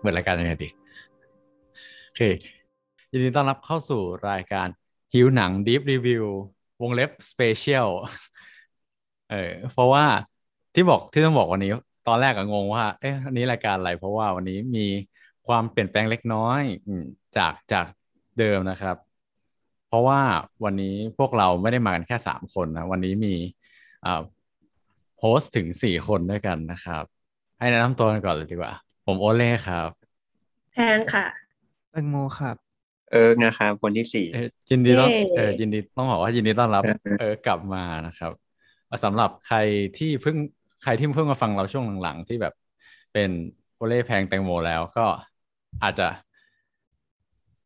เปิดรายการยังไงดีโอเคยินดีต้อนรับเข้าสู่รายการฮิวหนัง Deep Review วงเล็บ Special เออเพราะว่าที่บอกที่ต้องบอกวันนี้ ตอนแรกก็งงว่า เอ๊ะอันนี้รายการอะไร เพราะว่าวันนี้มีความเปลี่ยนแปลงเล็กน้อยจากจากเดิมนะครับ เพราะว่าวันนี้พวกเราไม่ได้มากันแค่สามคนนะวันนี้มีhost ถึงสี่คนด้วยกันนะครับ ให้แนะนำตัวกันก่อนเลยดีกว่า ผมโอเล่ครับแพงค่ะแตงโมครับ เออนะครับคนที่สี่ยินดีต้องเออยินดีต้องบอกว่ายินดีต้อนรับ เออกลับมานะครับสำหรับใครที่เพิ่งใครที่เพิ่งมาฟังเราช่วงหลังๆ ที่แบบเป็นโอเล่แพงแตงโมแล้วก็อาจจะ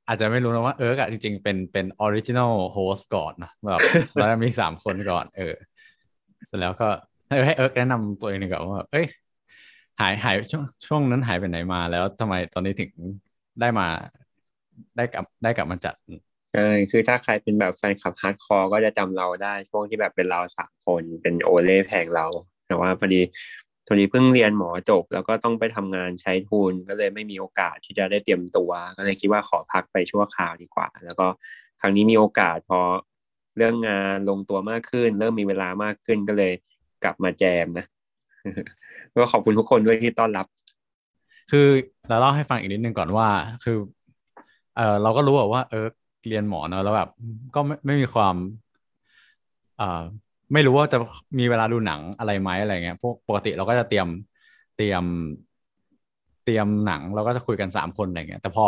อาจจะไม่รู้นะว่าเอิร์กอะจริงๆ เป็นเป็น original host ก่อนนะแบบแล้วมีสามคนก่อน เออเสร็จแล้วก็ให้ให้เอิร์กแนะนำตัวเองหน่อยก่อนว่าเอ้ย หายหายช่วงช่วงนั้นหายไปไหนมาแล้วทำไมตอนนี้ถึงได้มาได้กลับได้กลับมาจัดใช่คือถ้าใครเป็นแบบแฟนคลับ hardcore ก็จะจำเราได้ช่วงที่แบบเป็นเราสามคนเป็นโอเล่แพงเราแต่ว่าพอดีตอนนี้เพิ่งเรียนหมอจบ แล้วก็ต้องไปทำงานใช้ทุนก็เลยไม่มีโอกาสที่จะได้เตรียมตัว ก็เลยคิดว่าขอพักไปชั่วคราวดีกว่า แล้วก็ครั้งนี้มีโอกาสพอเรื่องงานลงตัวมากขึ้น เริ่มมีเวลามากขึ้นก็เลยกลับมาแจมนะ ก็ขอบคุณทุกคนด้วยที่ต้อนรับ คือเราเล่าให้ฟังอีกนิดนึงก่อนว่า คือ เออเราก็รู้ว่า เออเรียนหมอเนอะแล้วแบบ ก็ไม่ไม่มีความอ่าไม่รู้ว่าจะมีเวลาดูหนังอะไรไหมอะไรเงี้ยพวกปกติเราก็จะเตรียมเตรียม เตรียมหนังเราก็จะคุยกันสามคนอะไรเงี้ยแต่พอ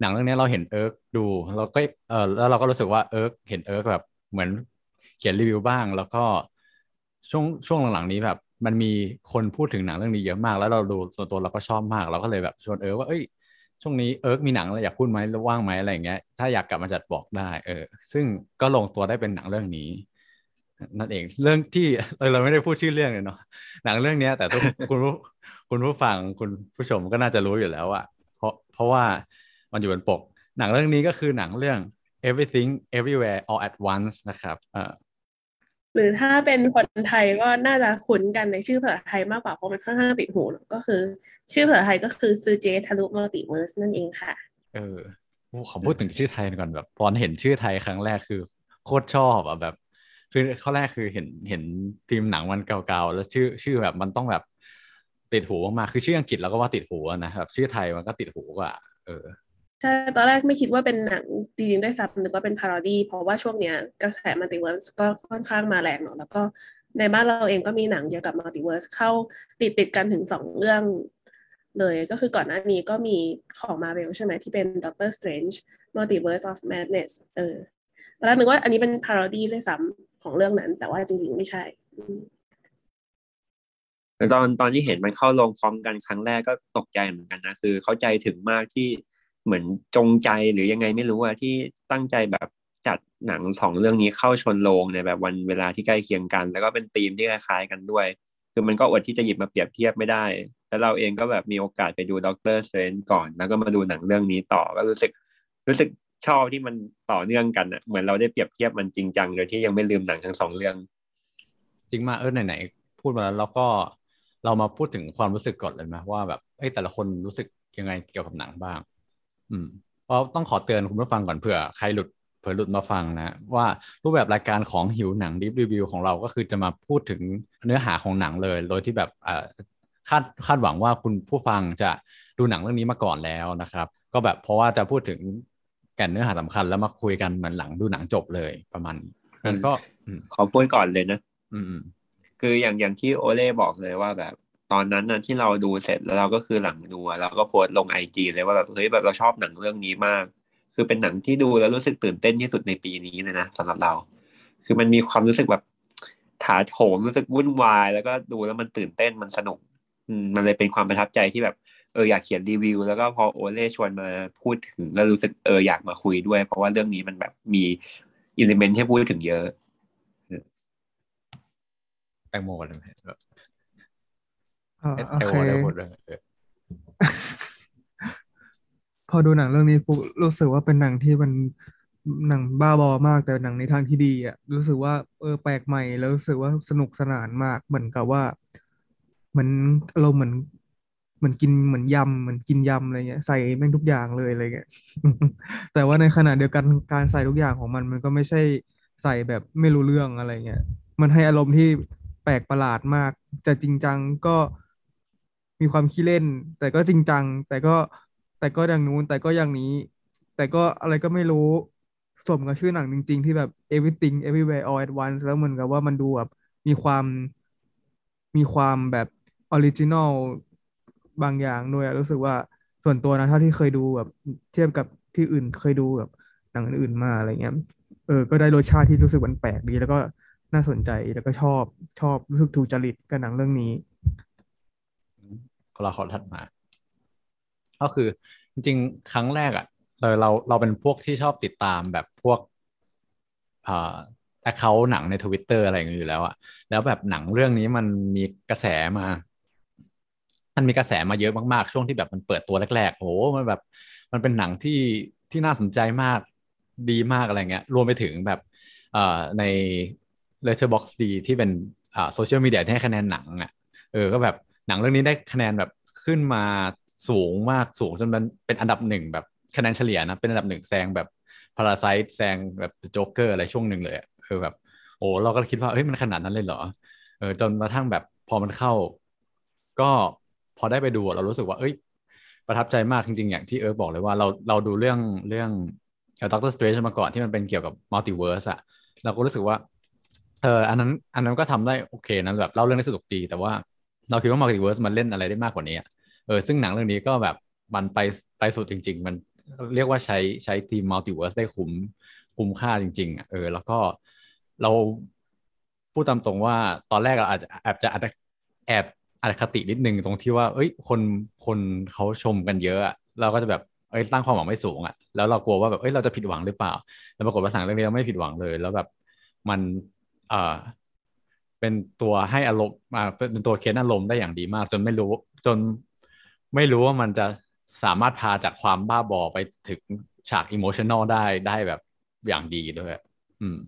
หนังเรื่องนี้เราเห็นเอิร์กดูเราก็เออแล้วเราก็รู้สึกว่าเอิร์กเห็นเอิร์กแบบเหมือนเขียนรีวิวบ้าง แล้วก็ช่วงช่วงหลังๆนี้แบบ มันมีคนพูดถึงหนังเรื่องนี้เยอะมาก แล้วเราดูส่วนตัวเราก็ชอบมาก เราก็เลยแบบชวนเอิร์กว่าเอ้ยช่วงนี้เอิร์กมีหนังอะไรอยากพูดไหมว่างไหมอะไรอย่างเงี้ย ถ้าอยากกลับมาจัดบอกได้ เออ ซึ่งก็ลงตัวได้เป็นหนังเรื่องนี้ นั่นเองเรื่องที่เราไม่ได้พูดชื่อเรื่องเลยเนาะหนังเรื่องนี้แต่ทุกคุณผู้คุณผู้ฟังคุณผู้ชมก็น่าจะรู้อยู่แล้วอะเพราะเพราะว่ามันอยู่บนปก หนังเรื่องนี้ก็คือหนังเรื่อง everything everywhere all at once นะครับเออ หรือถ้าเป็นคนไทยก็น่าจะคุ้นกันในชื่อภาษาไทยมากกว่าเพราะมันค่อนข้างติดหูก็คือ ชื่อภาษาไทยก็คือซือเจ๊ทะลุ multiverse นั่นเองค่ะ เออขอพูดถึงชื่อไทยก่อนแบบตอนเห็นชื่อไทยครั้งแรกคือโคตรชอบอะแบบ คือข้อแรกคือเห็นเห็นทีมหนังมันเก่าๆแล้วชื่อชื่อแบบมันต้องแบบติดหูมากๆคือชื่ออังกฤษเราก็ว่าติดหูนะแบบชื่อไทยมันก็ติดหูกว่าเออ ใช่ตอนแรกไม่คิดว่าเป็นหนังจริงๆด้วยซ้ำนึกว่าเป็น parody เพราะว่าช่วงเนี้ยกระแส multiverse ก็ค่อนข้างมาแรงเนาะแล้วก็ในบ้านเราเองก็มีหนังเกี่ยวกับ multiverse เข้าติดติดกันถึงสองเรื่องเลย ก็คือก่อนหน้านี้ก็มีของมาเวลใช่ไหมที่เป็น Doctor Strange Multiverse of Madness เออตอนแรกนึกว่าอันนี้เป็น parody ด้วยซ้ำของเรื่องนั้น แต่ว่าจริงๆไม่ใช่ตอนตอนที่เห็นมันเข้าลงพร้อมกันครั้งแรกก็ตกใจเหมือนกันนะคือเข้าใจถึงมากที่ เหมือนจงใจหรือยังไงไม่รู้อะที่ตั้งใจแบบจัดหนังสองเรื่องนี้เข้าชนโรงในแบบวันเวลาที่ใกล้เคียงกัน แล้วก็เป็นธีมที่คล้ายๆกันด้วย คือมันก็อดที่จะหยิบมาเปรียบเทียบไม่ได้แต่เราเองก็แบบมีโอกาสไปดู Doctor Strange ก่อน แล้วก็มาดูหนังเรื่องนี้ต่อก็รู้สึกรู้สึกชอบที่มันต่อเนื่องกันอะเหมือนเราได้เปรียบเทียบมันจริงจังโดยที่ยังไม่ลืมหนังทั้งสองเรื่อง จริงมาเออไหนๆพูดมาแล้วเราก็เรามาพูดถึงความรู้สึกก่อนเลยไหมว่าแบบเอ้แต่ละคนรู้สึกยังไงเกี่ยวกับหนังบ้าง อืมเพราะต้องขอเตือนคุณผู้ฟังก่อนเผื่อใครหลุดเผื่อหลุดมาฟังนะว่ารูปแบบรายการของหิวหนังดิฟรีวิวของเราก็คือจะมาพูดถึงเนื้อหาของหนังเลย โดยที่แบบคาดคาดหวังว่าคุณผู้ฟังจะดูหนังเรื่องนี้มาก่อนแล้วนะครับ ก็แบบเพราะว่าจะพูดถึงแก่นเนื้อหาสำคัญแล้วมาคุยกันเหมือนหลังดูหนังจบเลยประมาณนั้นก็ขอพูดก่อนเลยนะ อืมคืออย่างอย่างที่โอเล่บอกเลยว่าแบบ ตอนนั้นนะที่เราดูเสร็จแล้วเราก็คือหลังดูเราก็โพสลงไอจีเลยว่าแบบเฮ้ยแบบเราชอบหนังเรื่องนี้มาก คือเป็นหนังที่ดูแล้วรู้สึกตื่นเต้นที่สุดในปีนี้เลยนะสำหรับเรา คือมันมีความรู้สึกแบบถาโถมรู้สึกวุ่นวาย แล้วก็ดูแล้วมันตื่นเต้นมันสนุกมันเลยเป็นความประทับใจที่แบบเอออยากเขียนรีวิว แล้วก็พอโอเล่ชวนมาพูดถึงแล้วรู้สึกเอออยากมาคุยด้วย เพราะว่าเรื่องนี้มันแบบมีอิเลเมนต์ให้พูดถึงเยอะแตงโมกัน เลยโอเคพอดูหนังเรื่องนี้ปุ๊บรู้สึกว่าเป็นหนังที่มันหนังบ้าบอมากแต่หนังในทางที่ดีอะรู้สึกว่าเออแปลกใหม่แล้วรู้สึกว่าสนุกสนานมากเหมือนกับว่าเหมือนเราเหมือนเหมือนกินเหมือนยำเหมือนกินยำอะไรเงี้ยใส่แม่งทุกอย่างเลยอะไรเงี้ยแต่ว่าในขณะเดียวกันการใส่ทุกอย่างของมัน มันก็ไม่ใช่ใส่แบบไม่รู้เรื่องอะไรเงี้ยมันให้อารมณ์ที่แปลกประหลาดมากแต่จริงจังก็ มีความขี้เล่น แต่ก็จริงจัง แต่ก็แต่ก็อย่างนู้น แต่ก็อย่างนี้ แต่ก็อะไรก็ไม่รู้สมกับชื่อหนังจริง ๆ ที่แบบ everything everywhere all at once แล้วเหมือนกับว่ามันดูแบบมีความมีความแบบ original บางอย่างด้วยรู้สึกว่าส่วนตัวนะเท่าที่เคยดูแบบเทียบกับที่อื่นเคยดูแบบหนังอื่นๆมาอะไรเงี้ยเออก็ได้รสชาติที่รู้สึกมันแปลกดี แล้วก็น่าสนใจแล้วก็ชอบชอบรู้สึกถูกจริตกับหนังเรื่องนี้ ก็เราขอถัดมา ก็คือจริงๆ ครั้งแรกอะเราเราเราเป็นพวกที่ชอบติดตามแบบพวกอ่าแอคเคาท์หนังในทวิตเตอร์อะไรอย่างเงี้ยอยู่แล้วอะแล้วแบบหนังเรื่องนี้มันมีกระแสมา มันมีกระแสมาเยอะมากๆ ช่วงที่แบบมันเปิดตัวแรกๆ โอ้โห มันแบบ มันเป็นหนังที่ที่น่าสนใจมาก ดีมากอะไรเงี้ย รวมไปถึงแบบเอ่อใน Letterboxd ที่เป็นอ่าโซเชียลมีเดียที่ให้คะแนนหนังอะเออ ก็แบบ หนังเรื่องนี้ได้คะแนนแบบขึ้นมาสูงมากสูงจนมันเป็นอันดับหนึ่งแบบคะแนนเฉลี่ยนะเป็นอันดับหนึ่งแซงแบบ Parasite แซงแบบโจ๊กเกอร์อะไรช่วงหนึ่งเลยอะเอแบบ โอ้เราก็คิดว่าเฮ้ยมันขนาดนั้นเลยเหรอเออจนกระทั่งแบบพอมันเข้า ก็พอได้ไปดูเรารู้สึกว่า เอ้ย ประทับใจมากจริง ๆ อย่างที่เอิร์กบอกเลยว่าเราเราดูเรื่องเรื่อง Doctor Strange มาก่อนที่มันเป็นเกี่ยวกับ multiverse อะเราก็รู้สึกว่าเอออันนั้น อันนั้นก็ทำได้โอเคนะแบบเล่าเรื่องได้สนุกดีแต่ว่า เราคิดว่า multiverse มันเล่นอะไรได้มากกว่านี้อะเออซึ่งหนังเรื่องนี้ก็แบบมันไปไปสุดจริง ๆ มันเรียกว่าใช้ใช้ theme multiverse ได้คุ้มคุ้มค่าจริงๆอะเออแล้วก็เราพูดตามตรงว่าตอนแรกเราอาจจะแอบจะอาจจะแอบอคตินิดนึงตรงที่ว่า เอ้ย คนคนเขาชมกันเยอะอะเราก็จะแบบเอ้ยตั้งความหวังไม่สูงอะแล้วเรากลัวว่าแบบเอ้ยเราจะผิดหวังหรือเปล่า แล้วปรากฏว่าหนังเรื่องนี้เราไม่ผิดหวังเลย แล้วแบบมันเอ่อ เป็นตัวให้อารมณ์มาเป็นตัวเค้นอารมณ์ได้อย่างดีมาก จนไม่รู้จนไม่รู้ว่ามันจะสามารถพาจากความบ้าบอไปถึงฉากอิโมชันแนลได้ได้แบบอย่างดีด้วย อืม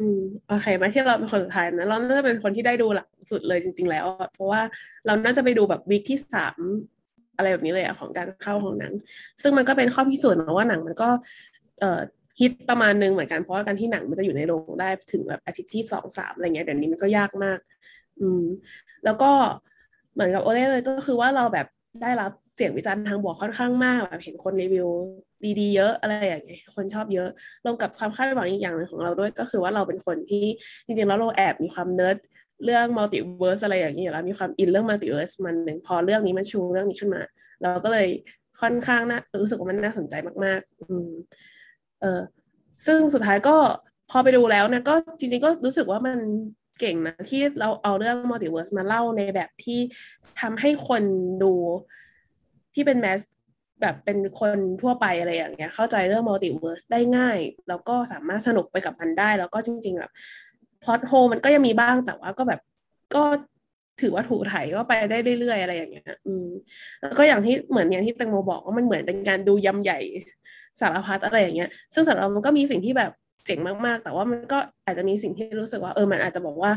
อืมโอเค มาที่เราเป็นคนสุดท้ายนะ เราน่าจะเป็นคนที่ได้ดูหลังสุดเลยจริง ๆ แล้ว เพราะว่าเราน่าจะไปดูแบบวีคที่สามอะไรแบบนี้เลยอะของการเข้าของหนัง ซึ่งมันก็เป็นข้อพิสูจน์นะว่าหนังมันก็ เอ่อ ฮิตประมาณนึงเหมือนกันเพราะว่าการที่หนังมันจะอยู่ในโรงได้ถึงแบบอาทิตย์ที่สองสามอะไรเงี้ยเดี๋ยวนี้มันก็ยากมาก อืม แล้วก็เหมือนกับโอเล่เลยก็คือว่าเราแบบได้รับเสียงวิจารณ์ทางบวกค่อนข้างมากแบบเห็นคนรีวิวดีๆเยอะอะไรอย่างเงี้ยคนชอบเยอะรวมกับความคาดหวังอีกอย่างหนึ่งของเราด้วย ก็คือว่าเราเป็นคนที่จริงๆแล้วเราแอบมีความเนิร์ดเรื่อง multiverse อะไรอย่างเงี้ยแล้วมีความอินเรื่อง multiverse ประมาณหนึ่งพอเรื่องนี้มันชูเรื่องนี้ขึ้นมา เราก็เลยค่อนข้างน่ารู้สึกว่ามันน่าสนใจมากๆ อืม เออซึ่งสุดท้ายก็พอไปดูแล้วเนี่ยก็จริงๆก็รู้สึกว่ามันเก่งนะ ที่เราเอาเรื่อง multiverse มาเล่าในแบบที่ทำให้คนดูที่เป็น mass แบบเป็นคนทั่วไปอะไรอย่างเงี้ย เข้าใจเรื่อง multiverse ได้ง่าย แล้วก็สามารถสนุกไปกับมันได้ แล้วก็จริง ๆ แบบ plot hole มันก็ยังมีบ้างแต่ว่าก็แบบก็ถือว่าถูกไถก็ไปได้เรื่อยๆอะไรอย่างเงี้ย อืม แล้วก็อย่างที่เหมือนอย่างที่แตงโมบอกว่ามันเหมือนเป็นการดูยำใหญ่ สารพัดอะไรอย่างเงี้ย ซึ่งสำหรับเรามันก็มีสิ่งที่แบบเจ๋งมากๆ แต่ว่ามันก็อาจจะมีสิ่งที่รู้สึกว่าเออมันอาจจะบอกว่า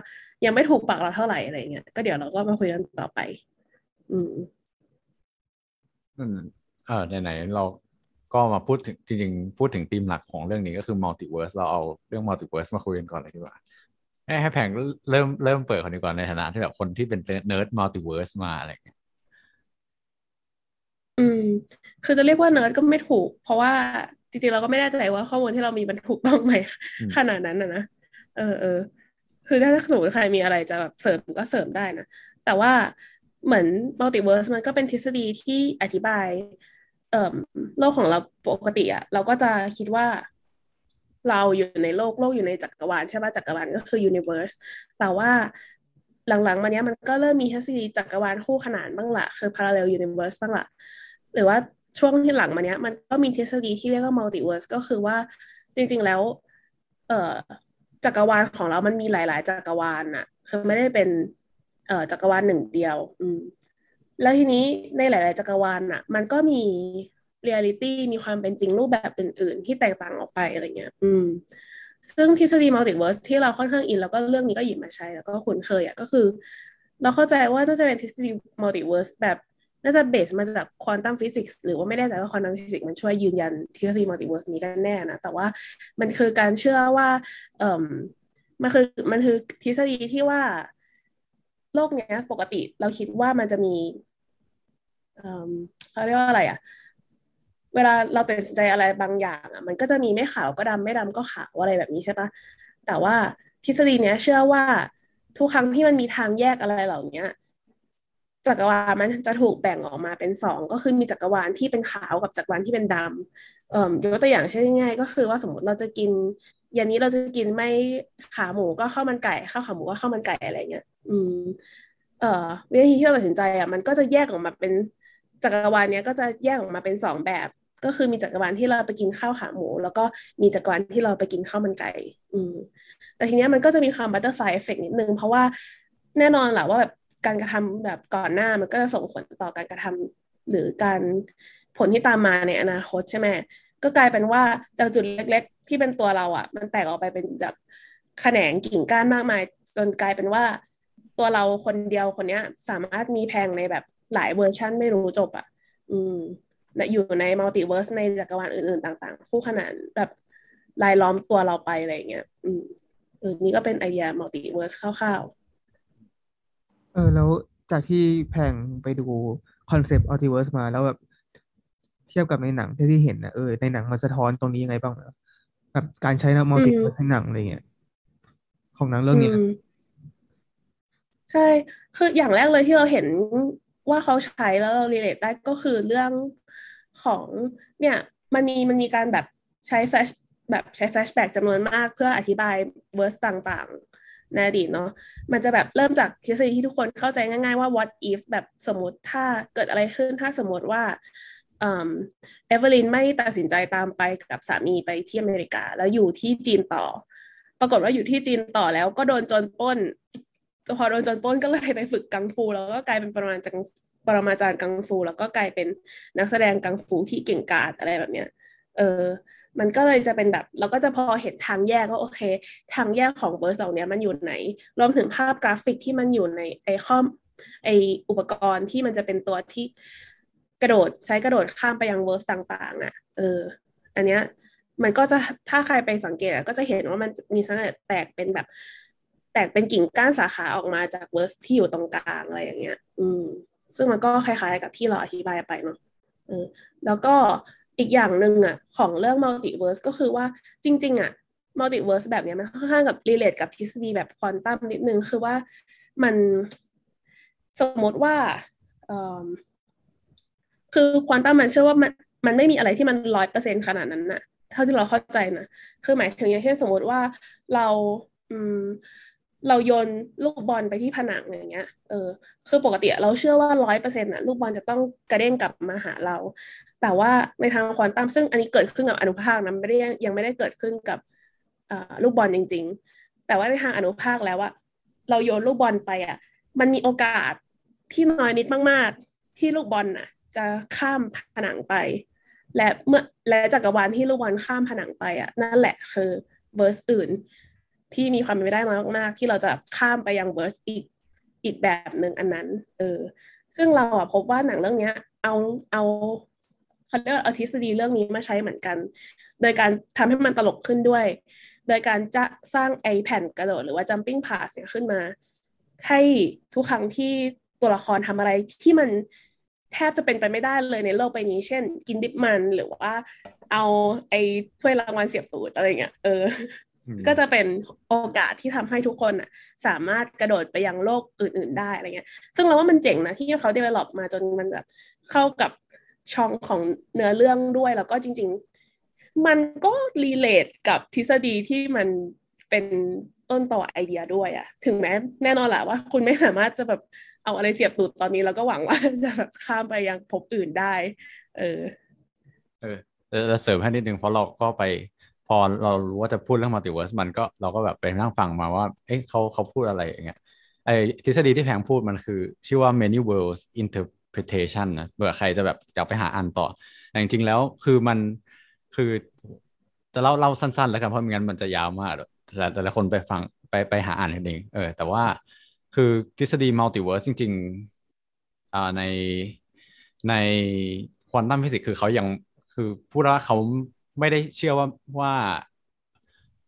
ยังไม่ถูกปากเราเท่าไหร่อะไรเงี้ยก็เดี๋ยวเราก็มาคุยกันต่อไป อืมอืมเออไหนๆเราก็มาพูดถึงจริงๆ พูดถึงธีมหลักของเรื่องนี้ก็คือมัลติเวิร์สเราเอาเรื่อง multiverse มาคุยกันก่อนเลยดีกว่าให้แพงเริ่มเริ่มเปิดก่อนดีกว่าในฐานะที่แบบคนที่เป็น nerd multiverse มาอะไรเงี้ย คือจะเรียกว่าเนิร์ดก็ไม่ถูก เพราะว่าจริงๆเราก็ไม่แน่ใจว่าข้อมูลที่เรามีมันถูกต้องไหมอืมขนาดนั้นนะนะเออเออคือถ้าสมมติใครมีอะไรจะแบบเสริมก็เสริมได้นะ แต่ว่าเหมือน multiverse มันก็เป็นทฤษฎีที่อธิบายเอ่อโลกของเราปกติอะเราก็จะคิดว่าเราอยู่ในโลกโลกอยู่ในจักรวาลใช่ป่ะจักรวาลก็คือยูนิเวอร์สแต่ว่าหลังๆมาเนี้ยมันก็เริ่มมีทฤษฎีจักรวาลคู่ขนานบ้างละคือ parallel universe บ้างละ หรือว่าช่วงที่หลังมาเนี้ย มันก็มีทฤษฎีที่เรียกว่า multiverse ก็คือว่าจริง ๆแล้ว เอ่อจักรวาลของเรามันมีหลาย ๆ จักรวาลน่ะคือไม่ได้เป็นเอ่อจักรวาลหนึ่งเดียว อืมแล้วทีนี้ในหลาย ๆ จักรวาลน่ะมันก็มีเรียลิตี้มีความเป็นจริงรูปแบบอื่น ๆ ที่แตกต่างออกไปอะไรเงี้ย อืม ซึ่งทฤษฎี multiverse ที่เราค่อนข้างอิน แล้วก็เรื่องนี้ก็หยิบมาใช้แล้วก็คุ้นเคยอะก็คือ เราเข้าใจว่าน่าจะเป็นทฤษฎี multiverse แบบ น่าจะ base มาจาก quantum physics หรือว่าไม่แน่ใจว่า quantum physics มันช่วยยืนยันทฤษฎี multiverse นี้กันแน่นะ แต่ว่ามันคือการเชื่อว่าเอ่อมันคือมันคือทฤษฎีที่ว่าโลกเนี้ยปกติเราคิดว่ามันจะมีเอ่อเขาเรียกว่าอะไรอะเวลาเราตัดสินใจอะไรบางอย่างอะมันก็จะมีไม่ขาวก็ดำไม่ดำก็ขาวอะไรแบบนี้ใช่ปะแต่ว่าทฤษฎีเนี้ยเชื่อว่าทุกครั้งที่มันมีทางแยกอะไรเหล่านี้ จักรวาลมันจะถูกแบ่งออกมาเป็นสองก็คือมีจักรวาลที่เป็นขาวกับจักรวาลที่เป็นดำเอ่อยกตัวอย่างเช่นง่ายๆก็คือว่าสมมติเราจะกินวันนี้เราจะกินไม่ข้าวขาหมูก็ข้าวมันไก่ข้าวขาหมูก็ข้าวมันไก่อะไรเงี้ย อืม เอ่อวิธีที่เราตัดสินใจอะมันก็จะแยกออกมาเป็นจักรวาลเนี้ยก็จะแยกออกมาเป็นสองแบบ ก็คือมีจักรวาลที่เราไปกินข้าวขาหมู แล้วก็มีจักรวาลที่เราไปกินข้าวมันไก่ อืม แต่ทีเนี้ยมันก็จะมีความ butterfly effect นิดนึงเพราะว่าแน่นอนแหละว่าแบบ การกระทำแบบก่อนหน้ามันก็จะส่งผลต่อการกระทำหรือการผลที่ตามมาในอนาคตใช่ไหมก็กลายเป็นว่าจากจุดเล็ก ๆ ที่เป็นตัวเราอะ มันแตกออกไปเป็นแบบแขนงกิ่งก้านมากมาย จนกลายเป็นว่าตัวเราคนเดียวคนเนี้ย สามารถมีแพงในแบบหลายเวอร์ชันไม่รู้จบอะ อืมอยู่ใน multiverse ในจักรวาลอื่นๆ ต่าง ๆ คู่ขนานแบบรายล้อมตัวเราไปอะไรเงี้ย อืมออนี่ก็เป็นไอเดีย multiverse คร่าวๆ เออแล้วจากที่แพงไปดู concept multiverse มาแล้วแบบเทียบกับในหนังที่ที่เห็นนะเออในหนังมันสะท้อนตรงนี้ยังไงบ้างแบบการใช้ multiverse ในหนังอะไรเงี้ยของหนังเรื่องนี้ใช่ คืออย่างแรกเลยที่เราเห็นว่าเขาใช้แล้วเรา relate ได้ก็คือเรื่องของเนี่ย มันมีมันมีการแบบใช้แฟชแบบใช้ flashback จำนวนมากเพื่ออธิบายverse ต่างๆ ในอดีตเนาะมันจะแบบเริ่มจากทฤษฎีที่ทุกคนเข้าใจง่ายๆว่า what if แบบสมมติถ้าเกิดอะไรขึ้นถ้าสมมติว่าเอเวอร์ลินไม่ตัดสินใจตามไปกับสามีไปที่อเมริกา แล้วอยู่ที่จีนต่อ ปรากฏว่าอยู่ที่จีนต่อแล้วก็โดนโจรปล้นพอโดนโจรปล้นก็เลยไปฝึกกังฟู แล้วก็กลายเป็นประมาณจังปรมาจารย์กังฟู แล้วก็กลายเป็นนักแสดงกังฟูที่เก่งกาจอะไรแบบเนี้ยเออ มันก็เลยจะเป็นแบบ เราก็จะพอเห็นทางแยกก็โอเค ทางแยกของ verse เหล่านี้มันอยู่ไหน รวมถึงภาพกราฟิกที่มันอยู่ในไอ้คอมไอ้อุปกรณ์ที่มันจะเป็นตัวที่กระโดดใช้กระโดดข้ามไปยัง verse ต่าง ๆอะ เออ อันเนี้ยมันก็จะถ้าใครไปสังเกตก็จะเห็นว่ามันมีสัญลักษณ์แตกเป็นแบบ แตกเป็นกิ่งก้านสาขาออกมาจาก verse ที่อยู่ตรงกลางอะไรอย่างเงี้ย อืม ซึ่งมันก็คล้ายๆกับที่เราอธิบายไปเนาะเออแล้วก็ อีกอย่างหนึ่งอะของเรื่อง multiverse ก็คือว่าจริง ๆ อะ multiverse แบบนี้มันค่อนข้างกับ relate กับทฤษฎีแบบควอนตัมนิดนึง คือว่ามันสมมติว่าคือควอนตัมมันเชื่อว่ามันมันไม่มีอะไรที่มันร้อยเปอร์เซ็นขนาดนั้นน่ะ เท่าที่เราเข้าใจนะคือหมายถึงอย่างเช่นสมมติว่าเราอืม เราโยนลูกบอลไปที่ผนังอย่างเงี้ย เออ คือปกติเราเชื่อว่าร้อยเปอร์เซ็นต์่ะลูกบอลจะต้องกระเด้งกลับมาหาเรา แต่ว่าในทางควอนตัมซึ่งอันนี้เกิดขึ้นกับอนุภาคนะไม่ได้ยังไม่ได้เกิดขึ้นกับลูกบอลจริง ๆ แต่ว่าในทางอนุภาคแล้วว่าเราโยนลูกบอลไปอะ มันมีโอกาสที่น้อยนิดมากๆ ที่ลูกบอลน่ะ จะข้ามผนังไป และเมื่อและจักรวาลที่ลูกบอลข้ามผนังไปอะนั่นแหละคือเวอร์สอื่น ที่มีความเป็นไปได้มากๆที่เราจะข้ามไปยังเวอร์สอีกอีกแบบหนึ่งอันนั้น เออ ซึ่งเราอะพบว่าหนังเรื่องนี้เอาเอาเขาเรียกเอาทฤษฎีเรื่องนี้มาใช้เหมือนกัน โดยการทำให้มันตลกขึ้นด้วย โดยการจะสร้างไอแผ่นกระโดดหรือว่า jumping pass เนี่ยขึ้นมา ให้ทุกครั้งที่ตัวละครทำอะไรที่มันแทบจะเป็นไปไม่ได้เลยในโลกใบนี้ เช่น กินดิบมันหรือว่าเอาไอ้ถ้วยรางวัลเสียบตูดอะไรเงี้ย เออ ก็จะเป็นโอกาสที่ทำให้ทุกคนอะสามารถกระโดดไปยังโลกอื่น ๆ ได้อะไรเงี้ย ซึ่งเราว่ามันเจ๋งนะที่เขา develop มาจนมันแบบเข้ากับช่องของเนื้อเรื่องด้วยแล้วก็จริง ๆ มันก็รีเลทกับทฤษฎีที่มันเป็นต้นต่อไอเดียด้วยอะถึงแม้แน่นอนแหละว่า คุณไม่สามารถจะแบบเอาอะไรเสียบตูดตอนนี้ แล้วก็หวังว่าจะแบบข้ามไปยังภพอื่นได้ เออ เออแล้วเสริมให้นิดนึงเพราะเราก็ไป พอเรารู้ว่าจะพูดเรื่องมัลติเวิร์สมันก็เราก็แบบไปนั่งฟังมาว่า เอ๊ะเขาเขาพูดอะไรอย่างเงี้ยไอ้ทฤษฎีที่แพงพูดมันคือ ชื่อว่า many worlds interpretation นะเบื่อใครจะแบบอยากไปหาอ่านต่อแต่จริงๆแล้วคือมันคือจะเล่าเล่าสั้น ๆ แล้วกันเพราะไม่งั้นมันจะยาวมากแต่แต่ละคนไปฟังไปไปหาอ่านกันเองเออ แต่ว่าคือทฤษฎี multiverse จริงๆอ่าในในควอนตัมฟิสิกส์คือเขายังคือพูดว่าเขา ไม่ได้เชื่อว่าว่า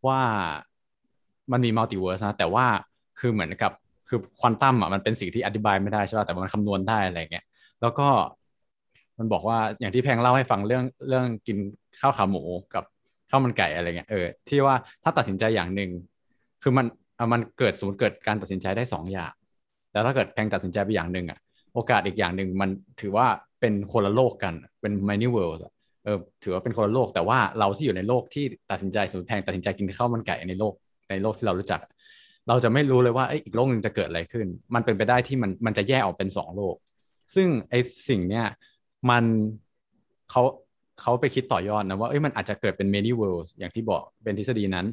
ว่ามันมี multiverse นะแต่ว่าคือเหมือนกับคือควอนตัมอะมันเป็นสิ่งที่อธิบายไม่ได้ใช่ป่ะแต่มันคำนวณได้อะไรเงี้ยแล้วก็มันบอกว่าอย่างที่แพงเล่าให้ฟังเรื่องเรื่องกินข้าวขาหมูกับข้าวมันไก่อะไรเงี้ยเออที่ว่าถ้าตัดสินใจอย่างหนึ่งคือมันมันเกิดสมมติเกิดการตัดสินใจได้สองอย่างแต่ถ้าเกิดแพงตัดสินใจไปอย่างหนึ่งอะโอกาสอีกอย่างหนึ่งมันถือว่าเป็นคนละโลกกันเป็น many worlds ออถือว่าเป็นคนละโลก แต่ว่าเราที่อยู่ในโลกที่ตัดสินใจสมมติแพงตัดสินใจกินข้าวมันไก่ในโลกในโลกที่เรารู้จัก เราจะไม่รู้เลยว่าอีกโลกหนึ่งจะเกิดอะไรขึ้น มันเป็นไปได้ที่มันมันจะแยกออกเป็นสองโลก ซึ่งไอสิ่งเนี้ยมันเขาเขาไปคิดต่อยอดนะว่าเอ้ยมันอาจจะเกิดเป็น many worlds อย่างที่บอกเป็นทฤษฎีนั้น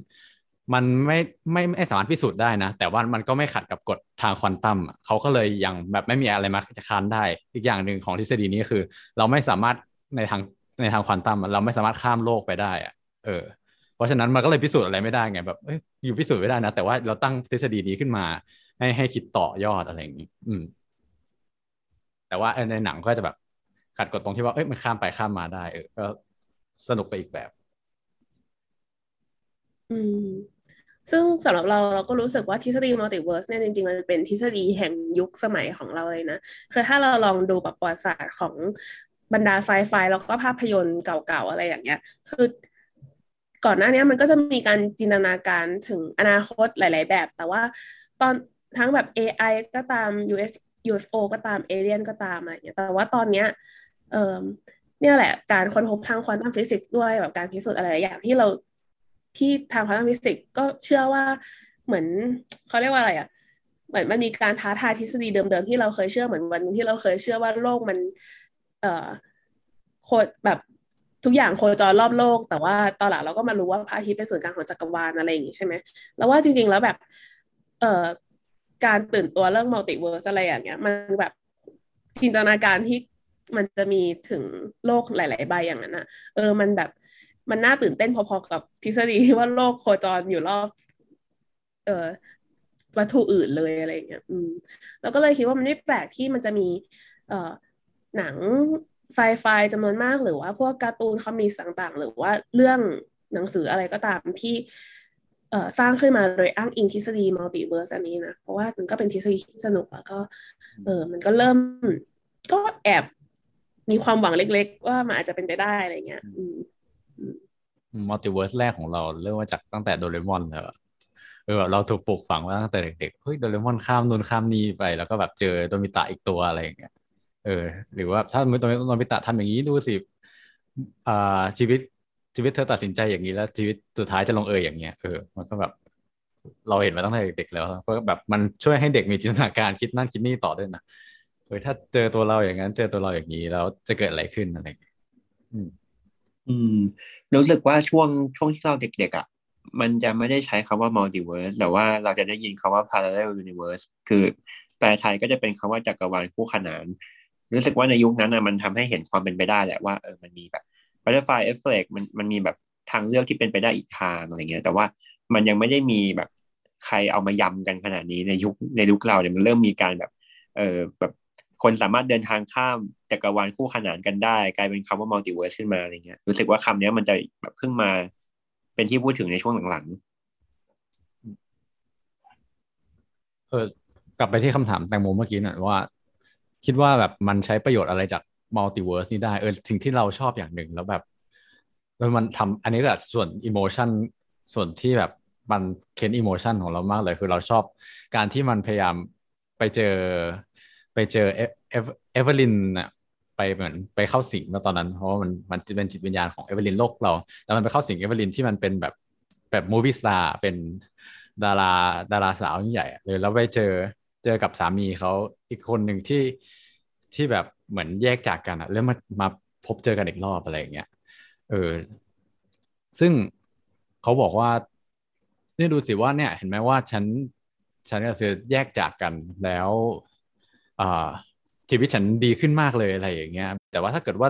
มันไม่ไม่ไม่สามารถพิสูจน์ได้นะ แต่ว่ามันก็ไม่ขัดกับกฎทางควอนตัมเขาก็เลยยังแบบไม่มีอะไรมาจะค้านได้ อีกอย่างหนึ่งของทฤษฎีนี้คือ เราไม่สามารถในทาง ในทางควอนตัมเราไม่สามารถข้ามโลกไปได้อะเออ เพราะฉะนั้นมันก็เลยพิสูจน์อะไรไม่ได้ไงแบบเอ้ยอยู่พิสูจน์ไม่ได้นะ แต่ว่าเราตั้งทฤษฎีนี้ขึ้นมา ให้ให้คิดต่อยอดอะไรอย่างนี้ อืม แต่ว่าในหนังก็จะแบบขัดกฎตรงที่ว่าเอ้ยมันข้ามไปข้ามมาได้ เออก็สนุกไปอีกแบบ อืมซึ่งสำหรับเราเราก็รู้สึกว่าทฤษฎี multiverse เนี่ยจริงๆมันเป็นทฤษฎีแห่งยุคสมัยของเราเลยนะคือถ้าเราลองดูแบบประวัติศาสตร์ของ บรรดาไซไฟแล้วก็ภาพยนตร์เก่าๆอะไรอย่างเงี้ย คือก่อนหน้านี้มันก็จะมีการจินตนาการถึงอนาคตหลาย ๆ แบบ แต่ว่าตอนทั้งแบบ AI ก็ตาม US UFO ก็ตามเอเลียนก็ตามอะไรอย่างเงี้ย แต่ว่าตอนเนี้ยเออเนี่ยแหละการค้นพบทางควอนตัมฟิสิกส์ด้วยแบบการพิสูจน์อะไรหลายอย่างที่เราที่ทางควอนตัมฟิสิกส์ก็เชื่อว่าเหมือนเขาเรียกว่าอะไรอะเหมือนมันมีการท้าทายทฤษฎีเดิมๆที่เราเคยเชื่อเหมือนวันที่เราเคยเชื่อว่าโลกมัน เอ่อโคแบบทุกอย่างโคจรรอบโลก แต่ว่าตอนหลังเราก็มารู้ว่าพระอาทิตย์เป็นศูนย์กลางของจักรวาลอะไรอย่างงี้ใช่ไหมแล้วว่าจริง ๆ แล้วแบบ เอ่อการตื่นตัวเรื่อง multiverse อะไรอย่างเงี้ย มันแบบจินตนาการที่มันจะมีถึงโลกหลาย ๆ ใบอย่างนั้นอะเออมันแบบมันน่าตื่นเต้นพอๆกับทฤษฎีว่าโลกโคจรอยู่รอบ เอ่อวัตถุอื่นเลยอะไรอย่างเงี้ย อืม แล้วก็เลยคิดว่ามันไม่แปลกที่มันจะมี เอ่อ หนังไซไฟจำนวนมากหรือว่าพวกการ์ตูน comic ต่างๆ หรือว่าเรื่องหนังสืออะไรก็ตามที่เอ่อสร้างขึ้นมาโดยอ้างอิงทฤษฎี multiverse อันนี้นะ เพราะว่ามันก็เป็นทฤษฎีที่สนุกแล้วก็ เออมันก็เริ่ม ก็แอบมีความหวังเล็กๆ ว่ามันอาจจะเป็นไปได้อะไรเงี้ยอืม multiverse แรกของเราเริ่มมาจากตั้งแต่โดเรมอนแล้วเออแบบเราถูกปลูกฝังมาตั้งแต่เด็กๆเฮ้ยโดเรมอนข้ามนู่นข้ามนี่ไป แล้วก็แบบเจอโนบิตะอีกตัวอะไรอย่างเงี้ย เออ หรือว่าถ้าโดมิตะทำอย่างนี้ดูสิอ่าชีวิตชีวิตเธอตัดสินใจอย่างนี้แล้วชีวิตสุดท้ายจะลงเอยอย่างเงี้ยเออมันก็แบบ เราเห็นมาตั้งแต่เด็กแล้วก็แบบมันช่วยให้เด็กมีจินตนาการคิดนั่นคิดนี่ต่อด้วยนะเออถ้าเจอตัวเราอย่างนั้น เจอตัวเราอย่างนี้แล้วจะเกิดอะไรขึ้นอะไรอืมอืมรู้สึกว่าช่วงช่วงที่เราเด็กๆอะมันจะไม่ได้ใช้คำว่า multiverse แต่ว่าเราจะได้ยินคำว่า parallel universe คือแปลไทยก็จะเป็นคำว่าจักรวาลคู่ขนาน รู้สึกว่าในยุคนั้นนะมันทำให้เห็นความเป็นไปได้แหละว่าเออมันมีแบบ butterfly effect มันมันมีแบบทางเลือกที่เป็นไปได้อีกทางอะไรเงี้ยแต่ว่ามันยังไม่ได้มีแบบใครเอามายำกันขนาดนี้ในยุคในยุคเราเนี่ยมันเริ่มมีการแบบ เออแบบคนสามารถเดินทางข้ามจักรวาลคู่ขนานกันได้ กลายเป็นคำว่า multiverse ขึ้นมาอะไรเงี้ยรู้สึกว่าคำนี้มันจะแบบเพิ่งมาเป็นที่พูดถึงในช่วงหลังๆเออกลับไปที่คำถามแตงโมเมื่อกี้หน่อยว่า คิดว่าแบบมันใช้ประโยชน์อะไรจาก multiverse นี้ได้เออสิ่งที่เราชอบอย่างหนึ่งแล้วแบบแล้วมันทำอันนี้ก็ส่วน emotion ส่วนที่แบบมันเค้น emotion ของเรามากเลยคือเราชอบการที่มันพยายามไปเจอไปเจอเอเอเวอร์ลินน่ะไปเหมือนไปเข้าสิงแล้วตอนนั้น เพราะว่ามันมันเป็นจิตวิญญาณของเอเวอร์ลินโลกเรา แล้วมันไปเข้าสิงเอเวอร์ลินที่มันเป็นแบบแบบมูฟี่สตาร์เป็นดาราดาราสาวยิ่งใหญ่เลยแล้วไปเจอเจอกับสามีเขาอีกคนหนึ่งที่ ที่แบบเหมือนแยกจากกันอะแล้วมามาพบเจอกันอีกรอบอะไรอย่างเงี้ยเออ ซึ่งเขาบอกว่านี่ดูสิว่าเนี่ย เห็นไหมว่าฉัน ฉันกับเธอแยกจากกันแล้วอ่าชีวิตฉันดีขึ้นมากเลยอะไรอย่างเงี้ย แต่ว่าถ้าเกิดว่า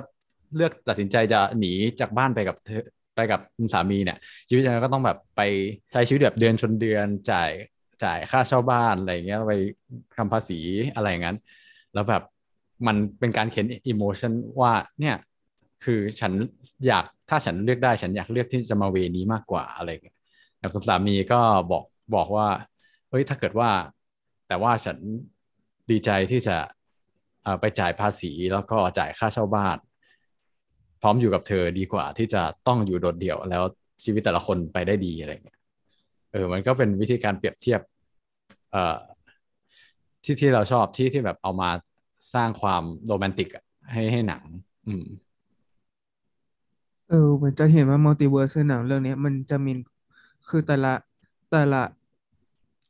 เลือกตัดสินใจจะหนีจากบ้านไปกับเธอไปกับสามีเนี่ย ชีวิตฉันก็ต้องแบบไปใช้ชีวิตแบบเดือนชนเดือนจ่ายจ่ายค่าเช่าบ้านอะไรเงี้ยไปทำภาษีอะไรอย่างนั้น แล้วแบบ มันเป็นการเข็นอิโมชันว่าเนี่ยคือฉันอยากถ้าฉันเลือกได้ฉันอยากเลือกที่จะมาเวนี้มากกว่าอะไรเงี้ยแล้วคุณสามีก็บอกบอกว่าเฮ้ยถ้าเกิดว่า แต่ว่าฉันดีใจที่จะไปจ่ายภาษีแล้วก็จ่ายค่าเช่าบ้าน พร้อมอยู่กับเธอดีกว่าที่จะต้องอยู่โดดเดี่ยวแล้วชีวิตแต่ละคนไปได้ดีอะไรเงี้ยเออมันก็เป็นวิธีการเปรียบเทียบ เอ่อที่ที่เราชอบที่ที่แบบเอามา สร้างความโรแมนติกให้ให้หนัง อืม เออมันจะเห็นว่ามัลติเวิร์สในหนังเรื่องนี้มันจะมีคือแต่ละแต่ละ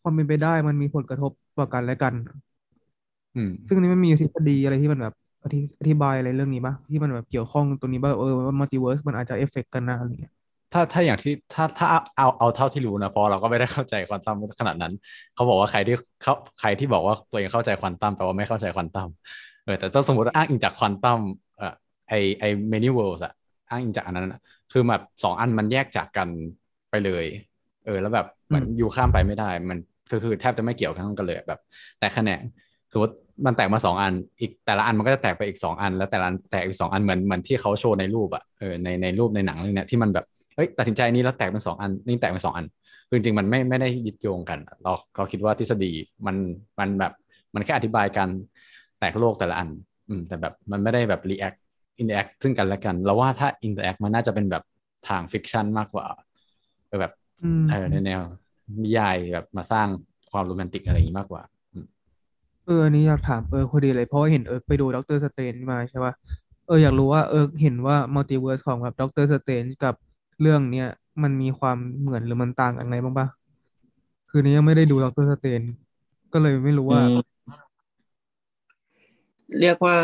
ความเป็นไปได้มันมีผลกระทบต่อกันและกัน อืม ซึ่งอันนี้มันมีทฤษฎีอะไรที่มันแบบอธิอธิบายอะไรเรื่องนี้ปะที่มันแบบเกี่ยวข้องตรงนี้ว่าเออว่ามัลติเวิร์สมันอาจจะเอฟเฟกต์กันนะอะไรเงี้ย ถ้าถ้าอย่างที่ถ้าถ้าเอาเอาเท่าที่รู้นะเพราะเราก็ไม่ได้เข้าใจควอนตัมขนาดนั้น เขาบอกว่าใครที่เขาใครที่บอกว่าตัวเองเข้าใจควอนตัมแปลว่าไม่เข้าใจควอนตัมเออแต่ถ้าสมมติอ้างอิงจากควอนตัมเอ่อไอไอ many worlds อะอ้างอิงจากอันนั้นอะคือแบบสองอันมันแยกจากกันไปเลย เออ แล้วแบบเหมือนอยู่ข้ามไปไม่ได้ มันคือคือแทบจะไม่เกี่ยวกันเลยแบบ แต่แขนงสมมติมันแตกมาสองอัน อีกแต่ละอันมันก็จะแตกไปอีกสองอัน แล้วแต่ละอันแตกอีกสองอันเหมือนเหมือนที่เขาโชว์ในรูปอะเออในในรูปในหนังเรื่องนี้ที่มันแบบ เฮ้ยตัดสินใจนี้แล้วแตกเป็นสองอันนี่แตกเป็นสองอันคือจริงๆมันไม่ไม่ได้ยึดโยงกัน เราเราคิดว่าทฤษฎีมันมันแบบมันแค่อธิบายการแตกโลกแต่ละอัน อืม แต่แบบมันไม่ได้แบบ react interact ซึ่งกันและกัน เราว่าถ้า interact มันน่าจะเป็นแบบทาง fiction มากกว่าเออแบบเออในแนวนิยายแบบมาสร้างความโรแมนติกอะไรอย่างนี้มากกว่าเอออันนี้อยากถามเออพอดีเลยเพราะว่าเห็นเอิร์กไปดู Doctor Strange มาใช่ป่ะเอออยากรู้ว่าเอิร์กเห็นว่ามัลติเวิร์สของแบบ Doctor Strange กับ เรื่องเนี้ยมันมีความเหมือนหรือมันต่างกันไงบ้างปะคือนี้ยังไม่ได้ดู Doctor Strange ก็เลยไม่รู้ว่า เรียกว่า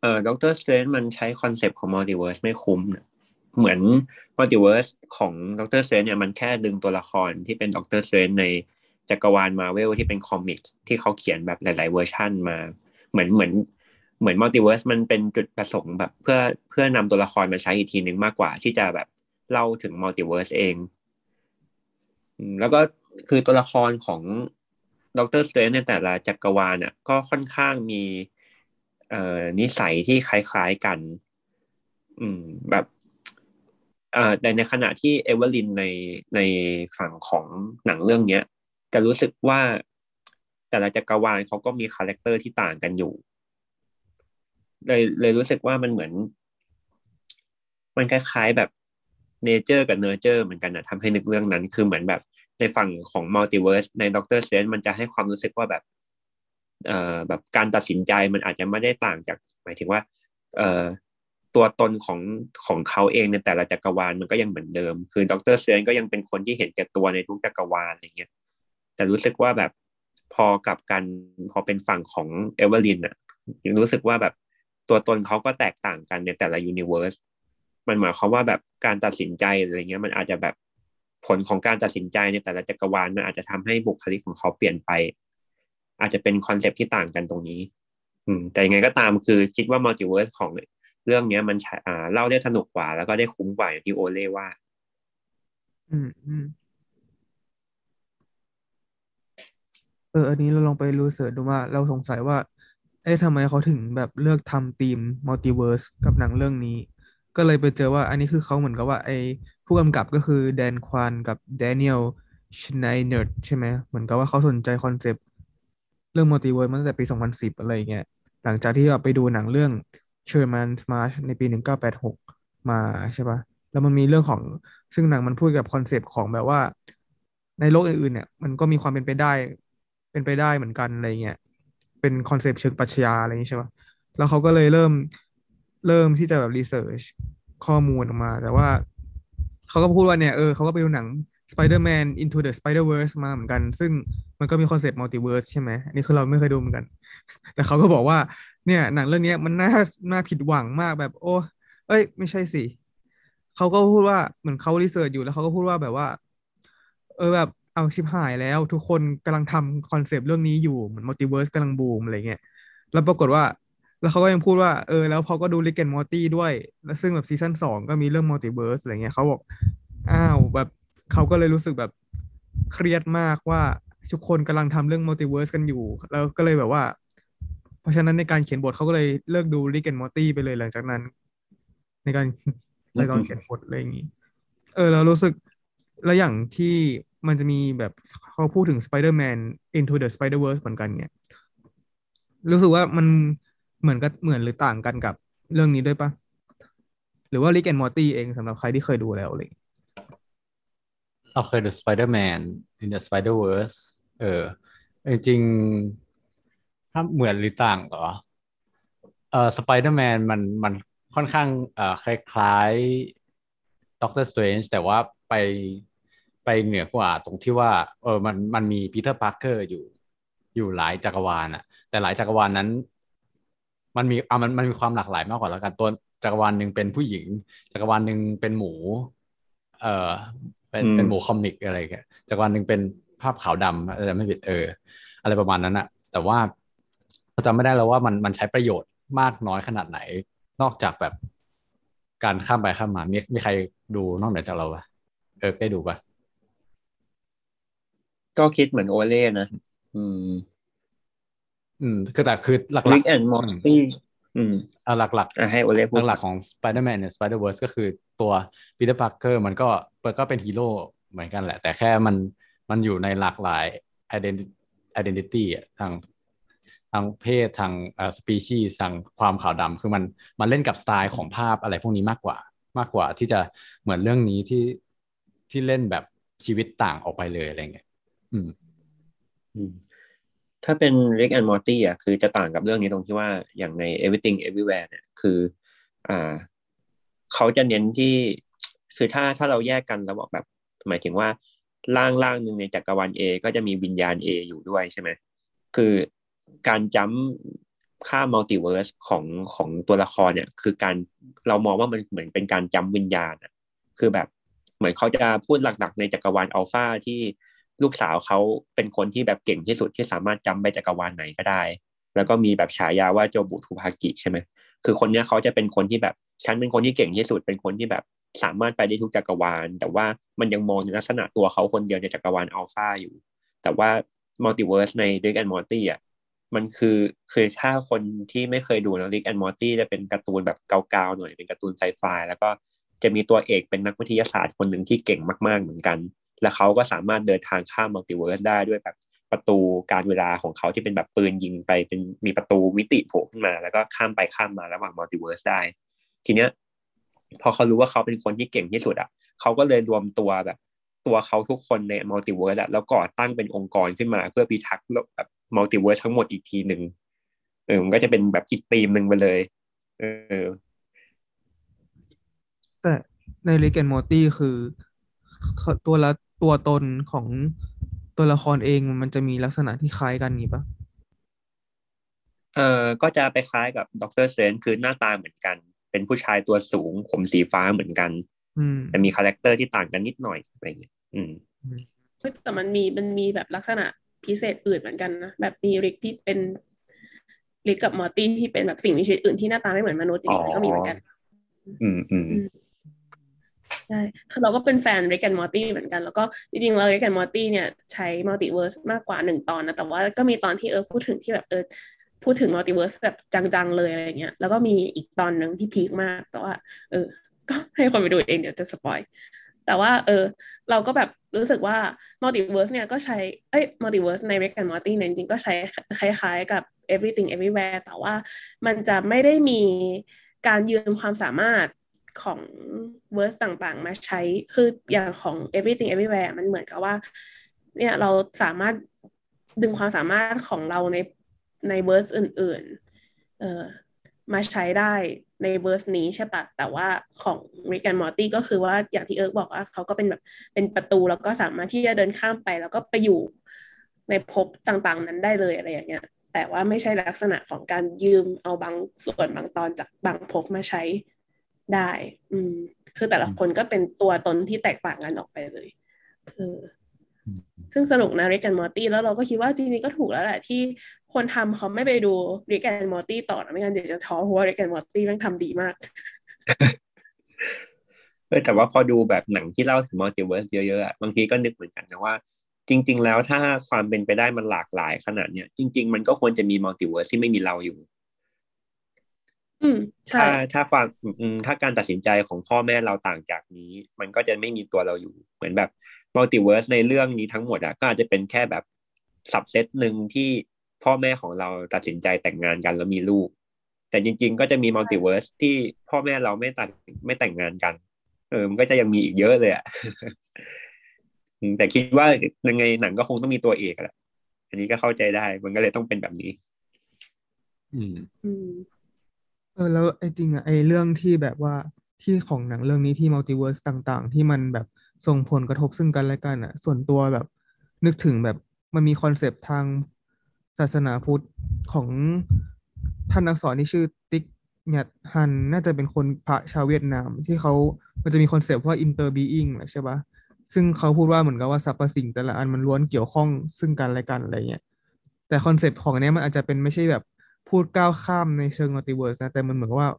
เอ่อ Doctor Strange มันใช้คอนเซปต์ของมัลติเวิร์สไม่คุ้มเหมือนมัลติเวิร์สของ Doctor Strange เนี่ยมันแค่ดึงตัวละครที่เป็น Doctor Strange ในจักรวาลมาเวลที่เป็น comic ที่เขาเขียนแบบหลาย ๆ เวอร์ชันมา เหมือนเหมือนเหมือนมัลติเวิร์สมันเป็นจุดประสงค์แบบเพื่อเพื่อนำตัวละครมาใช้อีกทีหนึ่งมากกว่าที่จะแบบ เล่าถึงมัลติเวิร์สเอง แล้วก็คือตัวละครของ Doctor Strange ในแต่ละจักรวาลอะก็ค่อนข้างมีเอ่อนิสัยที่คล้ายๆกัน อืมแบบเอ่อแต่ในขณะที่เอเวอร์ลินในในฝั่งของหนังเรื่องเนี้ย จะรู้สึกว่าแต่ละจักรวาลเขาก็มีคาแรคเตอร์ที่ต่างกันอยู่ เลยเลยรู้สึกว่ามันเหมือน มันคล้ายๆแบบ nature กับ nurture เหมือนกันนะทำให้นึกเรื่องนั้น คือเหมือนแบบในฝั่งของมัลติเวิร์สใน Doctor Strange มันจะให้ความรู้สึกว่าแบบเอ่อแบบการตัดสินใจมันอาจจะไม่ได้ต่างจาก หมายถึงว่า เอ่อตัวตนของของเขาเองในแต่ละจักรวาลมันก็ยังเหมือนเดิม คือ Doctor Strange ก็ยังเป็นคนที่เห็นแก่ตัวในทุกจักรวาลอะไรเงี้ยแต่รู้สึกว่าแบบพอกับกันพอเป็นฝั่งของเอเวอร์ลินอะยังรู้สึกว่าแบบตัวตนเขาก็แตกต่างกันในแต่ละ universe มันหมายความว่าแบบการตัดสินใจอะไรเงี้ยมันอาจจะแบบผลของการตัดสินใจในแต่ละจักรวาลมันอาจจะทำให้บุคลิกของเขาเปลี่ยนไป อาจจะเป็นคอนเซปต์ที่ต่างกันตรงนี้ อืม แต่ยังไงก็ตามคือคิดว่ามัลติเวิร์สของเรื่องเนี้ยมันอ่าเล่าได้สนุกกว่า แล้วก็ได้คุ้มกว่าอย่างที่โอเล่ว่า อืมอืมเอออันนี้เราลองไป research ดูว่าเราสงสัยว่าเอ๊ะทำไมเขาถึงแบบเลือกทำธีมมัลติเวิร์สกับหนังเรื่องนี้ ก็เลยไปเจอว่าอันนี้คือเขาเหมือนกับว่าไอ้ผู้กำกับก็คือ Dan Kwan กับ Daniel Scheinert ใช่ไหมเหมือนกับว่าเขาสนใจคอนเซปต์เรื่องมัลติเวิร์สมาตั้งแต่ปี 2010 อะไรเงี้ยหลังจากที่แบบไปดูหนังเรื่อง Sherman's March ในปี 1986 มาใช่ปะแล้วมันมีเรื่องของซึ่งหนังมันพูดกับคอนเซปต์ของแบบว่า ในโลกอื่นๆเนี่ย มันก็มีความเป็นไปได้ เป็นไปได้เหมือนกันอะไรเงี้ยเป็นคอนเซปต์เชิงปรัชญาอะไรอย่างนี้ใช่ปะแล้วเขาก็เลยเริ่ม เริ่มที่จะแบบ research ข้อมูลออกมา แต่ว่าเขาก็พูดว่าเนี่ยเออเขาก็ไปดูหนัง Spider-Man Into the Spider-Verse มาเหมือนกัน ซึ่งมันก็มีคอนเซปต์มัลติเวิร์สใช่ไหมอันนี้คือเราไม่เคยดูเหมือนกัน แต่เขาก็บอกว่า เนี่ย หนังเรื่องนี้มันน่าน่าผิดหวังมากแบบ โอ้ เอ้ย ไม่ใช่สิเขาก็พูดว่าเหมือนเขา research อยู่แล้วเขาก็พูดว่าแบบว่า เออแบบเอาชิบหายแล้ว ทุกคนกำลังทำคอนเซปต์เรื่องนี้อยู่เหมือนมัลติเวิร์สกำลังบูมอะไรเงี้ยแล้วปรากฏว่า แล้วเขาก็ยังพูดว่าเออแล้วเขาก็ดู Rick and Morty ด้วย แล้วซึ่งแบบซีซั่นสองก็มีเรื่องมัลติเวิร์สอะไรเงี้ยเขาบอกอ้าวแบบเขาก็เลยรู้สึกแบบเครียดมากว่าทุกคนกำลังทำเรื่องมัลติเวิร์สกันอยู่ แล้วก็เลยแบบว่า เพราะฉะนั้นในการเขียนบทเขาก็เลยเลิกดู Rick and Morty ไปเลยหลังจากนั้น ในการในการเขียนบทอะไรอย่างนี้เออเรารู้สึกแล้วอย่างที่มันจะมีแบบเขาพูดถึง Spider-Man Into the Spider-Verse เหมือนกันเนี่ย รู้สึกว่ามัน เหมือนกับเหมือนหรือต่างกันกับเรื่องนี้ด้วยปะหรือว่า Rick and Morty เองสำหรับใครที่เคยดูแล้วอะไรอย่างเลยเราเคยดู Spider-Man Into the Spider-Verse เออ จริงๆถ้าเหมือนหรือต่างเหรอเออ Spider-Man มันมันค่อนข้างเอ่อคล้ายๆ Doctor Strange แต่ว่าไปไปเหนือกว่าตรงที่ว่า เออมันมันมี Peter Parker อยู่อยู่หลายจักรวาลอะแต่หลายจักรวาลนั้น มันมีอะมันมันมีความหลากหลายมากกว่าแล้วกันตัวจักรวาลหนึ่งเป็นผู้หญิง จักรวาลหนึ่งเป็นหมู เออเป็นอืมเป็นหมูคอมิกอะไรเงี้ยจักรวาลหนึ่งเป็นภาพขาวดำอะไรไม่ผิดเออ อะไรประมาณนั้นอะแต่ว่าเราจำไม่ได้แล้วว่ามันมันใช้ประโยชน์มากน้อยขนาดไหน นอกจากแบบการข้ามไปข้ามมา มีมีใครดูนอกเหนือจากเราปะเออได้ดูปะก็คิดเหมือนโอเล่นะ อืม อืมคือแต่คือหลัก Rick ๆ and Morty อืมอะหลักอะให้โอเล่พูดๆหลักๆของ Spider-Man เนี่ย Spider-Verse ก็คือตัว Peter Parker มันก็มันก็เป็นฮีโร่เหมือนกันแหละ แต่แค่มันมันอยู่ในหลากหลาย identity identity อะทางทางเพศทางเอ่อ species ทางความขาวดำคือมันมันเล่นกับสไตล์ของภาพอะไรพวกนี้มากกว่า มากกว่าที่จะเหมือนเรื่องนี้ที่ที่เล่นแบบชีวิตต่างออกไปเลยอะไรเงี้ยอืมอืม ถ้าเป็น Rick and Morty อะคือจะต่างกับเรื่องนี้ตรงที่ว่าอย่างใน Everything Everywhere เนี่ยคืออ่าเขาจะเน้นที่คือถ้าถ้าเราแยกกันเราบอกแบบ หมายถึงว่าร่างร่างหนึ่งในจักรวาล A ก็จะมีวิญญาณ A อยู่ด้วยใช่ไหมคือการจัมข้ามมัลติเวิร์สของของตัวละครเนี่ยคือการเรามองว่ามันเหมือนเป็นการจัมวิญญาณอะคือแบบเหมือนเขาจะพูดหลักๆในจักรวาลอัลฟาที่ ลูกสาวเขาเป็นคนที่แบบเก่งที่สุดที่สามารถจำไปจักรวาลไหนก็ได้ แล้วก็มีแบบฉายาว่า Jobu Tupaki ใช่ไหมคือคนเนี้ยเขาจะเป็นคนที่แบบฉันเป็นคนที่เก่งที่สุดเป็นคนที่แบบสามารถไปได้ทุกจักรวาล แต่ว่ามันยังมองในลักษณะตัวเขาคนเดียวในจักรวาลอัลฟาอยู่ แต่ว่ามัลติเวิร์สใน Rick and Morty อะมันคือคือถ้าคนที่ไม่เคยดูนะ Rick and Morty จะเป็นการ์ตูนแบบกาวๆหน่อยเป็นการ์ตูนไซไฟแล้วก็จะมีตัวเอกเป็นนักวิทยาศาสตร์คนหนึ่งที่เก่งมาก ๆเหมือนกัน และเขาก็สามารถเดินทางข้ามมัลติเวิร์สได้ด้วยแบบประตูกาลเวลาของเขาที่เป็นแบบปืนยิงไปเป็นมีประตูมิติโผล่ขึ้นมา แล้วก็ข้ามไปข้ามมาระหว่างมัลติเวิร์สได้ ทีเนี้ยพอเขารู้ว่าเขาเป็นคนที่เก่งที่สุดอะเขาก็เลยรวมตัวแบบ ตัวเขาทุกคนในมัลติเวิร์สแล้วก่อตั้งเป็นองค์กรขึ้นมา เพื่อพิทักษ์แบบมัลติเวิร์สทั้งหมดอีกทีหนึ่งเออมันก็จะเป็นแบบอีกธีมหนึ่งไปเลยเออแต่ใน Rick and Morty คือ ตัวละตัวตนของตัวละครเองมันจะมีลักษณะที่คล้ายกันนี้ปะเออก็จะไปคล้ายกับ Doctor Strange คือหน้าตาเหมือนกัน เป็นผู้ชายตัวสูง ผมสีฟ้าเหมือนกันอืมแต่มี character ที่ต่างกันนิดหน่อยอะไรอย่างเงี้ยอืมเฮ้ยแต่มันมีมันมีแบบลักษณะพิเศษอื่นเหมือนกันนะแบบมีริกที่เป็นริกกับมอร์ตี้ที่เป็นแบบสิ่งมีชีวิตอื่นที่หน้าตาไม่เหมือนมนุษย์อย่างนี้ก็มีเหมือนกัน อืมอืม ใช่คือเราก็เป็นแฟน Rick and Morty เหมือนกัน แล้วก็จริงๆเรา Rick and Morty เนี่ยใช้ multiverse มากกว่าหนึ่งตอนนะ แต่ว่าก็มีตอนที่เออพูดถึงที่แบบเออพูดถึง multiverse แบบจังๆเลยอะไรเงี้ย แล้วก็มีอีกตอนหนึ่งที่พีคมาก แต่ว่า เออ ก็ให้คนไปดูเองเดี๋ยวจะสปอยแต่ว่าเออเราก็แบบรู้สึกว่า multiverse เนี่ยก็ใช้เอ้ย multiverse ใน Rick and Morty เนี่ยจริงๆก็ใช้คล้ายๆกับ everything everywhere แต่ว่ามันจะไม่ได้มีการยืมความสามารถ ของ verse ต่างๆ มาใช้คืออย่างของ everything everywhere มันเหมือนกับว่า เนี่ยเราสามารถดึงความสามารถของเราในใน verse อื่นๆเอ่อมาใช้ได้ใน verse นี้ใช่ปะแต่ว่าของ Rick and Morty ก็คือว่าอย่างที่เอิร์กบอกว่าเขาก็เป็นแบบเป็นประตูแล้วก็สามารถที่จะเดินข้ามไป แล้วก็ไปอยู่ในภพต่างๆ นั้นได้เลยอะไรอย่างเงี้ยแต่ว่าไม่ใช่ลักษณะของการยืมเอาบางส่วนบางตอนจากบางภพมาใช้ ได้ อืม คือแต่ละคนก็เป็นตัวตนที่แตกต่างกันออกไปเลยเออซึ่งสนุกนะ Rick and Morty แล้วเราก็คิดว่าจริงๆก็ถูกแล้วแหละที่คนทำเขาไม่ไปดู Rick and Morty ต่อนะไม่งั้นเดี๋ยวจะท้อเพราะว่า Rick and Morty แม่งทำดีมากเออแต่ว่าพอดูแบบหนังที่เล่าถึง multiverse เยอะๆอะบางทีก็นึกเหมือนกันนะว่า จริง ๆ แล้วถ้าความเป็นไปได้มันหลากหลายขนาดเนี้ยจริง ๆ มันก็ควรจะมี multiverse ที่ไม่มีเราอยู่ อืมใช่ถ้าถ้าความอืมถ้าการตัดสินใจของพ่อแม่เราต่างจากนี้ มันก็จะไม่มีตัวเราอยู่ เหมือนแบบ multiverse ในเรื่องนี้ทั้งหมดอะก็อาจจะเป็นแค่แบบsubset หนึ่งที่พ่อแม่ของเราตัดสินใจแต่งงานกันแล้วมีลูก แต่จริง ๆ ก็จะมี multiverse ที่พ่อแม่เราไม่ตัดไม่แต่งงานกัน เออมันก็จะยังมีอีกเยอะเลยอะอืมแต่คิดว่ายังไงหนังก็คงต้องมีตัวเอกแหละอันนี้ก็เข้าใจได้ มันก็เลยต้องเป็นแบบนี้ อืมอืม เออแล้วไอ้จริงอะไอ้เรื่องที่แบบว่าที่ของหนังเรื่องนี้ที่ multiverse ต่าง ๆ ที่มันแบบส่งผลกระทบซึ่งกันและกันอะส่วนตัวแบบนึกถึงแบบมันมี concept ทางศาสนาพุทธของท่านนักสอนที่ชื่อติช นัท ฮันห์น่าจะเป็นคนพระชาวเวียดนาม ที่เขามันจะมี concept ว่า interbeing ใช่ปะซึ่งเขาพูดว่าเหมือนกับว่าสรรพสิ่งแต่ละอันมันล้วนเกี่ยวข้องซึ่งกันและกันอะไรเงี้ยแต่ concept ของเนี้ยมันอาจจะเป็นไม่ใช่แบบ พูดก้าวข้ามในเชิง multiverse นะแต่มันเหมือนกับว่า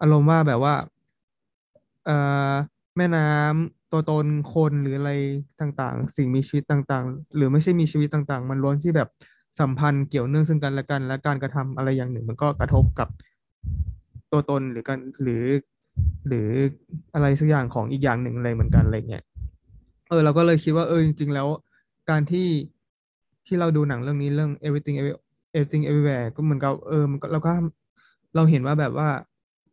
อารมณ์ว่าแบบว่า เอ่อแม่น้ำตัวตนคนหรืออะไรต่างๆ สิ่งมีชีวิตต่างๆ หรือไม่ใช่มีชีวิตต่างๆ มันล้วนที่แบบสัมพันธ์เกี่ยวเนื่องซึ่งกันและกัน และการกระทำอะไรอย่างหนึ่ง มันก็กระทบกับตัวตนหรือกันหรือ หรืออะไรสักอย่างของอีกอย่างหนึ่งอะไรเหมือนกันอะไรเงี้ยเออเราก็เลยคิดว่าเออจริง ๆ แล้ว การที่ที่เราดูหนังเรื่องนี้เรื่อง everything everything everywhere ก็เหมือนกับเออมันก็เราก็เราเห็นว่าแบบว่า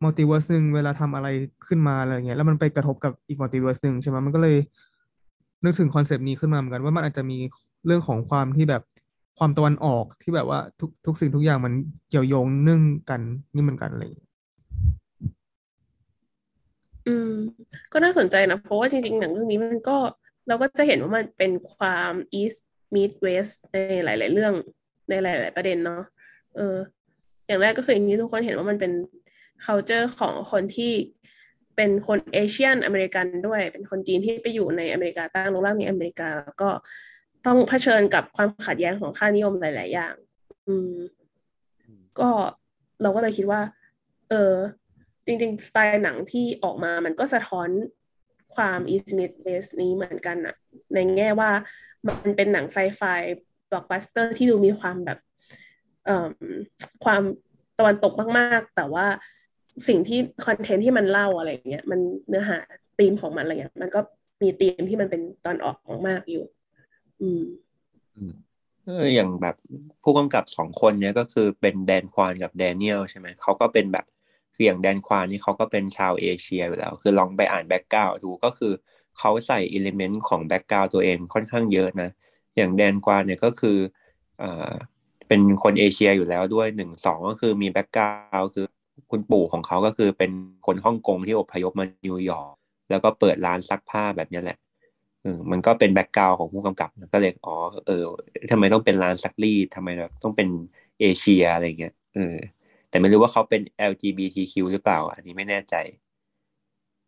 multiverse หนึ่งเวลาทำอะไรขึ้นมาอะไรเงี้ยแล้วมันไปกระทบกับอีก multiverse หนึ่งใช่ไหมมันก็เลยนึกถึง concept นี้ขึ้นมาเหมือนกันว่ามันอาจจะมีเรื่องของความที่แบบความตะวันออกที่แบบว่าทุกทุกสิ่งทุกอย่างมันเกี่ยวโยงเนื่องกันนี่เหมือนกันอะไรอย่างเงี้ยอืม ก็น่าสนใจนะ เพราะว่าจริงๆ หนังเรื่องนี้มันก็เราก็จะเห็นว่ามันเป็นความ East meet West ในหลาย ๆ เรื่อง ในหลาย ๆ ประเด็นเนาะเออ อย่างแรกก็คืออย่างที่ทุกคนเห็นว่ามันเป็น culture ของคนที่เป็นคนเอเชียนอเมริกันด้วย เป็นคนจีนที่ไปอยู่ในอเมริกาตั้งรกรากในอเมริกา แล้วก็ต้องเผชิญกับความขัดแย้งของค่านิยมหลาย ๆ อย่าง อืม ก็เราก็เลยคิดว่า เออ จริง ๆ สไตล์หนังที่ออกมามันก็สะท้อนความ East meets West นี้เหมือนกันอะในแง่ว่ามันเป็นหนังไซไฟ บล็อกบัสเตอร์ที่ดูมีความแบบความตะวันตกมาก ๆ แต่ว่าสิ่งที่ content ที่มันเล่าอะไรเงี้ยมันเนื้อหาธีมของมันอะไรเงี้ยมันก็มีธีมที่มันเป็นตะวันออกมากอยู่ อืมเอออย่างแบบผู้กำกับสองคนเนี้ยก็คือเป็นแดนควานกับแดเนียลใช่ไหมเขาก็เป็นแบบคืออย่างแดนควานนี่เขาก็เป็นชาวเอเชียอยู่แล้ว คือลองไปอ่าน background ดูก็คือเขาใส่ element ของ background ตัวเองค่อนข้างเยอะนะ อย่างแดนควานเนี่ยก็คือเอ่อเป็นคนเอเชียอยู่แล้วด้วยหนึ่งสองก็คือมี background คือคุณปู่ของเขาก็คือเป็นคนฮ่องกงที่อพยพมานิวยอร์กแล้วก็เปิดร้านซักผ้าแบบนี้แหละเออมันก็เป็น background ของผู้กำกับก็เลยอ๋อเออทำไมต้องเป็นร้านซักรีดทำไมต้องเป็นเอเชียอะไรเงี้ยเออแต่ไม่รู้ว่าเขาเป็น LGBTQ หรือเปล่า อันนี้ไม่แน่ใจ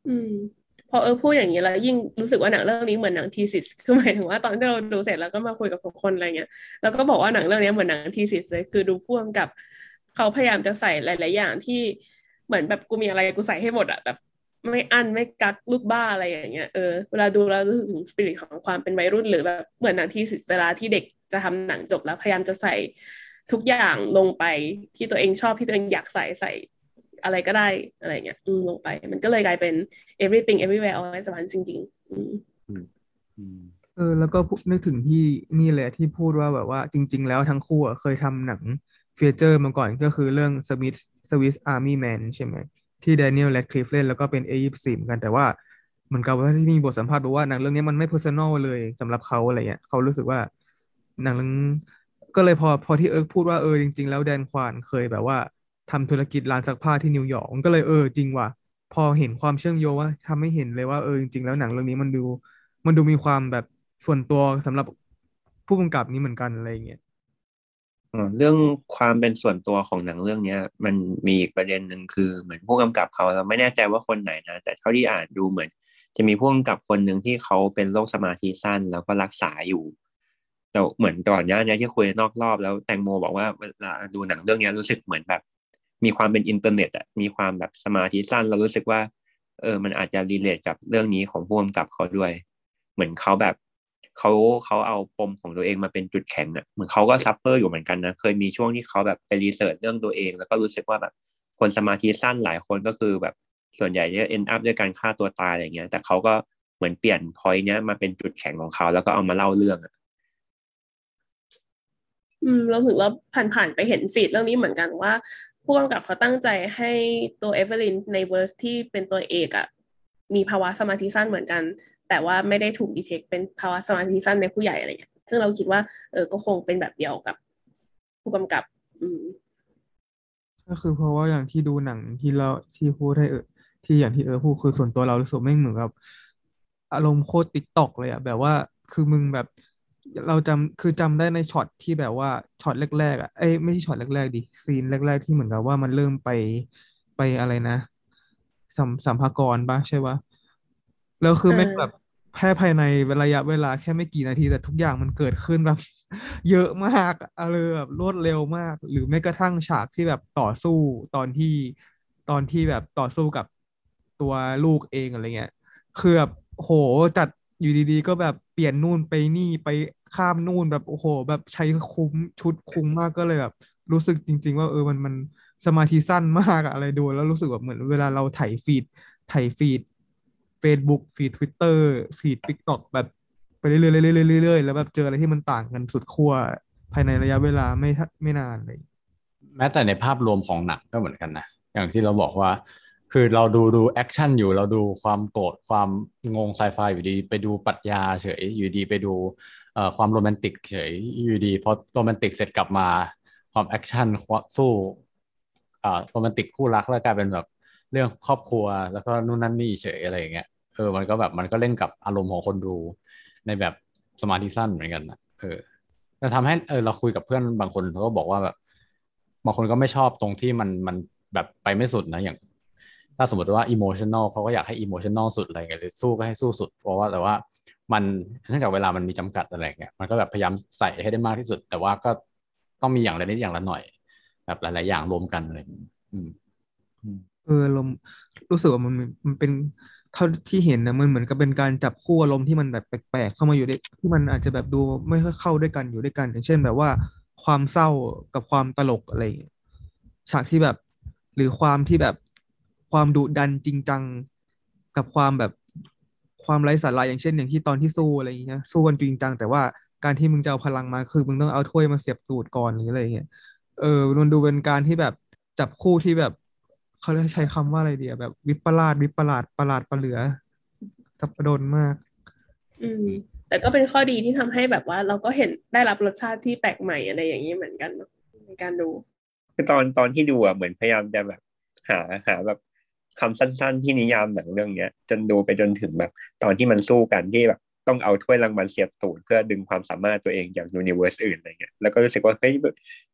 อืม พอเออพูดอย่างนี้แล้วยิ่งรู้สึกว่าหนังเรื่องนี้เหมือนหนังทีสิสคือหมายถึงว่าตอนที่เราดูเสร็จแล้วก็มาคุยกับคนอะไรเงี้ยแล้วก็บอกว่าหนังเรื่องนี้เหมือนหนังทีสิสเลยคือดูพ่วงกับเขาพยายามจะใส่หลาย ๆ อย่างที่เหมือนแบบกูมีอะไรกูใส่ให้หมดอะแบบไม่อั้นไม่กักลูกบ้าอะไรอย่างเงี้ยเออเวลาดูแล้วรู้สึกถึงสปิริตของความเป็นวัยรุ่นหรือแบบเหมือนหนังทีสิสเวลาที่เด็กจะทำหนังจบแล้วพยายามจะใส่ทุกอย่างลงไปที่ตัวเองชอบที่ตัวเองอยากใส่ใส่ อะไรก็ได้อะไรเงี้ยอืมลงไป มันก็เลยกลายเป็น everything everywhere all at once จริงๆอืมอืมเออแล้วก็พูดนึกถึงที่นี่แหละที่พูดว่าแบบว่าจริง ๆ แล้วทั้งคู่อะเคยทำหนังเฟีเจอร์มาก่อนก็คือเรื่อง Swiss Swiss Army Man ใช่ไหมที่ Daniel Radcliffe เล่นแล้วก็เป็น A24 เหมือนกันแต่ว่าเหมือนกับว่าที่มีบทสัมภาษณ์บอกว่าหนังเรื่องนี้มันไม่ personal เลยสำหรับเขาอะไรเงี้ยเขารู้สึกว่าหนังเรื่องก็เลยพอพอที่เอิร์กพูดว่าเออจริง ๆ แล้วแดนควานเคยแบบว่า ทำธุรกิจร้านซักผ้าที่นิวยอร์กมันก็เลยเออจริงว่ะพอเห็นความเชื่อมโยงว่าทำให้เห็นเลยว่าเออจริงๆแล้วหนังเรื่องนี้มันดู มันดูมีความแบบส่วนตัวสำหรับผู้กำกับนี้เหมือนกันอะไรเงี้ยเรื่องความเป็นส่วนตัวของหนังเรื่องเนี้ย มันมีอีกประเด็นหนึ่งคือเหมือนผู้กำกับเขาเราไม่แน่ใจว่าคนไหนนะแต่เท่าที่อ่านดูเหมือน จะมีผู้กำกับคนหนึ่งที่เขาเป็นโรคสมาธิสั้นแล้วก็รักษาอยู่แต่เหมือนก่อนหน้านี้ที่คุยนอกรอบแล้วแตงโมบอกว่าเวลาดูหนังเรื่องเนี้ยรู้สึกเหมือนแบบ มีความเป็นอินเทอร์เน็ตอะมีความแบบสมาธิสั้น เรารู้สึกว่า เออ มันอาจจะ relate กับเรื่องนี้ของผู้กำกับเขาด้วย เหมือนเขาแบบเขาเขาเอาปมของตัวเองมาเป็นจุดแข็งอะเหมือนเขาก็ suffer อยู่เหมือนกันนะ เคยมีช่วงที่เขาแบบไป research เรื่องตัวเอง แล้วก็รู้สึกว่าแบบคนสมาธิสั้นหลายคนก็คือแบบส่วนใหญ่จะ end up ด้วยการฆ่าตัวตายอะไรเงี้ย แต่เขาก็เหมือนเปลี่ยน point เนี้ยมาเป็นจุดแข็งของเขาแล้วก็เอามาเล่าเรื่องอะอืมเราถึงเราผ่านๆไปเห็น feed เรื่องนี้เหมือนกันว่า ผู้กำกับเขาตั้งใจให้ตัวเอเวอร์ลินใน verse ที่เป็นตัวเอกอะมีภาวะสมาธิสั้นเหมือนกัน แต่ว่าไม่ได้ถูก detect เป็นภาวะสมาธิสั้นในผู้ใหญ่อะไรเงี้ยซึ่งเราคิดว่าเออก็คงเป็นแบบเดียวกับ ผู้กำกับ อืมก็คือเพราะว่าอย่างที่ดูหนังที่เราที่พูดให้เออที่อย่างที่เออพูดคือส่วนตัวเรารู้สึกแม่งเหมือนกับ อารมณ์โคตร TikTok เลยอะแบบว่าคือมึงแบบ เราจำคือจำได้ในช็อตที่แบบว่าช็อตแรกๆอะเอ้ยไม่ใช่ช็อตแรกๆดิซีนแรก ๆ ที่เหมือนกับว่ามันเริ่มไปไปอะไรนะ สรรสรรพากรปะใช่ปะแล้วคือเออแม่งแบบแค่ภายในระยะเวลาแค่ไม่กี่นาทีแต่ทุกอย่างมันเกิดขึ้นแบบเยอะมากอะไรแบบรวดเร็วมาก หรือแม้กระทั่งฉากที่แบบต่อสู้ตอนที่ตอนที่แบบต่อสู้กับตัวลูกเองอะไรเงี้ยคือแบบโหจัด อยู่ดีๆ ก็แบบเปลี่ยนนู่นไปนี่ไปข้ามนู่นแบบโอ้โห แบบใช้คุ้มชุดคุ้มมากก็เลยแบบ รู้สึกจริง ๆ ว่าเออมันมันสมาธิสั้นมากอะอะไรดู แล้วรู้สึกแบบเหมือนเวลาเราไถฟีดไถฟีด Facebook ฟีด Twitter ฟีด TikTok แบบไปเรื่อยๆเรื่อยๆเรื่อยๆแล้วแบบเจออะไรที่มันต่างกันสุดขั้วภายในระยะเวลาไม่ทัไม่นานเลย แม้แต่ในภาพรวมของหนังก็เหมือนกันนะ อย่างที่เราบอกว่า คือเราดูดูแอคชั่นอยู่เราดูความโกรธความงงไซไฟอยู่ดี ไปดูปรัชญาเฉยอยู่ดีไปดูความโรแมนติกเฉยอยู่ดีพอโรแมนติกเสร็จกลับมาความแอคชั่นสู้อ่าโรแมนติกคู่รักแล้วกลายเป็นแบบเรื่องครอบครัวแล้วก็นู่นนั่นนี่เฉยอะไรอย่างเงี้ยเออมันก็แบบมันก็เล่นกับอารมณ์ของคนดูในแบบสมาธิสั้นเหมือนกันนะเออจะทำให้เออเราคุยกับเพื่อนบางคนเขาก็บอกว่าแบบบางคนก็ไม่ชอบตรงที่มันมันแบบไปไม่สุดนะอย่าง ถ้าสมมติว่าอิโมชัน a ลเขาก็อยากให้อิโมชัน a ลสุดอะไรเงี้ยหรือสู้ก็ให้สู้สุด เพราะว่าแต่ว่ามันเนื่องจากเวลามันมีจำกัดอะไรเงี้ยมันก็แบบพยายามใส่ให้ได้มากที่สุด แต่ว่าก็ต้องมีอย่างละนิดอย่างละหน่อย แบบหลาย ๆ อย่างรวมกันอะไรอืมเออลมรู้สึกว่ามันมันเป็นเท่าที่เห็นนะมันเหมือนกับเป็นการจับคู่อารมณ์ที่มันแบบแปลกๆเข้ามาอยู่ด้วยที่มันอาจจะแบบดูไม่ค่อยเข้าด้วยกันอยู่ด้วยกัน อย่างเช่นแบบว่าความเศร้ากับความตลกอะไรฉากที่แบบ หรือความที่แบบ ความดุดันจริงจัง กับความแบบความไร้สาระอย่างเช่นอย่างที่ตอนที่สู้อะไรอย่างเงี้ยสู้กันจริงจัง แต่ว่าการที่มึงจะเอาพลังมาคือมึงต้องเอาถ้วยมาเสียบตูดก่อนหรืออะไรอย่างเงี้ยเออมันดูเป็นการที่แบบจับคู่ที่แบบเขาเรียกใช้คำว่าอะไรเดียแบบวิปลาสวิปลาสประหลาดประเหลือสับปะรดมาก อืม แต่ก็เป็นข้อดีที่ทำให้แบบว่า เราก็เห็นได้รับรสชาติที่แปลกใหม่อะไรอย่างนี้เหมือนกันเนอะในการดูคือตอนตอนที่ดูอะเหมือนพยายามจะแบบ หาหาแบบ คำสั้น ๆ ที่นิยามหนังเรื่องเนี้ย จนดูไปจนถึงแบบตอนที่มันสู้กันที่แบบต้องเอาถ้วยรางวัลเสียบตูดเพื่อดึงความสามารถตัวเองจากยูนิเวอร์สอื่นอะไรเงี้ยแล้วก็รู้สึกว่าเฮ้ย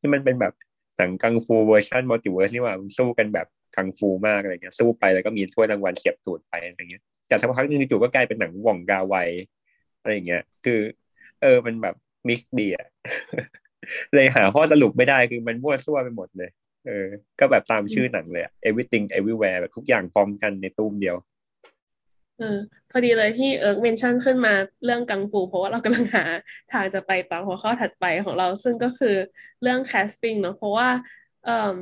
ที่มันเป็นแบบหนังกังฟูเวอร์ชัน multiverse นี่ว่ามันสู้กันแบบกังฟูมากอะไรเงี้ยสู้ไปแล้วก็มีถ้วยรางวัลเสียบตูดไปอะไรเงี้ยแต่สักพักหนึงจู่ๆก็กลายเป็นหนังหว่องกาไวอะไรอย่างเงี้ย คือ เออมันแบบ mix ดีอะเลยหาข้อสรุปไม่ได้คือมันมั่วซั่วไปหมดเลย เออ ก็แบบตามชื่อหนังเลยอะ everything everywhere แบบทุกอย่างพร้อมกันในตู้มเดียว เออ พอดีเลยที่เอิร์ก mention ขึ้นมาเรื่องกังฟู เพราะว่าเรากำลังหาทางจะไปต่อหัวข้อถัดไปของเรา ซึ่งก็คือเรื่อง casting เนอะเพราะว่า เออ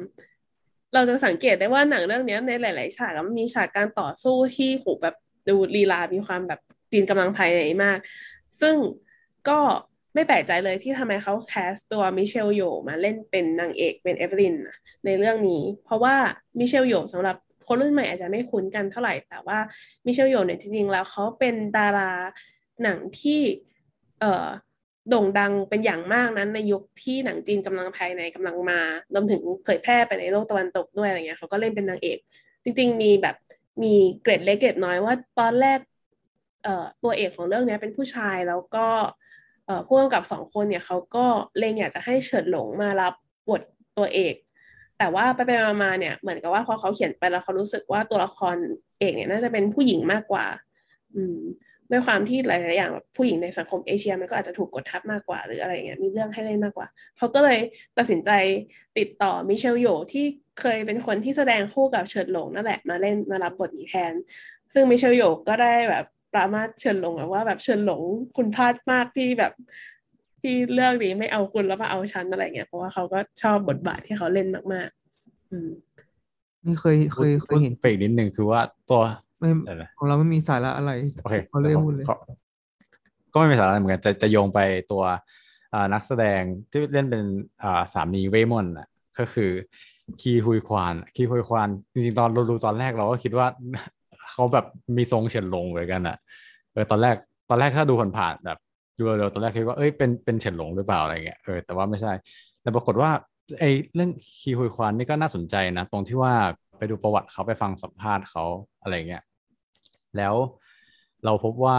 เราจะสังเกตได้ว่าหนังเรื่องเนี้ยในหลาย ๆ ฉากอะมันมีฉากการต่อสู้ที่โหแบบดูลีลา มีความแบบจีนกำลังภายในมาก ซึ่งก็ ไม่แปลกใจเลยที่ทำไมเขาแคสตัวมิเชลโยมาเล่นเป็นนางเอกเป็นเอเวลินในเรื่องนี้ เพราะว่ามิเชลโยสำหรับคนรุ่นใหม่อาจจะไม่คุ้นกันเท่าไหร่ แต่ว่ามิเชลโยเนี่ยจริงๆ แล้วเขาเป็นดาราหนังที่เอ่อโด่งดังเป็นอย่างมากนั้นในยุคที่หนังจีนกำลังภายในกำลังมารวมถึงเผยแพร่ไปในโลกตะวันตกด้วยอะไรเงี้ยเขาก็เล่นเป็นนางเอก จริง ๆ มีแบบมีเกร็ดเล็กเกร็ดน้อยว่าตอนแรกเอ่อตัวเอกของเรื่องนี้เป็นผู้ชายแล้วก็เผู้กำกับสองคนเนี่ยเขาก็เลงอยากจะให้เฉิดหลงมารับบทตัวเอก แต่ว่าไปไปมาเนี่ยเหมือนกับว่าพอเขาเขียนไปแล้วเขารู้สึกว่าตัวละครเอกเนี่ยน่าจะเป็นผู้หญิงมากกว่า อืมด้วยความที่หลาย ๆ อย่างแบบผู้หญิงในสังคมเอเชียมันก็อาจจะถูกกดทับมากกว่า หรืออะไรเงี้ยมีเรื่องให้เล่นมากกว่า เขาก็เลยตัดสินใจติดต่อมิเชลโยที่เคยเป็นคนที่แสดงคู่กับเฉิดหลงนั่นแหละมาเล่นมารับบทนี้แทน ซึ่งมิเชลโยก็ได้แบบ รามาสเฉินหลงอะว่าแบบเฉินหลงคุณพลาดมากที่แบบที่เรื่องนี้ไม่เอาคุณแล้วมาเอาฉันอะไรเงี้ยเพราะว่าเขาก็ชอบบทบาทที่เขาเล่นมากๆ อืมนี่เคยเคยเคยเห็นไปอีกนิดนึงคือว่าตัวไม่เดี๋ยวนะของเราไม่มีสาระอะไรโอเคเขาเลยพูดเลยขอก็ไม่มีสาระเหมือนกันจะจะโยงไปตัวอ่านักแสดงที่เล่นเป็นอ่าสามีเวย์มอนอะก็คือคีฮุยควานคีฮุยควานจริงๆตอนเราดูตอนแรกเราก็คิดว่า เขาแบบมีทรงเฉินหลงเหมือนกันอะเออตอนแรกตอนแรกถ้าดูผ่านๆแบบดูเร็วตอนแรกคิดว่าเอ้ยเป็นเป็นเฉินหลงหรือเปล่าอะไรเงี้ยเออแต่ว่าไม่ใช่ แต่ปรากฏว่าไอ้เรื่องคีฮุยควานนี่ก็น่าสนใจนะ ตรงที่ว่าไปดูประวัติเขาไปฟังสัมภาษณ์เขาอะไรเงี้ยแล้วเราพบว่า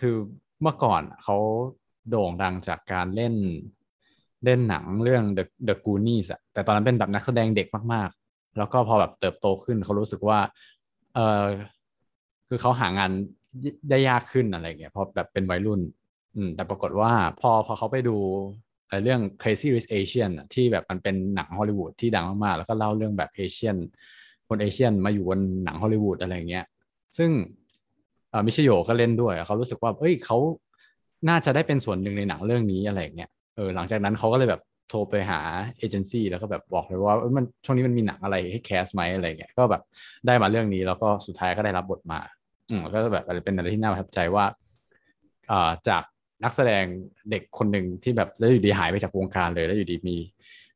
คือเมื่อก่อนเขาโด่งดังจากการเล่นเล่นหนังเรื่อง The The Goonies อะแต่ตอนนั้นเป็นแบบนักแสดงเด็กมากๆ แล้วก็พอแบบเติบโตขึ้นเขารู้สึกว่า เออคือเขาหางานได้ยากขึ้นอะไรเงี้ยพอแบบเป็นวัยรุ่น อืม แต่ปรากฏว่าพอพอเขาไปดูเรื่อง Crazy Rich Asian ที่แบบมันเป็นหนังฮอลลีวูดที่ดังมากๆ แล้วก็เล่าเรื่องแบบเอเชียนคนเอเชียนมาอยู่บนหนังฮอลลีวูดอะไรเงี้ย ซึ่งมิชโยก็เล่นด้วย เขารู้สึกว่า เอ้ยเขาน่าจะได้เป็นส่วนหนึ่งในหนังเรื่องนี้อะไรเงี้ย เออ หลังจากนั้นเขาก็เลยแบบ โทรไปหาเอเจนซี่แล้วก็แบบบอกเลยว่ามันช่วงนี้มันมีหนังอะไรให้แคสไหมอะไรเงี้ยก็แบบได้มาเรื่องนี้แล้วก็สุดท้ายก็ได้รับบทมา อืมก็แบบเป็นอะไรที่น่าประทับใจว่าอ่าจากนักแสดงเด็กคนหนึ่งที่แบบแล้วอยู่ดีหายไปจากวงการเลยแล้วอยู่ดีมี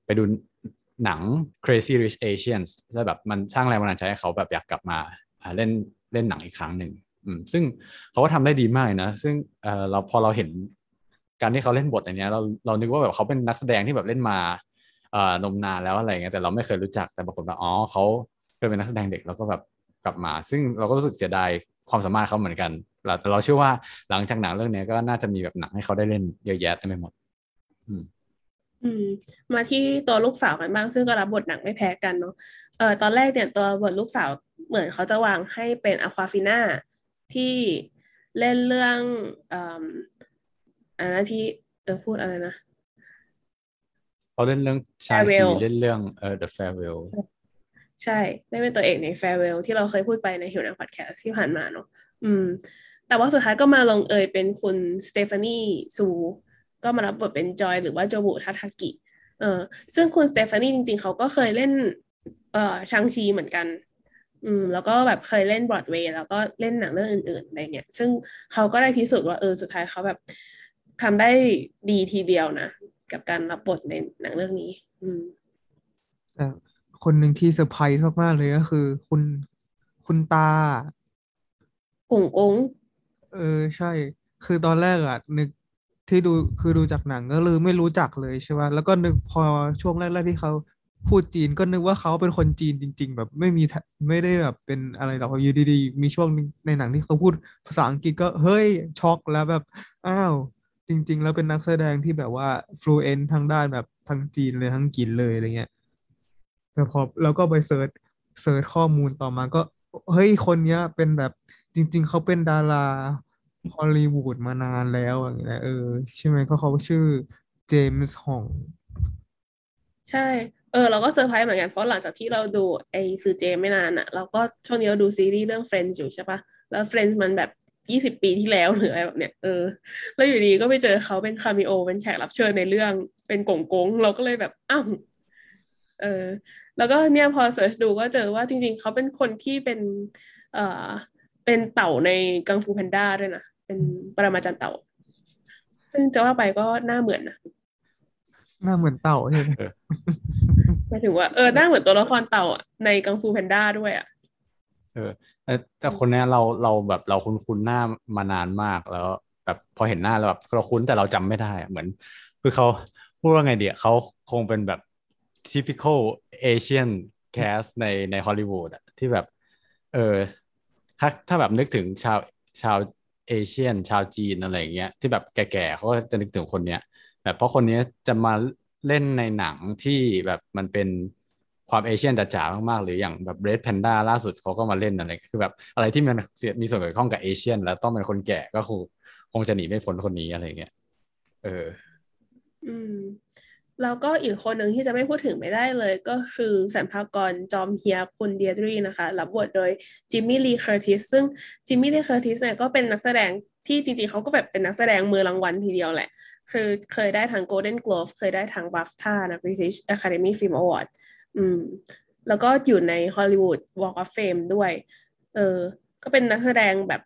ไปดูหนัง Crazy Rich Asians แล้วแบบมันสร้างแรงบันดาลใจให้เขาแบบอยากกลับมาเล่นเล่นหนังอีกครั้งหนึ่งอืมซึ่งเขาก็ทำได้ดีมากนะ ซึ่งเออเราพอเราเห็น การที่เขาเล่นบทอันเนี้ยเราเรานึกว่าแบบเขาเป็นนักแสดงที่แบบเล่นมาเอ่อนมนานแล้วอะไรเงี้ยแต่เราไม่เคยรู้จักแต่ปรากฏว่าอ๋อเขาเคยเป็นนักแสดงเด็กแล้วก็แบบกลับมา ซึ่งเราก็รู้สึกเสียดายความสามารถเขาเหมือนกันแต่เราเชื่อว่าหลังจากหนังเรื่องนี้ก็น่าจะมีแบบหนังให้เขาได้เล่นเยอะแยะเต็มไปหมด อืมอืมมาที่ตัวลูกสาวกันบ้างซึ่งก็รับบทหนักไม่แพ้กันเนาะเออตอนแรกเนี่ยตัวบทลูกสาวเหมือนเขาจะวางให้เป็นอควาฟิน่าที่เล่นเรื่อง อ่าอันนั้นที่เออพูดอะไรนะเขาเล่นเรื่องชายสี Farewell เล่นเรื่องเออ The Farewell ใช่ได้เป็นตัวเอกใน Farewell ที่เราเคยพูดไปในหิวหนังพอดแคสต์ที่ผ่านมาเนาะอืม แต่ว่าสุดท้ายก็มาลงเอยเป็นคุณสเตฟานีซูก็มารับบทเป็นจอยหรือว่าโจบุทาทากิ เออซึ่งคุณสเตฟานีจริงๆ เขาก็เคยเล่น เอ่อชังชีเหมือนกัน อืม แล้วก็แบบเคยเล่นบรอดเวย์แล้วก็เล่นหนังเรื่องอื่นๆอะไรเงี้ย ซึ่งเขาก็ได้พิสูจน์ว่าเออสุดท้ายเขาแบบ ทำได้ดีทีเดียวนะ กับการรับบทในหนังเรื่องนี้ อืมแต่คนหนึ่งที่เซอร์ไพรส์มาก ๆ เลยก็คือ คุณคุณตากุ่งกุ้งเออใช่ คือตอนแรกอะนึกที่ดูคือดูจากหนังก็เลยไม่รู้จักเลยใช่ไหมแล้วก็นึกพอช่วงแรกๆที่เขาพูดจีนก็นึกว่าเขาเป็นคนจีนจริง ๆ แบบไม่มีทะไม่ได้แบบเป็นอะไรหรอกอยู่ดีๆมีช่วงหนึ่งในหนังที่เขาพูดภาษาอังกฤษก็เฮ้ยช็อกแล้วแบบอ้าว จริง ๆ แล้วเป็นนักแสดงที่แบบว่า fluent ทางด้านแบบทั้งจีนเลยทั้งอังกฤษเลยอะไรเงี้ยแต่พอแล้วก็ไป search search ข้อมูลต่อมาก็ เฮ้ยคนเนี้ย เป็นแบบจริง ๆ เขาเป็นดาราฮอลลีวูดมานานแล้วอย่างเงี้ยเออ ใช่ไหมก็เขาชื่อเจมส์ฮอง ใช่ เออ เราก็เซอร์ไพรส์เหมือนกัน เพราะหลังจากที่เราดูไอ้ซือเจ๊ไม่นานอะเราก็ช่วงนี้เราดูซีรีส์เรื่อง Friends อยู่ใช่ปะแล้ว Friends มันแบบ ยี่สิบปีที่แล้วหรืออะไรแบบเนี้ยเออแล้วอยู่ดีก็ไปเจอเขาเป็น cameo เป็นแขกรับเชิญในเรื่องเป็นกงกงเราก็เลยแบบอ้าวเออแล้วก็เนี่ยพอ search ดูก็เจอว่าจริง ๆ เขาเป็นคนที่เป็นเอ่อเป็นเต่าใน Kung Fu Panda ด้วยนะเป็นปรมาจารย์เต่า ซึ่งจะว่าไปก็หน้าเหมือนนะหน้าเหมือนเต่าใช่ไหมหมายถึงว่าเออหน้าเหมือนตัวละครเต่าอะในกังฟูแพนด้าด้วยอะเออ แต่คนเนี้ยเราเราแบบเราคุ้นคุ้นหน้ามานานมากแล้วแบบพอเห็นหน้าเราแบบเราคุ้นแต่เราจำไม่ได้เหมือน คือเขาพูดว่าไงเดียเขาคงเป็นแบบ typical Asian cast ในในฮอลลีวูดอะที่แบบ เออถ้าถ้าแบบนึกถึงชาวชาวเอเชียน ชาวจีนอะไรอย่างเงี้ยที่แบบแก่ๆเขาก็จะนึกถึงคนเนี้ยแบบเพราะคนนี้จะมาเล่นในหนังที่แบบมันเป็น ความ Asian จ๋าๆมากๆ หรืออย่างแบบ Red Panda ล่าสุดเขาก็มาเล่นอะไรคือแบบอะไรที่มันเสียมีส่วนเกี่ยวข้องกับ Asian แล้วต้องเป็นคนแก่ก็คงคงจะหนีไม่พ้นคนนี้อะไรเงี้ยเออ อืม แล้วก็อีกคนหนึ่งที่จะไม่พูดถึงไม่ได้เลย ก็คือสรรพากรจอมเฮียคุณเดียร์ดรีนะคะ รับบทโดยเจมี่ลีเคอร์ติสซึ่งเจมี่ลีเคอร์ติสเนี่ยก็เป็นนักแสดงที่จริงๆเขาก็แบบเป็นนักแสดงมือรางวัลทีเดียวแหละ คือเคยได้ทั้ง Golden Globe เคยได้ทั้ง BAFTA นะ British Academy Film Award อืม แล้วก็อยู่ใน Hollywood Walk of Fame ด้วย เออ ก็เป็นนักแสดงแบบ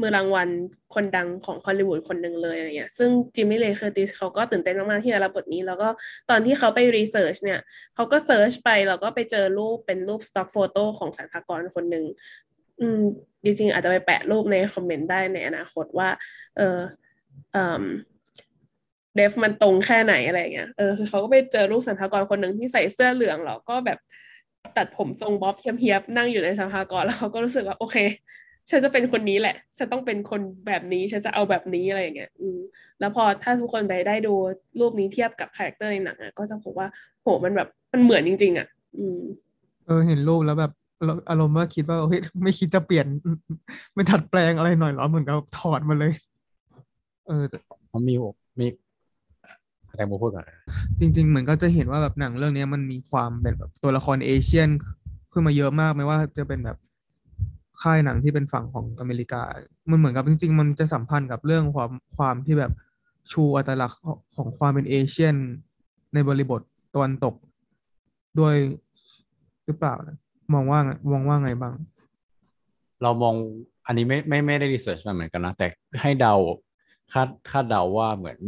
มือรางวัลคนดังของฮอลลีวูดคนหนึ่งเลยอะไรเงี้ย ซึ่งเจมี่ลีเคอร์ติสเขาก็ตื่นเต้นมากๆที่จะรับบทนี้ แล้วก็ตอนที่เขาไป research เนี่ย เขาก็ search ไปแล้วก็ไปเจอรูปเป็นรูป stock photo ของสรรพากรคนหนึ่ง อืม จริงๆ อาจจะไปแปะรูปในคอมเมนต์ได้ในอนาคตว่า เออเออ เดฟมันตรงแค่ไหนอะไรเงี้ย เออคือเขาก็ไปเจอรูปสรรพากรคนหนึ่งที่ใส่เสื้อเหลืองแล้วก็แบบตัดผมทรงบ๊อบเทียบๆนั่งอยู่ในสรรพากรแล้วเขาก็รู้สึกว่าโอเคฉันจะเป็นคนนี้แหละ ฉันต้องเป็นคนแบบนี้ ฉันจะเอาแบบนี้อะไรอย่างเงี้ย อืม แล้วพอถ้าทุกคนไปได้ดูรูปนี้เทียบกับ character ในหนังอะ ก็จะพบว่า โห มันแบบ มันเหมือนจริง ๆ อะ อืม เออ เห็นรูปแล้วแบบ อารมณ์ว่าคิดว่า เฮ้ย ไม่คิดจะเปลี่ยน ไม่ถัดแปลงอะไรหน่อยหรอ เหมือนกับถอดมาเลย เออมันมีมี แตงโมพูดก่อนจริง ๆ เหมือนก็จะเห็นว่าแบบหนังเรื่องนี้มันมีความเป็นแบบตัวละครเอเชียนขึ้นมาเยอะมากไม่ว่าจะเป็นแบบค่ายหนังที่เป็นฝั่งของอเมริกา มันเหมือนกับจริง ๆ มันจะสัมพันธ์กับเรื่องความความที่แบบชูอัตลักษณ์ของความเป็นเอเชียน ในบริบทตะวันตกด้วยหรือเปล่านะมองว่าไงมองว่าไงบ้าง เรามองอันนี้ไม่ไม่ไม่ได้รีเสิร์ชมาเหมือนกันนะ แต่ให้เดาคาดคาดเดาว่าเหมือน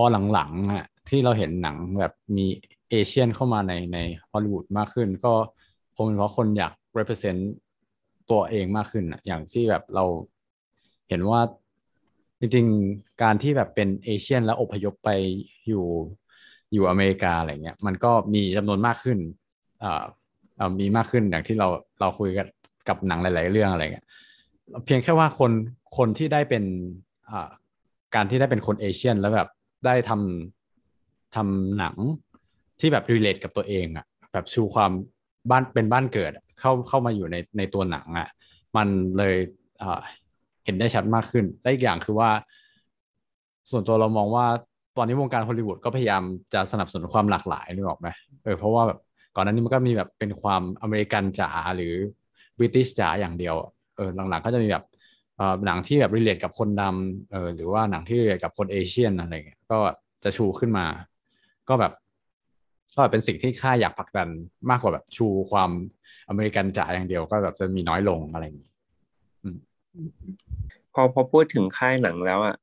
พอหลังๆอะที่เราเห็นหนังแบบมีเอเชียนเข้ามาในในฮอลลีวูดมากขึ้น ก็คงเป็นเพราะคนอยาก represent ตัวเองมากขึ้นอะอย่างที่แบบเราเห็นว่าจริงๆการที่แบบเป็นเอเชียนแล้วอพยพไปอยู่อยู่อเมริกาอะไรเงี้ยมันก็มีจำนวนมากขึ้นอ่าอ่ามีมากขึ้นอย่างที่เราเราคุยกันกับหนังหลาย ๆ เรื่องอะไรเงี้ยเพียงแค่ว่าคนคนที่ได้เป็นอ่าการที่ได้เป็นคนเอเชียนแล้วแบบ ได้ทำทำหนังที่แบบรีเลทกับตัวเองอะแบบชูความบ้านเป็นบ้านเกิดเข้าเข้ามาอยู่ในในตัวหนังอะมันเลยเห็นได้ชัดมากขึ้นและอีกอย่างคือว่า ส่วนตัวเรามองว่าตอนนี้วงการฮอลลีวูดก็พยายามจะสนับสนุนความหลากหลายนึกออกไหมเออเพราะว่าแบบก่อนหน้านี้มันก็มีแบบเป็นความอเมริกันจ๋าหรือ British จ๋าอย่างเดียวเออหลังๆก็จะมีแบบ หนังที่แบบ relate กับคนดำเออหรือว่าหนังที่ relate กับคน Asian อะไรเงี้ยก็จะชูขึ้นมา ก็แบบ ก็เป็นสิ่งที่ค่ายอยากผลักดันมากกว่าแบบชูความอเมริกันจ๋าอย่างเดียวก็แบบจะมีน้อยลงอะไรอย่างนี้พอพอพูดถึงค่ายหนังแล้วอะ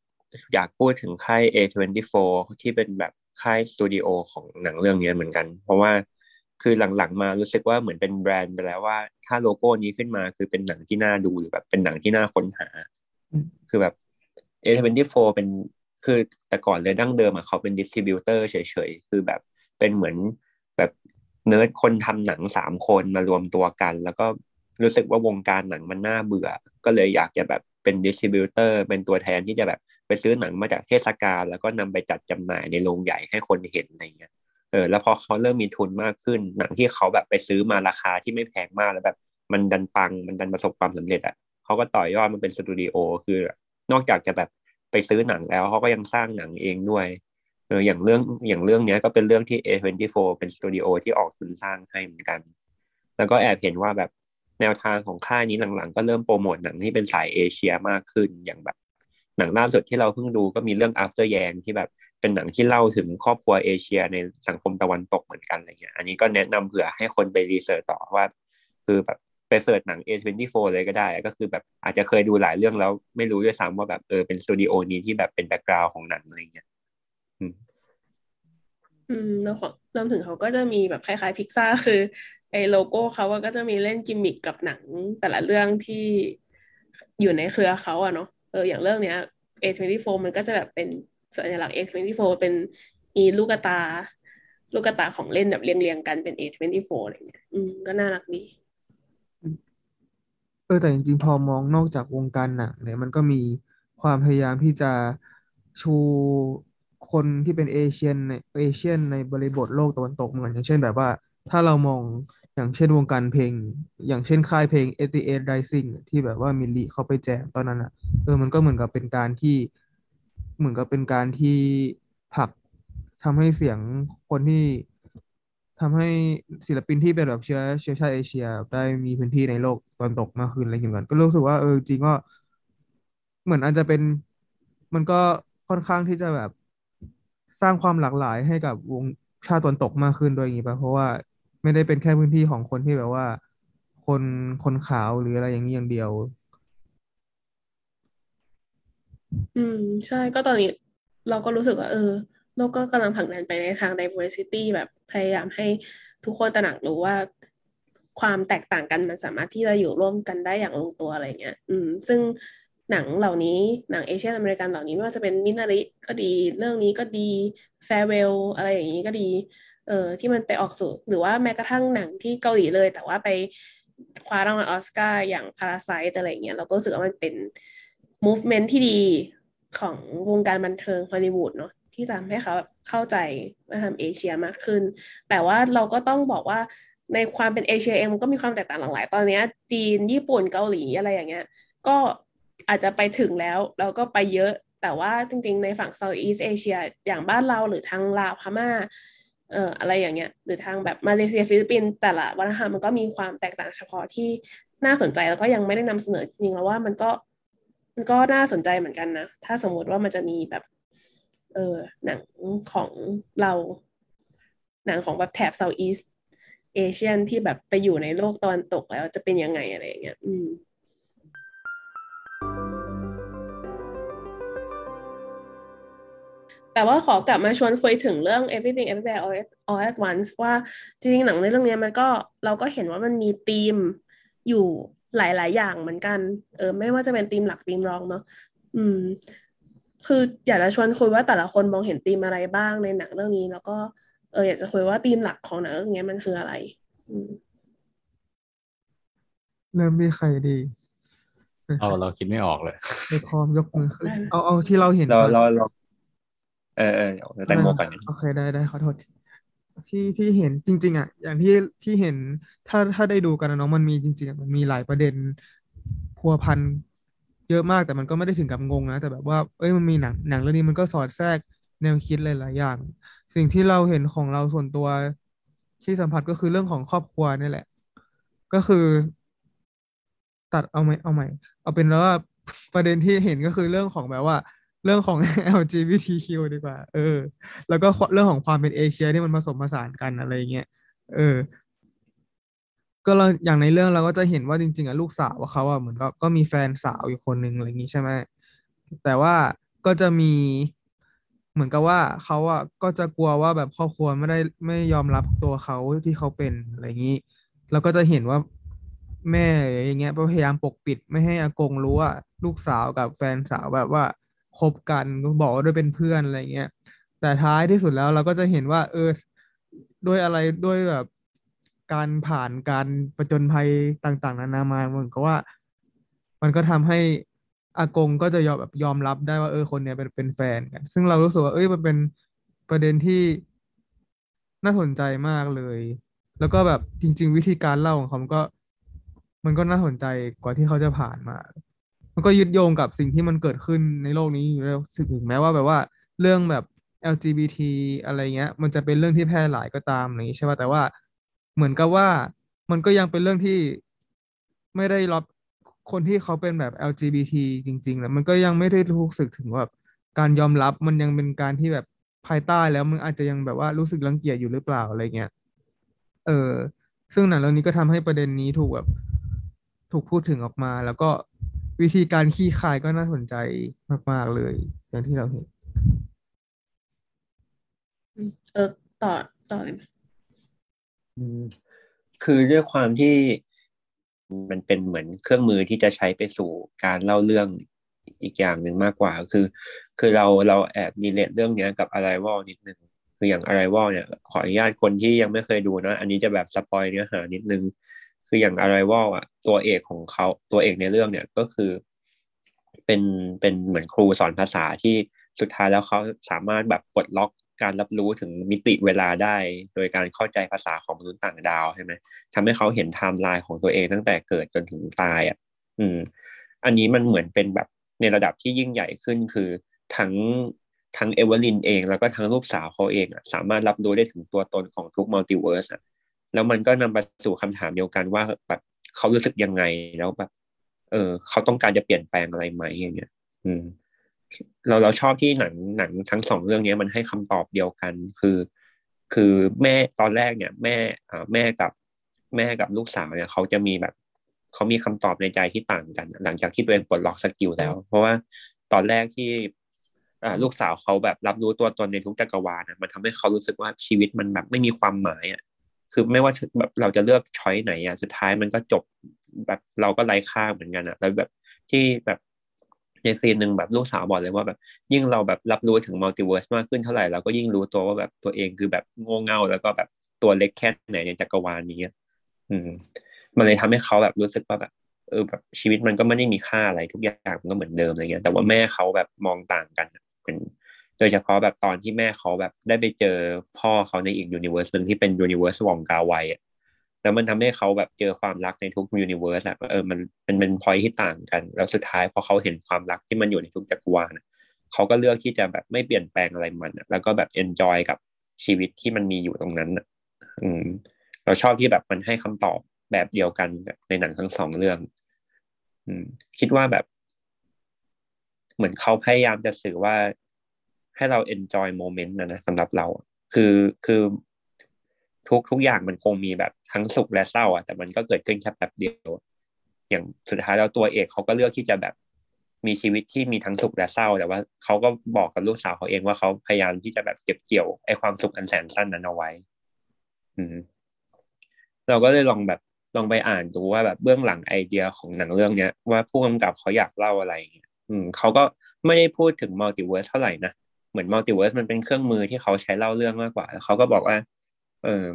อยากพูดถึงค่าย A24 ที่เป็นแบบค่ายสตูดิโอของหนังเรื่องนี้เหมือนกัน เพราะว่า คือหลังๆ มารู้สึกว่าเหมือนเป็นแบรนด์ไปแล้วว่า ถ้าโลโก้นี้ขึ้นมาคือเป็นหนังที่น่าดูหรือแบบเป็นหนังที่น่าค้นหา คือแบบ A24 เป็นคือแต่ก่อนเลยดั้งเดิมอะเขาเป็น distributor เฉยๆ คือแบบเป็นเหมือนแบบเนิร์ดคนทำหนังสามคนมารวมตัวกัน แล้วก็รู้สึกว่าวงการหนังมันน่าเบื่อ ก็เลยอยากจะแบบเป็น distributor เป็นตัวแทนที่จะแบบไปซื้อหนังมาจากเทศกาลแล้วก็นำไปจัดจำหน่ายในโรงใหญ่ให้คนเห็นอะไรเงี้ยเออแล้วพอเขาเริ่มมีทุนมากขึ้น หนังที่เขาแบบไปซื้อมาราคาที่ไม่แพงมากแล้วแบบ มันดันปังมันดันประสบความสำเร็จอะเขาก็ต่อยอดมันเป็นสตูดิโอคือนอกจากจะแบบไปซื้อหนังแล้วเขาก็ยังสร้างหนังเองด้วยเอออย่างเรื่องอย่างเรื่องนี้ก็เป็นเรื่องที่ A24 เป็นสตูดิโอที่ออกทุนสร้างให้เหมือนกัน แล้วก็แอบเห็นว่าแบบแนวทางของค่ายนี้หลังๆ ก็เริ่มโปรโมทหนังที่เป็นสายเอเชียมากขึ้นอย่างแบบ หนังล่าสุดที่เราเพิ่งดูก็มีเรื่อง After Yang ที่แบบ เป็นหนังที่เล่าถึงครอบครัวเอเชียในสังคมตะวันตกเหมือนกันอะไรเงี้ย อันนี้ก็แนะนำเผื่อให้คนไป research ต่อว่า คือแบบไป search หนัง A24 เลยก็ได้ ก็คือแบบอาจจะเคยดูหลายเรื่องแล้วไม่รู้ด้วยซ้ำว่าแบบเออเป็นสตูดิโอนี้ที่แบบเป็น background ของหนังอะไรเงี้ยอืมแล้วของรวมถึงเขาก็จะมีแบบคล้ายๆพิกซ่าคือไอ้โลโก้เขาก็จะมีเล่นกิมมิคกับหนังแต่ละเรื่องที่อยู่ในเครือเขาอะเนาะเอออย่างเรื่องเนี้ย A24 มันก็จะแบบเป็น สัญลักษณ์ A24 เป็นอีลูกตา ลูกตาของเล่นแบบเรียงๆกันเป็น A24 อะไรเงี้ยอืมก็น่ารักดีเออแต่จริงๆพอมองนอกจากวงการหนังเนี่ยมันก็มีความพยายามที่จะชูคนที่เป็นเอเชียนในเอเชียนในบริบทโลกตะวันตกเหมือนอย่างเช่นแบบว่า ถ้าเรามองอย่างเช่นวงการเพลง อย่างเช่นค่ายเพลง88 Rising ที่แบบว่ามิลลีเขาไปแจมตอนนั้นอะเออมันก็เหมือนกับเป็นการที่ เหมือนกับเป็นการที่ผลักทำให้เสียงคนที่ทำให้ศิลปินที่เป็นแบบเชื้อเชื้อชาติเอเชีย ได้มีพื้นที่ในโลกตะวันตกมากขึ้นอะไรอย่างเงี้ยก็รู้สึกว่าเออจริงก็เหมือนอาจจะเป็นมันก็ค่อนข้างที่จะแบบสร้างความหลากหลายให้กับวงชาติตะวันตกมากขึ้นโดยอย่างนี้ป่ะเพราะว่าไม่ได้เป็นแค่พื้นที่ของคนที่แบบว่า คนคนขาวหรืออะไรอย่างนี้อย่างเดียว อืม ใช่ก็ตอนนี้เราก็รู้สึกว่า เออโลกก็กำลังผลักดันไปในทาง diversity แบบพยายามให้ทุกคนตระหนักรู้ว่าความแตกต่างกันมันสามารถที่จะอยู่ร่วมกันได้อย่างลงตัวอะไรเงี้ย อืม ซึ่งหนังเหล่านี้หนังเอเชียอเมริกันเหล่านี้ไม่ว่าจะเป็นมินาริก็ดี เรื่องนี้ก็ดี Farewell อะไรอย่างนี้ก็ดี เออที่มันไปออกสู่ หรือว่าแม้กระทั่งหนังที่เกาหลีเลย แต่ว่าไปคว้ารางวัลออสการ์อย่าง Parasite อะไรเงี้ยเราก็รู้สึกว่ามันเป็น movement ที่ดีของวงการบันเทิงฮอลลีวูดเนาะที่จะทำให้เขาเข้าใจวัฒนธรรมเอเชียมากขึ้น แต่ว่าเราก็ต้องบอกว่าในความเป็นเอเชียเองมันก็มีความแตกต่างหลากหลาย ตอนนี้จีนญี่ปุ่นเกาหลีอะไรอย่างเงี้ย ก็อาจจะไปถึงแล้วแล้วก็ไปเยอะ แต่ว่าจริง ๆ ในฝั่ง Southeast Asia อย่างบ้านเราหรือทางลาวพม่าเอ่ออะไรอย่างเงี้ย หรือทางแบบมาเลเซียฟิลิปปินส์แต่ละวัฒนธรรมมันก็มีความแตกต่างเฉพาะที่น่าสนใจแล้วก็ยังไม่ได้นำเสนอจริงๆแล้วว่ามันก็ ก็น่าสนใจเหมือนกันนะ ถ้าสมมติว่ามันจะมีแบบ เออหนังของเรา หนังของแบบแถบเซาท์อีสเอเชียนที่แบบไปอยู่ในโลกตะวันตกแล้วจะเป็นยังไงอะไรอย่างเงี้ย อืมแต่ว่าขอกลับมาชวนคุยถึงเรื่อง everything everywhere all at, all at once ว่าจริงๆหนังในเรื่องนี้มันก็เราก็เห็นว่ามันมีธีมอยู่ หลาย ๆ อย่างเหมือนกัน เออ ไม่ว่าจะเป็นธีมหลักธีมรองเนาะอืม คืออยากจะชวนคุยว่าแต่ละคนมองเห็นธีมอะไรบ้างในหนังเรื่องนี้ แล้วก็เอออยากจะคุยว่าธีมหลักของหนังเรื่องนี้มันคืออะไร อืมเริ่มที่ใครดีเราเราคิดไม่ออกเลยไปพร้อมยกมือขึ้นได้เอาเอาที่เราเห็นเราก่อนเราเราเออเออเดี๋ยวแตงโมก่อนโอเคได้ได้ขอโทษ ที่ที่เห็นจริง ๆ อะ อย่างที่ที่เห็นถ้าถ้าได้ดูกันนะน้องมันมีจริงๆอะมันมีหลายประเด็นพัวพันเยอะมากแต่มันก็ไม่ได้ถึงกับงงนะแต่แบบว่าเอ้ยมันมีหนังหนังเรื่องนี้มันก็สอดแทรกแนวคิดหลายๆอย่าง สิ่งที่เราเห็นของเราส่วนตัวที่สัมผัสก็คือเรื่องของครอบครัวนี่แหละ ก็คือ ตัดเอาไหมเอาใหม่ เอาเป็นแล้วว่าประเด็นที่เห็นก็คือเรื่องของแบบว่า เรื่องของ LGBTQ ดีกว่า เออ แล้วก็เรื่องของความเป็นเอเชียที่มันผสมผสานกันอะไรเงี้ย เออ ก็เราอย่างในเรื่องเราก็จะเห็นว่าจริง ๆอะลูกสาวเขาอะเหมือนก็ก็มีแฟนสาวอยู่คนหนึ่งอะไรอย่างงี้ใช่ไหมแต่ว่าก็จะมีเหมือนกับว่าเขาอะก็จะกลัวว่าแบบครอบครัวไม่ได้ไม่ยอมรับตัวเขาที่เขาเป็นอะไรอย่างนี้แล้วก็จะเห็นว่าแม่อย่างเงี้ยพยายามปกปิดไม่ให้อากงรู้ว่าลูกสาวกับแฟนสาวแบบว่า คบกันก็บอกว่าด้วยเป็นเพื่อนอะไรเงี้ยแต่ท้ายที่สุดแล้วเราก็จะเห็นว่า เออด้วยอะไรด้วยแบบการผ่านการประจนภัยต่างๆ นานามาเหมือนกับว่า มันก็ทำให้อากงก็จะยอมแบบยอมรับได้ว่าเออคนเนี้ยเป็นเป็นแฟนกัน ซึ่งเรารู้สึกว่าเอ้ยมันเป็นประเด็นที่น่าสนใจมากเลย แล้วก็แบบจริง ๆ วิธีการเล่าของเขาก็ มันก็น่าสนใจกว่าที่เขาจะผ่านมา มันก็ยึดโยงกับสิ่งที่มันเกิดขึ้นในโลกนี้อยู่แล้วถึงแม้ว่าแบบว่าเรื่องแบบ LGBT อะไรเงี้ย มันจะเป็นเรื่องที่แพร่หลายก็ตามอย่างนี้ใช่ป่ะแต่ว่าเหมือนกับว่ามันก็ยังเป็นเรื่องที่ไม่ได้รับคนที่เขาเป็นแบบ LGBT จริงๆแล้วมันก็ยังไม่ได้รู้สึกถึงแบบการยอมรับมันยังเป็นการที่แบบภายใต้แล้วมันอาจจะยังแบบว่ารู้สึกรังเกียจอยู่หรือเปล่าอะไรเงี้ย เออ ซึ่งหนังเรื่องนี้ก็ทำให้ประเด็นนี้ถูกแบบ ถูกพูดถึงออกมา แล้วก็ วิธีการขี้คายก็น่าสนใจมาก ๆ เลย อย่างที่เราเห็น เออต่อต่อเลยไหมอืมคือด้วยความที่มันเป็นเหมือนเครื่องมือที่จะใช้ไปสู่การเล่าเรื่องอีกอย่างหนึ่งมากกว่า คือ คือเราเราแอบดีเลทเรื่องเนี้ยกับ Arrival นิดนึงคืออย่าง Arrival เนี่ย ขออนุญาตคนที่ยังไม่เคยดูนะ อันนี้จะแบบสปอยเนื้อหานิดนึง คืออย่าง Arrival อะตัวเอกของเขาตัวเอกในเรื่องเนี่ยก็คือ เป็นเป็นเหมือนครูสอนภาษาที่สุดท้ายแล้วเขาสามารถแบบปลดล็อกการรับรู้ถึงมิติเวลาได้ โดยการเข้าใจภาษาของมนุษย์ต่างดาวใช่ไหมทำให้เขาเห็นไทม์ไลน์ของตัวเองตั้งแต่เกิดจนถึงตายอะ อืม อันนี้มันเหมือนเป็นแบบในระดับที่ยิ่งใหญ่ขึ้นคือทั้งทั้ง Evelyn เอง แล้วก็ทั้งลูกสาวเขาเองอะสามารถรับรู้ได้ถึงตัวตนของทุก multiverse อะ แล้วมันก็นำไปสู่คำถามเดียวกันว่าแบบเขารู้สึกยังไงแล้วแบบ เออ เขาต้องการจะเปลี่ยนแปลงอะไรไหมอย่างเงี้ย อืม เราเราชอบที่หนังหนังทั้งสองเรื่องนี้มันให้คำตอบเดียวกัน คือ คือแม่ตอนแรกเนี่ย แม่อ่าแม่กับแม่กับลูกสาวเนี่ย เขาจะมีแบบเขามีคำตอบในใจที่ต่างกัน หลังจากที่ตัวเองปลดล็อก skill แล้ว เพราะว่าตอนแรกที่อ่าลูกสาวเขาแบบรับรู้ตัวตนในทุกจักรวาลนะมันทำให้เขารู้สึกว่าชีวิตมันแบบไม่มีความหมายอะ คือไม่ว่าแบบเราจะเลือก choice ไหนอะสุดท้ายมันก็จบแบบเราก็ไร้ค่าเหมือนกันอะแล้วแบบที่แบบใน scene หนึ่งแบบลูกสาวบอกเลยว่าแบบยิ่งเราแบบรับรู้ถึง multiverse มากขึ้นเท่าไหร่เราก็ยิ่งรู้ตัวว่าแบบตัวเองคือแบบโง่เง่า แล้วก็แบบตัวเล็กแค่ไหนในจักรวาลนี้อืม มันเลยทำให้เขาแบบรู้สึกว่าแบบเออแบบชีวิตมันก็ไม่ได้มีค่าอะไรทุกอย่างมันก็เหมือนเดิมอะไรเงี้ยแต่ว่าแม่เขาแบบมองต่างกันเป็น โดยเฉพาะแบบตอนที่แม่เขาแบบได้ไปเจอพ่อเขาในอีก universe หนึ่งที่เป็น universe หว่องกาไวอะแล้วมันทำให้เขาแบบเจอความรักในทุก universe อะเออมันเป็นเป็นพอยที่ต่างกัน แล้วสุดท้ายพอเขาเห็นความรักที่มันอยู่ในทุกจักรวาลเขาก็เลือกที่จะแบบไม่เปลี่ยนแปลงอะไรมันแล้วก็แบบเอนจอยกับชีวิตที่มันมีอยู่ตรงนั้นอะอืม เราชอบที่แบบมันให้คำตอบแบบเดียวกันในหนังทั้งสองเรื่อง อืม คิดว่าแบบ เหมือนเขาพยายามจะสื่อว่า ให้เรา enjoy moment นะนะสำหรับเรา คือคือทุกทุกอย่างมันคงมีแบบทั้งสุขและเศร้าอะแต่มันก็เกิดขึ้นแค่แบบเดียว อย่างสุดท้ายแล้วตัวเอกเขาก็เลือกที่จะแบบมีชีวิตที่มีทั้งสุขและเศร้า แต่ว่าเขาก็บอกกับลูกสาวเขาเองว่าเขาพยายามที่จะแบบเก็บเกี่ยวไอ้ความสุขอันแสนสั้นนั้นเอาไว้ อืม เราก็เลยลองแบบลองไปอ่านดูว่าแบบเบื้องหลังไอเดียของหนังเรื่องเนี้ยว่าผู้กำกับเขาอยากเล่าอะไรเงี้ยอืมเขาก็ไม่ได้พูดถึง multiverse เท่าไหร่นะ เหมือนมัลติเวิร์สมันเป็นเครื่องมือที่เขาใช้เล่าเรื่องมากกว่าเขาก็บอกว่า เออ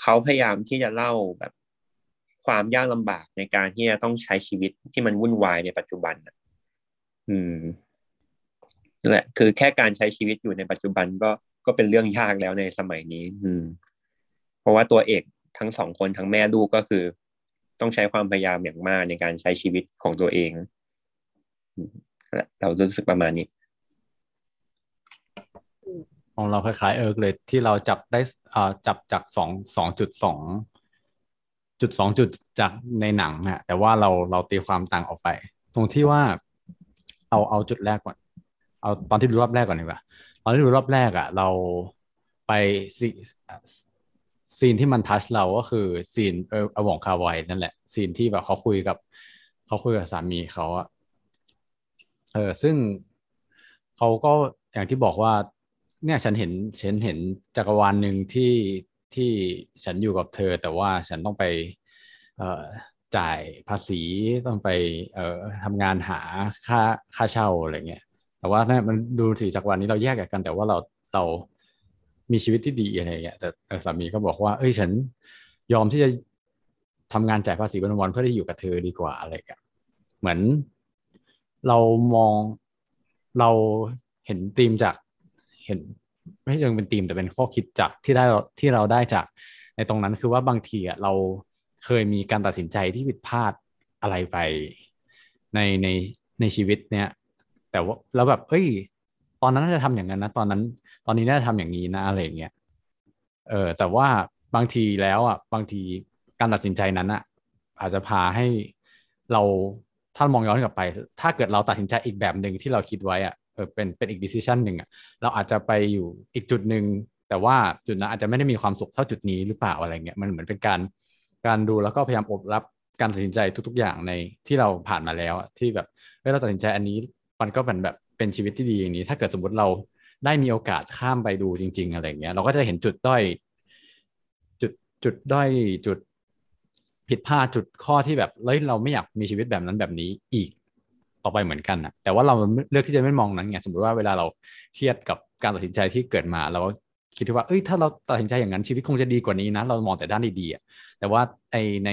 เขาพยายามที่จะเล่าแบบความยากลำบากในการที่จะต้องใช้ชีวิตที่มันวุ่นวายในปัจจุบันอืมนั่นแหละ คือแค่การใช้ชีวิตอยู่ในปัจจุบันก็ก็เป็นเรื่องยากแล้วในสมัยนี้ อืม เพราะว่าตัวเอกทั้งสองคนทั้งแม่ลูกก็คือ ต้องใช้ความพยายามอย่างมากในการใช้ชีวิตของตัวเอง เรารู้สึกประมาณนี้ ของเราคล้ายๆเอิร์กเลยที่เราจับได้อ่าจับจากสองสองจุดสองจุดสองจุดจากในหนังฮะแต่ว่าเราเราตีความต่างออกไป ตรงที่ว่าเอาเอาจุดแรกก่อน เอาตอนที่ดูรอบแรกก่อนดีกว่าตอนที่ดูรอบแรกอะเราไปซี scene ที่มัน touch เราก็คือ scene เอออหว่องกาไวนั่นแหละ scene ที่แบบเขาคุยกับเขาคุยกับสามีเขาอะเออซึ่งเขาก็อย่างที่บอกว่า เนี่ยฉันเห็นฉันเห็นจักรวาลหนึ่งที่ที่ฉันอยู่กับเธอ แต่ว่าฉันต้องไปเอ่อจ่ายภาษีต้องไปเอ่อทำงานหาค่าค่าเช่าอะไรเงี้ยแต่ว่าเนี่ยมันดูสิจักรวาลนี้เราแยกกัน แต่ว่าเราเรามีชีวิตที่ดีอะไรเงี้ยแต่สามีก็บอกว่า เอ้ยฉันยอมที่จะทำงานจ่ายภาษีวันวันเพื่อที่อยู่กับเธอดีกว่าอะไรกันเหมือนเรามองเราเห็นธีมจาก เห็น ไม่ใช่เชิงเป็นธีมแต่เป็นข้อคิดจากที่ได้ที่เราได้จาก ในตรงนั้นคือว่าบางทีอะเราเคยมีการตัดสินใจที่ผิดพลาดอะไรไปในในในชีวิตเนี้ยแต่ว่าแล้วแบบเอ้ย ตอนนั้นน่าจะทำอย่างนั้นนะตอนนั้น ตอนนี้น่าจะทำอย่างนี้นะอะไรเงี้ยเออแต่ว่าบางทีแล้วอะบางทีการตัดสินใจนั้นอะ อาจจะพาให้เราถ้ามองย้อนกลับไป ถ้าเกิดเราตัดสินใจอีกแบบหนึ่งที่เราคิดไว้อะ ออเป็นเป็นอีกดิสซิชันหนึ่งอะเราอาจจะไปอยู่อีกจุดหนึ่งแต่ว่าจุดนั้นอาจจะไม่ได้มีความสุขเท่าจุดนี้หรือเปล่าอะไรเงี้ยมันเหมือนเป็นการการดูแล้วก็พยายามอบรับการตัดสินใจทุก ๆ อย่างในที่เราผ่านมาแล้วที่แบบเฮ้ยเราตัดสินใจอันนี้มันก็เป็นแบบเป็นชีวิตที่ดีอย่างนี้ ถ้าเกิดสมมติเราได้มีโอกาสข้ามไปดูจริง ๆ อะไรเงี้ยเราก็จะเห็นจุดด้อยจุดจุดด้อยจุดผิดพลาดจุดข้อที่แบบเฮ้ยเราไม่อยากมีชีวิตแบบนั้นแบบนี้อีก อไปเหมือนกันนะแต่ว่าเราเลือกที่จะไม่มองนั้นไงสมมติว่าเวลาเราเครียดกับการตัดสินใจที่เกิดมาเราคิดว่าเอ้ยถ้าเราตัดสินใจอย่างนั้นชีวิตคงจะดีกว่านี้นะ เรามองแต่ด้านดีๆแต่ว่าไอใน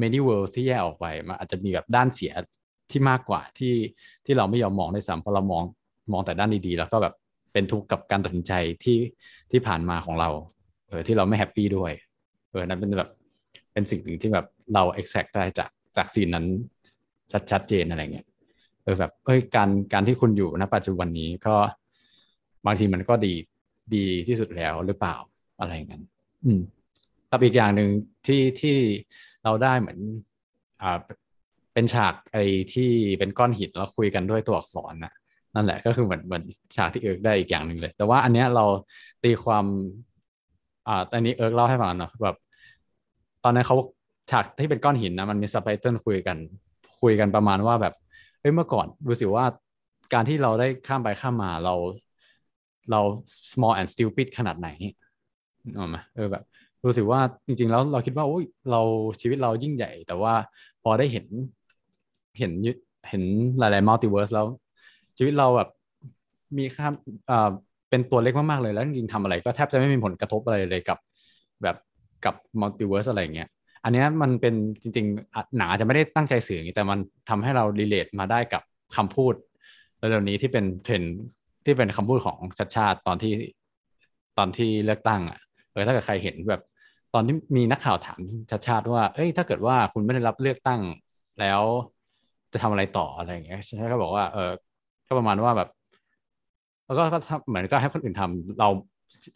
many world ที่แยกออกไปมันอาจจะมีแบบด้านเสียที่มากกว่าที่ที่เราไม่ยอมมองด้วยซ้ำเพราะเรามองมองแต่ด้านดีๆ แล้วก็แบบเป็นทุกข์กับการตัดสินใจที่ที่ผ่านมาของเราเออที่เราไม่แฮปปี้ด้วยเออนั่นเป็นแบบเป็นสิ่งหนึ่งที่แบบเรา extract ได้จากจากซีนนั้น ชัดชัดเจนอะไรเงี้ยเออแบบเอ้ยการการที่คุณอยู่ณปัจจุบันนี้ก็บางทีมันก็ดีดีที่สุดแล้วหรือเปล่าอะไรอย่างนั้นอืมกับอีกอย่างหนึ่งที่ที่เราได้เหมือนอ่าเป็นฉากไอ้ที่เป็นก้อนหินแล้วคุยกันด้วยตัวอักษรนะนั่นแหละก็คือเหมือนเหมือนฉากที่เอิร์กได้อีกอย่างหนึ่งเลย แต่ว่าอันเนี้ยเราตีความอ่าอันนี้เอิร์กเล่าให้ฟังเนาะแบบ ตอนนั้นเขาฉากที่เป็นก้อนหินนะมันมีซับไตเติลคุยกัน คุยกันประมาณว่าแบบเอ้ยเมื่อก่อนดูสิว่าการที่เราได้ข้ามไปข้ามมาเราเรา small and stupid ขนาดไหนออกไหมเออแบบรู้สึกว่าจริง ๆ แล้วเราคิดว่าโอ้ยเราชีวิตเรายิ่งใหญ่ แต่ว่าพอได้เห็นเห็นเห็นหลายๆ multiverse แล้ว ชีวิตเราแบบมีค่าอ่าเป็นตัวเล็กมาก ๆ เลยแล้วจริงๆทำอะไรก็แทบจะไม่มีผลกระทบอะไรเลยกับแบบกับ multiverse อะไรเงี้ย อันนี้มันเป็นจริงๆหนาจะไม่ได้ตั้งใจสื่ออย่างนี้แต่มันทำให้เรา relate มาได้กับคำพูดเร็วๆนี้ที่เป็นเทรนที่เป็นคำพูดของชัดชาติตอนที่ตอนที่เลือกตั้งอะเออถ้าเกิดใครเห็นแบบตอนที่มีนักข่าวถามชัดชาติว่า เอ้ย ถ้าเกิดว่าคุณไม่ได้รับเลือกตั้งแล้วจะทำอะไรต่ออะไรอย่างเงี้ยชัดชาติก็บอกว่า เออก็ประมาณว่าแบบ แล้วก็เหมือนก็ให้คนอื่นทำเรา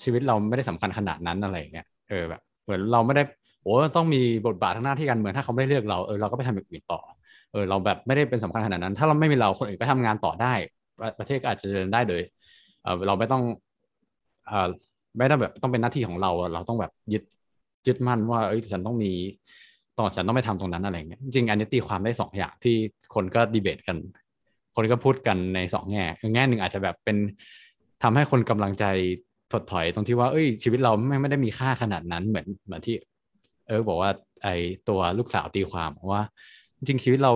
ชีวิตเราไม่ได้สำคัญขนาดนั้นอะไรอย่างเงี้ยเออแบบเหมือนเราไม่ได้ โอ้ต้องมีบทบาททางหน้าที่การเมืองถ้าเขาไม่เลือกเราเออเราก็ไปทำอย่างอื่นต่อเออเราแบบไม่ได้เป็นสำคัญขนาดนั้น ถ้าเราไม่มีเราคนอื่นก็ทำงานต่อได้ ประเทศก็อาจจะเดินได้โดยเออเราไม่ต้องเออไม่ต้องแบบต้องเป็นหน้าที่ของเรา เราต้องแบบยึดยึดมั่นว่าเอ้ยฉันต้องมีตอนฉันต้องไปทำตรงนั้นอะไรเงี้ยจริงอันนี้ตีความได้สองอย่างที่คนก็ดีเบตกัน คนก็พูดกันในสองแง่แง่หนึ่งอาจจะแบบเป็นทำให้คนกำลังใจถดถอยตรงที่ว่าเอ้ยชีวิตเราไม่ไม่ได้มีค่าขนาดนั้นเหมือนเหมือนที่ เออบอกว่าไอตัวลูกสาวตีความว่า จริงชีวิตเรา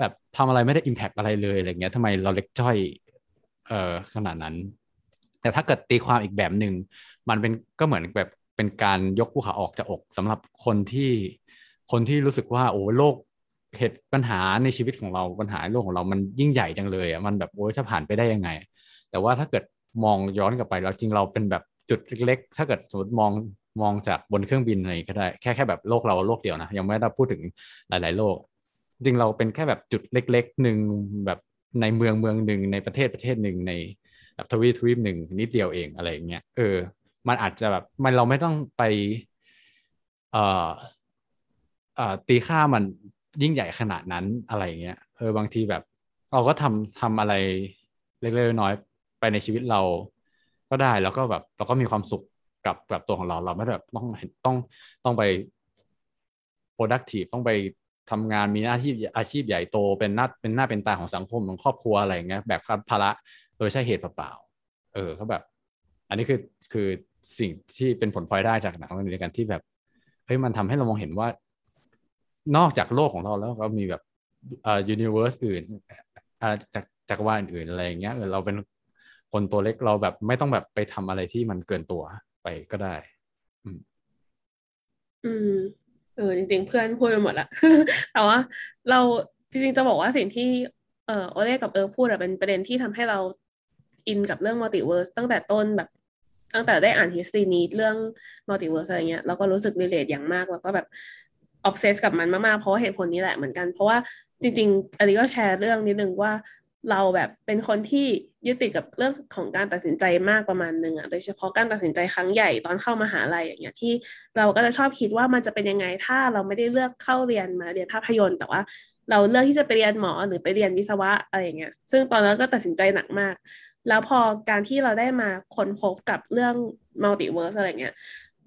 แบบทำอะไรไม่ได้อิมแพกอะไรเลยอะไรเงี้ยทำไมเราเล็กจ้อยเออขนาดนั้น แต่ถ้าเกิดตีความอีกแบบหนึ่งมันเป็นก็เหมือนแบบเป็นการยกภูเขาออกจากอกสำหรับคนที่คนที่รู้สึกว่าโอ้โลกเหตุปัญหาในชีวิตของเราปัญหาโลกของเรามันยิ่งใหญ่จังเลยอะมันแบบโอ้ยจะผ่านไปได้ยังไง แต่ว่าถ้าเกิดมองย้อนกลับไปแล้วจริงเราเป็นแบบจุดเล็กๆ ถ้าเกิดสมมติมอง มองจากบนเครื่องบินอะไรก็ได้ แค่แค่แบบโลกเราโลกเดียวนะ ยังไม่ได้พูดถึงหลาย ๆ โลก จริงเราเป็นแค่แบบจุดเล็กๆหนึ่งแบบในเมืองเมืองหนึ่งในประเทศประเทศหนึ่งในแบบทวีปทวีปหนึ่งนิดเดียวเองอะไรอย่างเงี้ยเออ มันอาจจะแบบมันเราไม่ต้องไป เอ่อเอ่อตีค่ามันยิ่งใหญ่ขนาดนั้นอะไรเงี้ยเออบางทีแบบ เราก็ทำทำอะไรเล็กๆน้อยๆไปในชีวิตเราก็ได้แล้วก็แบบเราก็มีความสุข กับกับตัวของเราเราไม่แบบต้องต้องต้องไป productive ต้องไปทำงานมีอาชีพอาชีพใหญ่โตเป็นหน้าเป็นหน้าเป็นตาของสังคมของครอบครัวอะไรเงี้ยแบบภาระโดยใช่เหตุเปล่าเออก็แบบ อันนี้คือคือสิ่งที่เป็นผลพลอยได้จากหนังเรื่องนี้กันที่แบบเฮ้ยมันทำให้เรามองเห็นว่า นอกจากโลกของเราแล้วก็มีแบบอ่า universe อื่นอ่าจากจักรวาลอื่นอะไรอย่างเงี้ยเราเป็นคนตัวเล็กเราแบบไม่ต้องแบบไปทำอะไรที่มันเกินตัว ไปก็ได้ อืม อืมเออจริง ๆ เพื่อนพูดไปหมดละแต่ว่าเราจริง ๆ จะบอกว่าสิ่งที่เออโอเล่กับเอิร์กพูดอะเป็นประเด็นที่ทำให้เราอินกับเรื่อง multiverse ตั้งแต่ต้นแบบตั้งแต่ได้อ่านทฤษฎีนี้เรื่องmultiverse อะไรเงี้ยเราก็รู้สึก relate อย่างมาก แล้วก็แบบ obsess กับมันมากๆ เพราะว่าเหตุผลนี้แหละเหมือนกัน เพราะว่าจริง ๆอันนี้ก็แชร์เรื่องนิดนึงว่า เราแบบเป็นคนที่ยึดติดกับเรื่องของการตัดสินใจมากประมาณหนึ่งอะโดยเฉพาะการตัดสินใจครั้งใหญ่ตอนเข้ามหาลัยอย่างเงี้ยที่เราก็จะชอบคิดว่ามันจะเป็นยังไงถ้าเราไม่ได้เลือกเข้าเรียนมาเรียนภาพยนตร์แต่ว่า เราเลือกที่จะไปเรียนหมอหรือไปเรียนวิศวะอะไรอย่างเงี้ยซึ่งตอนนั้นก็ตัดสินใจหนักมาก แล้วพอการที่เราได้มาค้นพบกับเรื่อง multiverse อะไรเงี้ย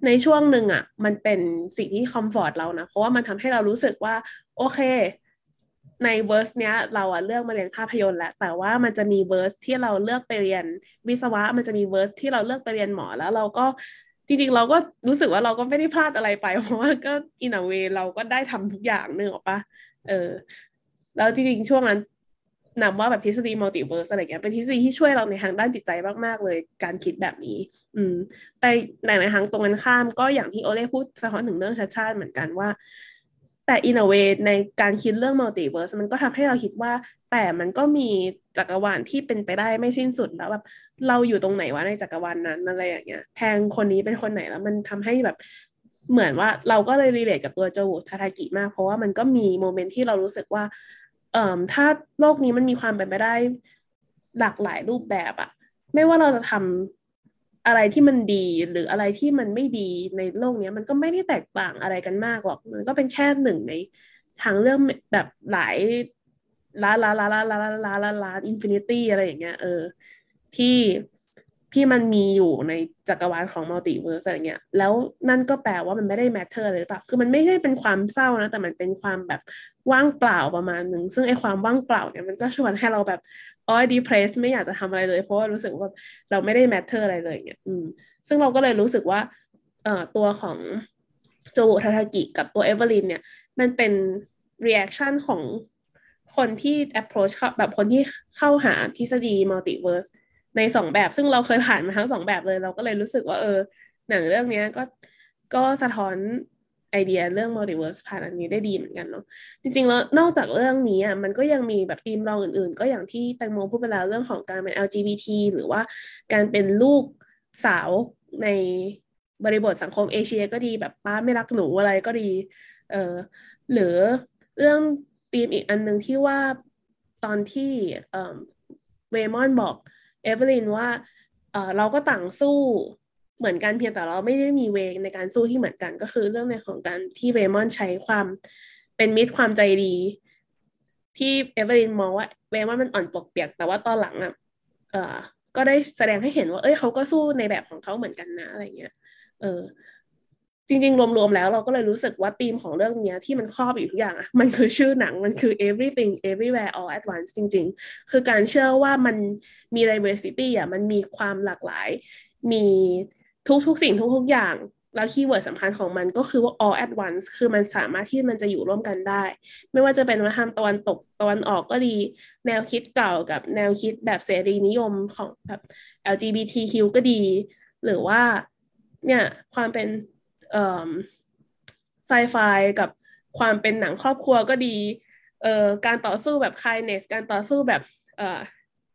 ในช่วงหนึ่งอะมันเป็นสิ่งที่ comfort เรานะ เพราะว่ามันทำให้เรารู้สึกว่า โอเค ใน verse เนี้ยเราอะเลือกมาเรียนภาพยนตร์แหละ แต่ว่ามันจะมี verse ที่เราเลือกไปเรียนวิศวะ มันจะมี verse ที่เราเลือกไปเรียนหมอแล้วเราก็จริงๆ เราก็รู้สึกว่าเราก็ไม่ได้พลาดอะไรไป เพราะว่าก็ in a way เราก็ได้ทำทุกอย่างนึกออกปะเออแล้วจริงๆ ช่วงนั้นนับว่าแบบทฤษฎี multiverse อะไรเงี้ยเป็นทฤษฎีที่ช่วยเราในทางด้านจิตใจมากๆ เลยการคิดแบบนี้ อืม แต่ในทางตรงกันข้ามก็อย่างที่โอเล่พูดสะท้อนถึงเรื่องชาติชาติเหมือนกันว่า แต่ in a way ในการคิดเรื่อง multiverse มันก็ทำให้เราคิดว่า แต่มันก็มีจักรวาลที่เป็นไปได้ไม่สิ้นสุดแล้วแบบเราอยู่ตรงไหนวะในจักรวาลนั้นอะไรอย่างเงี้ยแพงคนนี้เป็นคนไหนแล้วมันทำให้แบบเหมือนว่าเราก็เลย relate กับตัว Jobu Tupaki มาก เพราะว่ามันก็มี moment ที่เรารู้สึกว่าเอ่อถ้าโลกนี้มันมีความเป็นไปได้หลากหลายรูปแบบอะไม่ว่าเราจะทำ อะไรที่มันดีหรืออะไรที่มันไม่ดีในโลกนี้มันก็ไม่ได้แตกต่างอะไรกันมากหรอก มันก็เป็นแค่หนึ่งในทางเลือกแบบหลายล้านล้านล้านล้านล้านล้านล้านล้าน infinity อะไรอย่างเงี้ยเออที่ที่มันมีอยู่ในจักรวาลของ multiverse อะไรเงี้ย แล้วนั่นก็แปลว่ามันไม่ได้ matter เลยหรือเปล่า คือมันไม่ใช่เป็นความเศร้านะ แต่มันเป็นความแบบว่างเปล่าประมาณหนึ่ง ซึ่งไอ้ความว่างเปล่าเนี่ยมันก็ชวนให้เราแบบ อ๋อ depressed ไม่อยากจะทำอะไรเลย เพราะว่ารู้สึกว่าเราไม่ได้ matter อะไรเลยเงี้ยอืมซึ่งเราก็เลยรู้สึกว่าเอ่อตัวของโจบุทูปากิกับตัวเอเวอร์ลินเนี่ย มันเป็น reaction ของคนที่ approach แบบคนที่เข้าหาทฤษฎี multiverse ในสองแบบ ซึ่งเราเคยผ่านมาทั้งสองแบบเลย เราก็เลยรู้สึกว่าเออ หนังเรื่องนี้ก็ก็สะท้อน ไอเดียเรื่อง multiverse ผ่านอันนี้ได้ดีเหมือนกันเนาะจริงๆแล้วนอกจากเรื่องนี้อะมันก็ยังมีแบบธีมรองอื่นๆ ก็อย่างที่แตงโมพูดไปแล้วเรื่องของการเป็น LGBT หรือว่าการเป็นลูกสาวในบริบทสังคมเอเชียก็ดีแบบป้าไม่รักหนูอะไรก็ดีเออหรือเรื่องธีมอีกอันหนึ่งที่ว่าตอนที่เวมอนบอกเอเวอร์ลินว่าเออเราก็ต่างสู้ เหมือนกันเพียงแต่เราไม่ได้มี way ในการสู้ที่เหมือนกัน ก็คือเรื่องในของการที่เวมอนใช้ความเป็นมิตรความใจดี ที่เอเวอร์ลินมองว่าเวมอนมันอ่อนปวกเปียก แต่ว่าตอนหลังอะเออก็ได้แสดงให้เห็นว่า เอ้ยเขาก็สู้ในแบบของเขาเหมือนกันนะอะไรเงี้ย เออ จริง ๆ รวมๆแล้วเราก็เลยรู้สึกว่าธีมของเรื่องนี้ที่มันครอบอยู่ทุกอย่างอะมันคือชื่อหนังมันคือ everything everywhere all at once จริง ๆ คือการเชื่อว่ามันมี diversity อะมันมีความหลากหลาย มี ทุกๆสิ่งทุกๆอย่าง แล้วคีย์เวิร์ดสำคัญของมันก็คือว่า all at once คือมันสามารถที่มันจะอยู่ร่วมกันได้ ไม่ว่าจะเป็นวัฒนธรรมตะวันตกตะวันออกก็ดี แนวคิดเก่ากับแนวคิดแบบเสรีนิยมของแบบ LGBTQ ก็ดี หรือว่าเนี่ยความเป็นเอ่อไซไฟกับความเป็นหนังครอบครัวก็ดีเอ่อการต่อสู้แบบ kindness การต่อสู้แบบเอ่อ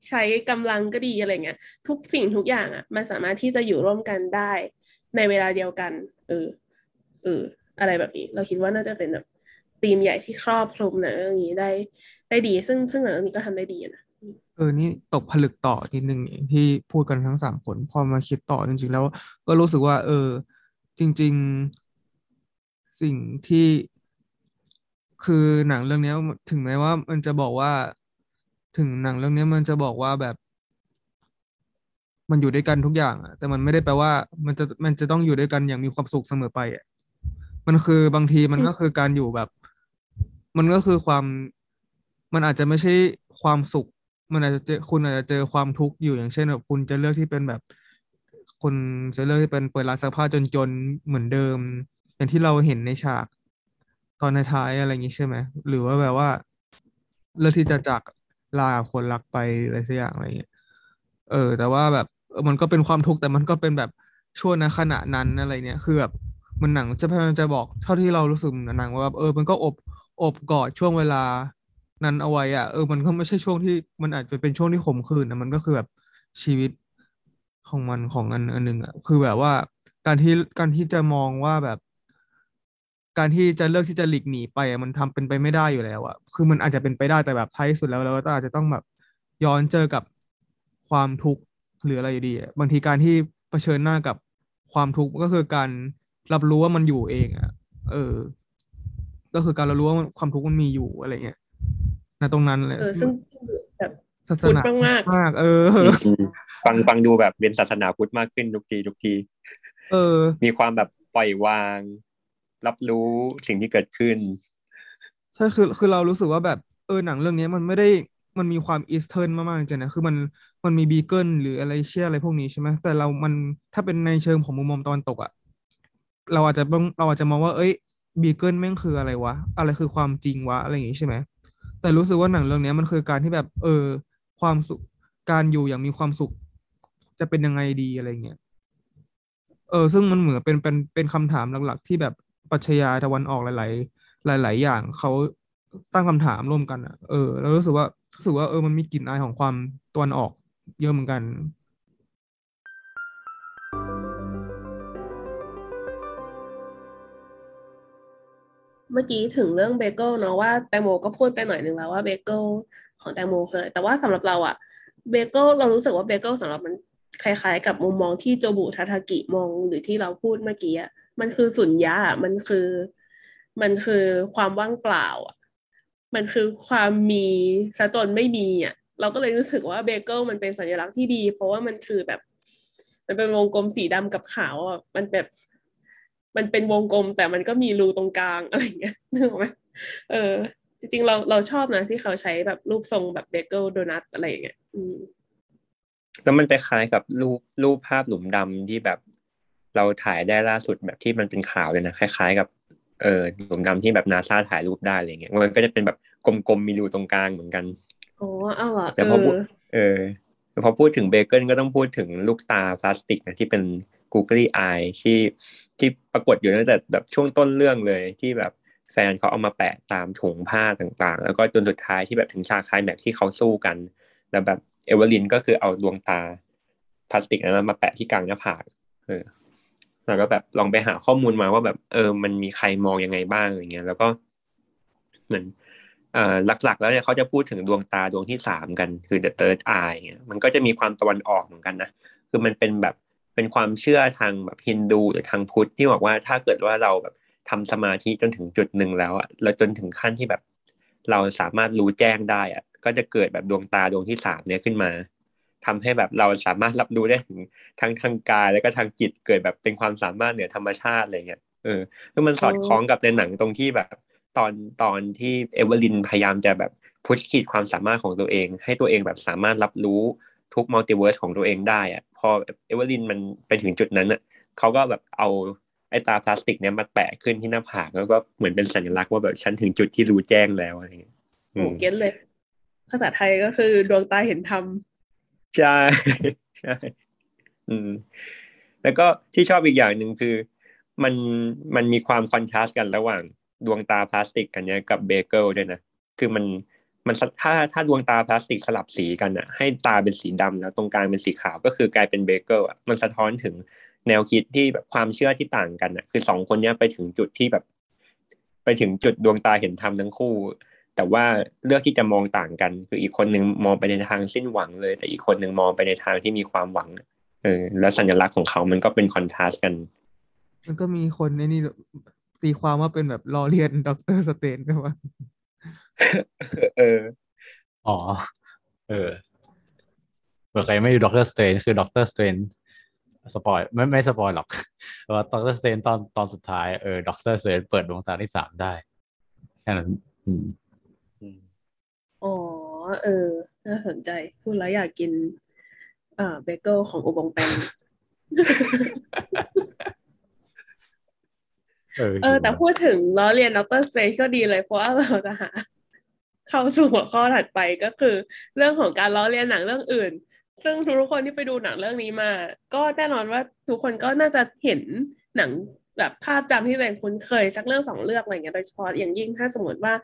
ใช้กำลังก็ดีอะไรเงี้ยทุกสิ่งทุกอย่างอะมันสามารถที่จะอยู่ร่วมกันได้ในเวลาเดียวกัน เออเอออะไรแบบนี้ เราคิดว่าน่าจะเป็นแบบธีมใหญ่ที่ครอบคลุมหนังเรื่องนี้ได้ได้ดี ซึ่งซึ่งหนังเรื่องนี้ก็ทำได้ดีนะเออ นี่ตกผลึกต่อนิดนึงเองที่พูดกันทั้งสามคนพอมาคิดต่อจริงๆ แล้วก็รู้สึกว่า เออ จริง ๆ สิ่งที่คือหนังเรื่องนี้ถึงแม้ว่ามันจะบอกว่า ถึงหนังเรื่องนี้มันจะบอกว่าแบบ มันอยู่ด้วยกันทุกอย่างอะแต่มันไม่ได้แปลว่า มันจะมันจะต้องอยู่ด้วยกันอย่างมีความสุขเสมอไปอะมันคือบางทีมันก็คือการอยู่แบบ มันก็คือความ มันอาจจะไม่ใช่ความสุข มันอาจจะเจอคุณอาจจะเจอความทุกข์อยู่อย่างเช่นแบบคุณจะเลือกที่เป็นแบบคุณจะเลือกที่เป็นเปิดร้านซักผ้าจนๆเหมือนเดิม อย่างที่เราเห็นในฉากตอนท้ายๆอะไรอย่างนี้ใช่ไหมหรือว่าแบบว่า เลือกที่จะจาก ลาคนรักไปอะไรสักอย่างอะไรเงี้ยเออ แต่ว่าแบบมันก็เป็นความทุกข์แต่มันก็เป็นแบบช่วงนะขณะนั้นอะไรเนี่ยคือแบบมันหนังจะพยายามจะบอกเท่าที่เรารู้สึกหนังว่าแบบเออมันก็อบอบกอดช่วงเวลานั้นเอาไว้อะเออมันก็ไม่ใช่ช่วงที่มันอาจจะเป็นช่วงที่ขมขื่นนะมันก็คือแบบชีวิตของมันของอันอันหนึ่งอะคือแบบว่าการที่การที่จะมองว่าแบบ การที่จะเลือกที่จะหลีกหนีไปมันทำเป็นไปไม่ได้อยู่แล้วอะคือมันอาจจะเป็นไปได้แต่แบบท้ายสุดแล้วเราก็อาจจะต้องแบบย้อนเจอกับความทุกข์หรืออะไรอยู่ดีบางทีการที่เผชิญหน้ากับความทุกข์ก็คือการรับรู้ว่ามันอยู่เองอะเออ ก็คือการรับรู้ว่าความทุกข์มันมีอยู่อะไรเงี้ยณตรงนั้นเลยเออซึ่งแบบศาสนามากมาก เออ ฟังฟังดูแบบเป็นศาสนาพุทธมากขึ้นทุกทีทุกที เออ มีความแบบปล่อยวาง รับรู้สิ่งที่เกิดขึ้น ใช่คือคือเรารู้สึกว่าแบบเออหนังเรื่องนี้มันไม่ได้มันมีความอีสเทิร์นมากๆจริงนะคือมันมันมีบีเกิลหรืออะไรเชื่ออะไรพวกนี้ใช่ไหมแต่เรามันถ้าเป็นในเชิงของมุมมองตะวันตกอะเราอาจจะเราอาจจะมองว่า เอ้ยบีเกิลแม่งคืออะไรวะ อะไรคือความจริงวะ อะไรอย่างงี้ใช่ไหมแต่รู้สึกว่าหนังเรื่องนี้มันคือการที่แบบ เออ ความสุขการอยู่อย่างมีความสุข จะเป็นยังไงดีอะไรเงี้ยเออ ซึ่งมันเหมือนเป็นเป็นเป็นคำถามหลักๆที่แบบ ปรัชญาตะวันออกหลาย ๆ หลาย ๆ อย่างเขาตั้งคำถามร่วมกันอะเออแล้วรู้สึกว่ารู้สึกว่าเออมันมีกลิ่นอายของความตะวันออกเยอะเหมือนกันเมื่อกี้ถึงเรื่องเบเกิลเนาะว่าแตงโมก็พูดไปหน่อยหนึ่งแล้วว่าเบเกิลของแตงโมคือแต่ว่าสำหรับเราอะเบเกิลเรารู้สึกว่าเบเกิลสำหรับมันคล้ายๆ กับมุมมองที่โจบุทูปากิมองหรือที่เราพูดเมื่อกี้อะ มันคือสุญญาอะมันคือ มันคือความว่างเปล่าอะ มันคือความมีซะจนไม่มีอะ เราก็เลยรู้สึกว่าเบเกิลมันเป็นสัญลักษณ์ที่ดี เพราะว่ามันคือแบบ มันเป็นวงกลมสีดำกับขาวอะ มันแบบ มันเป็นวงกลมแต่มันก็มีรูตรงกลางอะไรเงี้ยนึกออกไหมเออ จริงๆเราเราชอบนะที่เขาใช้แบบรูปทรงแบบเบเกิลโดนัทอะไรอย่างเงี้ย อืมแล้วมันไปคล้ายกับรูปรูปภาพหลุมดำที่แบบ เราถ่ายได้ล่าสุดแบบที่มันเป็นข่าวเลยนะคล้าย ๆ กับเออหลุมดำที่แบบนาซาถ่ายรูปได้อะไรเงี้ยมันก็จะเป็นแบบกลมๆมีรูตรงกลางเหมือนกันอ๋อเอาเหรอแต่เอพอพูดอเออพอพูดถึงเบเกิลก็ต้องพูดถึงลูกตาพลาสติกนะที่เป็น Googly Eye ที่ที่ปรากฏอยู่ตั้งแต่แบบช่วงต้นเรื่องเลยที่แบบแฟนเขาเอามาแปะตามถุงผ้าต่างๆ แล้วก็จนสุดท้ายที่แบบถึงฉากคลายแม็กซ์ที่เขาสู้กัน แล้วแบบเอเวอร์ลินก็คือเอาดวงตาพลาสติกนั้นมาแปะที่กลางหน้าผากเออ แล้วก็แบบลองไปหาข้อมูลมาว่าแบบ เออ มันมีใครมองยังไงบ้างอะไรเงี้ย แล้วก็เหมือนเอ่อหลักๆ แล้วเนี่ยเขาจะพูดถึงดวงตาดวงที่สามกันคือ the third eye เนี่ยมันก็จะมีความตะวันออกเหมือนกันนะคือมันเป็นแบบเป็นความเชื่อทางแบบฮินดูหรือทางพุทธที่บอกว่าถ้าเกิดว่าเราแบบทำสมาธิจนถึงจุดหนึ่งแล้วอะแล้วจนถึงขั้นที่แบบ เราสามารถรู้แจ้งได้อะก็จะเกิดแบบดวงตาดวงที่สามเนี่ยขึ้นมา ทำให้แบบเราสามารถรับรู้ได้ถึงทั้งทางกายแล้วก็ทางจิตเกิดแบบเป็นความสามารถเหนือธรรมชาติอะไรเงี้ยเออคือมันสอดคล้องกับในหนังตรงที่แบบตอนตอนที่เอเวอร์ลินพยายามจะแบบ push ขีดความสามารถของตัวเอง ให้ตัวเองแบบสามารถรับรู้ทุก multiverse ของตัวเองได้อะพอเอเวอร์ลินมันไปถึงจุดนั้นอะเขาก็แบบเอาไอ้ตาพลาสติกเนี้ยมาแปะขึ้นที่หน้าผากแล้วก็เหมือนเป็นสัญลักษณ์ว่าแบบฉันถึงจุดที่รู้แจ้งแล้วอะไรเงี้ยโหเก็ตเลย ภาษาไทยก็คือดวงตาเห็นธรรม ใช่ใช่อืมแล้วก็ที่ชอบอีกอย่างหนึ่งคือ มันมันมีความ contrast กันระหว่างดวงตาพลาสติกอันเนี้ยกับเบเกิลด้วยนะคือมันมันถ้าถ้าดวงตาพลาสติกสลับสีกันอะให้ตาเป็นสีดำแล้วตรงกลางเป็นสีขาวก็คือกลายเป็นเบเกิลอะมันสะท้อนถึงแนวคิดที่แบบความเชื่อที่ต่างกันอะคือสองคนเนี้ยไปถึงจุดที่แบบ ไปถึงจุดดวงตาเห็นธรรมทั้งคู่ แต่ว่าเลือกที่จะมองต่างกัน คืออีกคนหนึ่งมองไปในทางสิ้นหวังเลย แต่อีกคนหนึ่งมองไปในทางที่มีความหวังเออแล้วสัญลักษณ์ของเขามันก็เป็นคอนทราสต์กัน มันก็มีคนไอ้นี่ตีความว่าเป็นแบบล้อเลียนด็อกเตอร์สเตรนจ์ก็ว่าเออ อ๋อ เออเผื่อใครไม่ดูด็อกเตอร์สเตรนจ์คือด็อกเตอร์สเตรนจ์ spoil ไม่ไม่ spoil หรอกแต่ว่าด็อกเตอร์สเตรนจ์ตอนตอนสุดท้ายเออด็อกเตอร์สเตรนจ์เปิดดวงตาที่สามได้แค่นั้นอืมอ๋อ เออ น่าสนใจ พูดแล้วอยากกิน เอ่อเบเกิลของอุบงแปงเออเออ แต่พูดถึงล้อเลียนด็อกเตอร์สเตรนจ์ก็ดีเลย เพราะว่าเราจะหา เข้าสู่หัวข้อถัดไปก็คือ เรื่องของการล้อเลียนหนังเรื่องอื่น ซึ่งทุกๆคนที่ไปดูหนังเรื่องนี้มา ก็แน่นอนว่าทุกคนก็น่าจะเห็นหนังแบบภาพจำที่ตัวเองคุ้นเคยสักเรื่องสองเรื่องอะไรอย่างเงี้ยโดยเฉพาะอย่างยิ่งถ้าสมมติว่า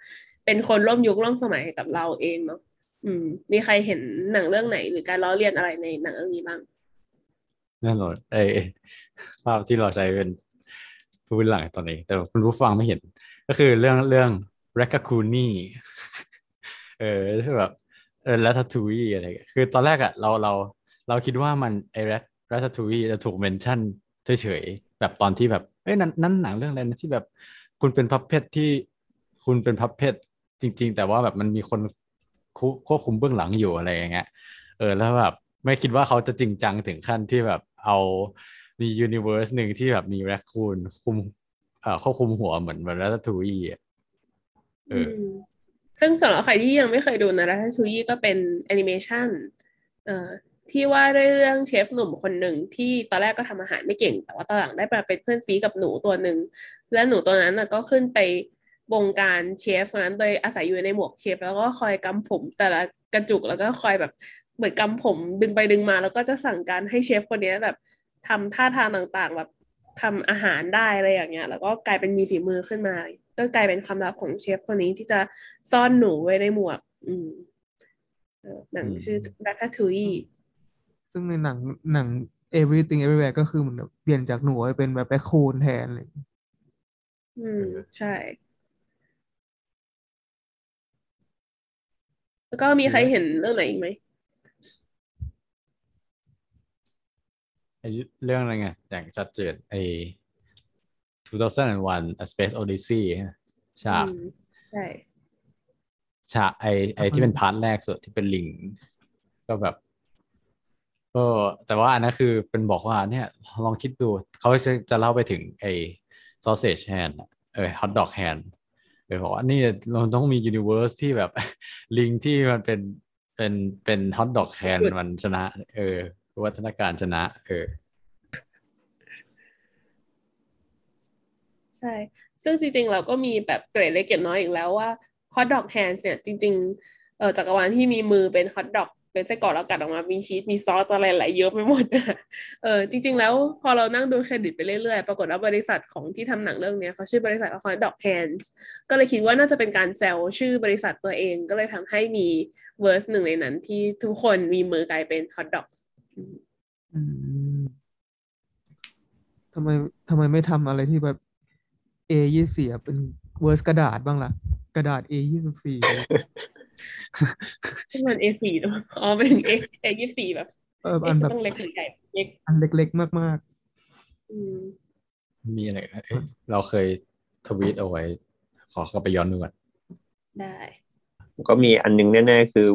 เป็นคนร่วมยุคร่วมสมัยกับเราเองเนาะ อืม มีใครเห็นหนังเรื่องไหน หรือการล้อเลียนอะไรในหนังเรื่องนี้บ้างแน่นอนไอภาพที่เราใช้เป็นพื้นหลังตอนนี้ แต่คุณผู้ฟังไม่เห็น ก็คือเรื่องเรื่อง r a c ก c o o n i เออที่แบบเออ r a t a t o u i อะไรคือตอนแรกอะเราเราเราคิดว่ามันไอ rat ratatouille จะถูกเมนชั่นเฉยๆแบบตอนที่แบบเอ้ยนั้นนั้นหนังเรื่องอะไรนะที่แบบ คุณเป็นพับเพชที่คุณเป็นพับเพชจริง ๆ แต่ว่าแบบมันมีคน ควบคุมเบื้องหลังอยู่อะไรอย่างเงี้ยเออแล้วแบบไม่คิดว่าเขาจะจริงจังถึงขั้นที่แบบเอามียูนิเวอร์สหนึ่งที่แบบมีแรคคูนคุมเอ่อควบคุมหัวเหมือนเหมือนรัตทูอีอะเออซึ่งสำหรับใครที่ยังไม่เคยดูนะรัตทูยีก็เป็นแอนิเมชันเอ่อที่ว่าด้วยเรื่องเชฟหนุ่มคนหนึ่งที่ตอนแรกก็ทำอาหารไม่เก่ง แต่ว่าตอนหลังได้มาเป็นเพื่อนซีกับหนูตัวหนึ่งและหนูตัวนั้นก็ขึ้นไป บงการเชฟคนนั้นโดยอาศัยอยู่ในหมวกเชฟแล้วก็คอยกำผมแต่ละกระจุกแล้วก็คอยแบบเหมือนกำผมดึงไปดึงมา แล้วก็จะสั่งการให้เชฟคนเนี้ยแบบทำท่าทางต่างๆ แบบทำอาหารได้อะไรอย่างเงี้ย แล้วก็กลายเป็นมีฝีมือขึ้นมาก็กลายเป็นความลับของเชฟคนนี้ที่จะซ่อนหนูไว้ในหมวก อืมเออหนังชื่อ Ratatouille ซึ่งในหนังหนัง everything everywhere ก็คือเหมือนแบบเปลี่ยนจากหนูให้เป็นแบบแบคคูนแทนเลย อืม ใช่ แล้วก็มีใครเห็นเรื่องไหนอีกไหมไอเรื่องอะไรไงอย่างชัดเจนไอ2001 A Space Odyssey ฉากอืมใช่ฉากไอไอที่เป็นพาร์ทแรกสุดที่เป็นลิง ก็แบบก็แต่ว่าอันนั้นคือเป็นบอกว่าเนี่ยลองคิดดู เขาจะจะเล่าไปถึงไอ sausage hand อะเออ hot dog hand เออบอกว่านี่เราต้องมี universe ที่แบบ ลิงที่มันเป็นเป็นเป็น hot dog hand มันชนะ เออ วัฒนาการชนะ เออ ใช่ ซึ่งจริงๆ เราก็มีแบบเกรดเล็กเกรดน้อยอีกแล้วว่า hot dog hands เนี่ยจริง ๆ เออจักรวาลที่มีมือเป็น hot dog เป็นไส้กรอกแล้วกัดออกมา มีชีส มีซอสอะไรหลายเยอะไปหมดเออจริง ๆ แล้วพอเรานั่งดูเครดิตไปเรื่อยๆ ปรากฏว่าบริษัทของที่ทำหนังเรื่องเนี้ยเขาชื่อบริษัทว่า hot dog hands ก็เลยคิดว่าน่าจะเป็นการแซวชื่อบริษัทตัวเองก็เลยทำให้มี verse หนึ่งในนั้นที่ทุกคนมีมือกลายเป็น hot dogs อืมอืมทำไมทำไมไม่ทำอะไรที่แบบ A ยี่สี่เป็น verse กระดาษบ้างล่ะ กระดาษ A ยี่สี่ มัน A4 เนอะอ๋อเป็นถึง A A24 แบบเออเอ๊ะอันแบบต้องเล็กหรือใหญ่เล็กอันเล็กๆมากอืมมีอะไรเอ้ยเราเคยทวีตเอาไว้ ขอเข้าไปย้อนดูก่อนได้ ก็มีอันหนึงแน่ๆ คือ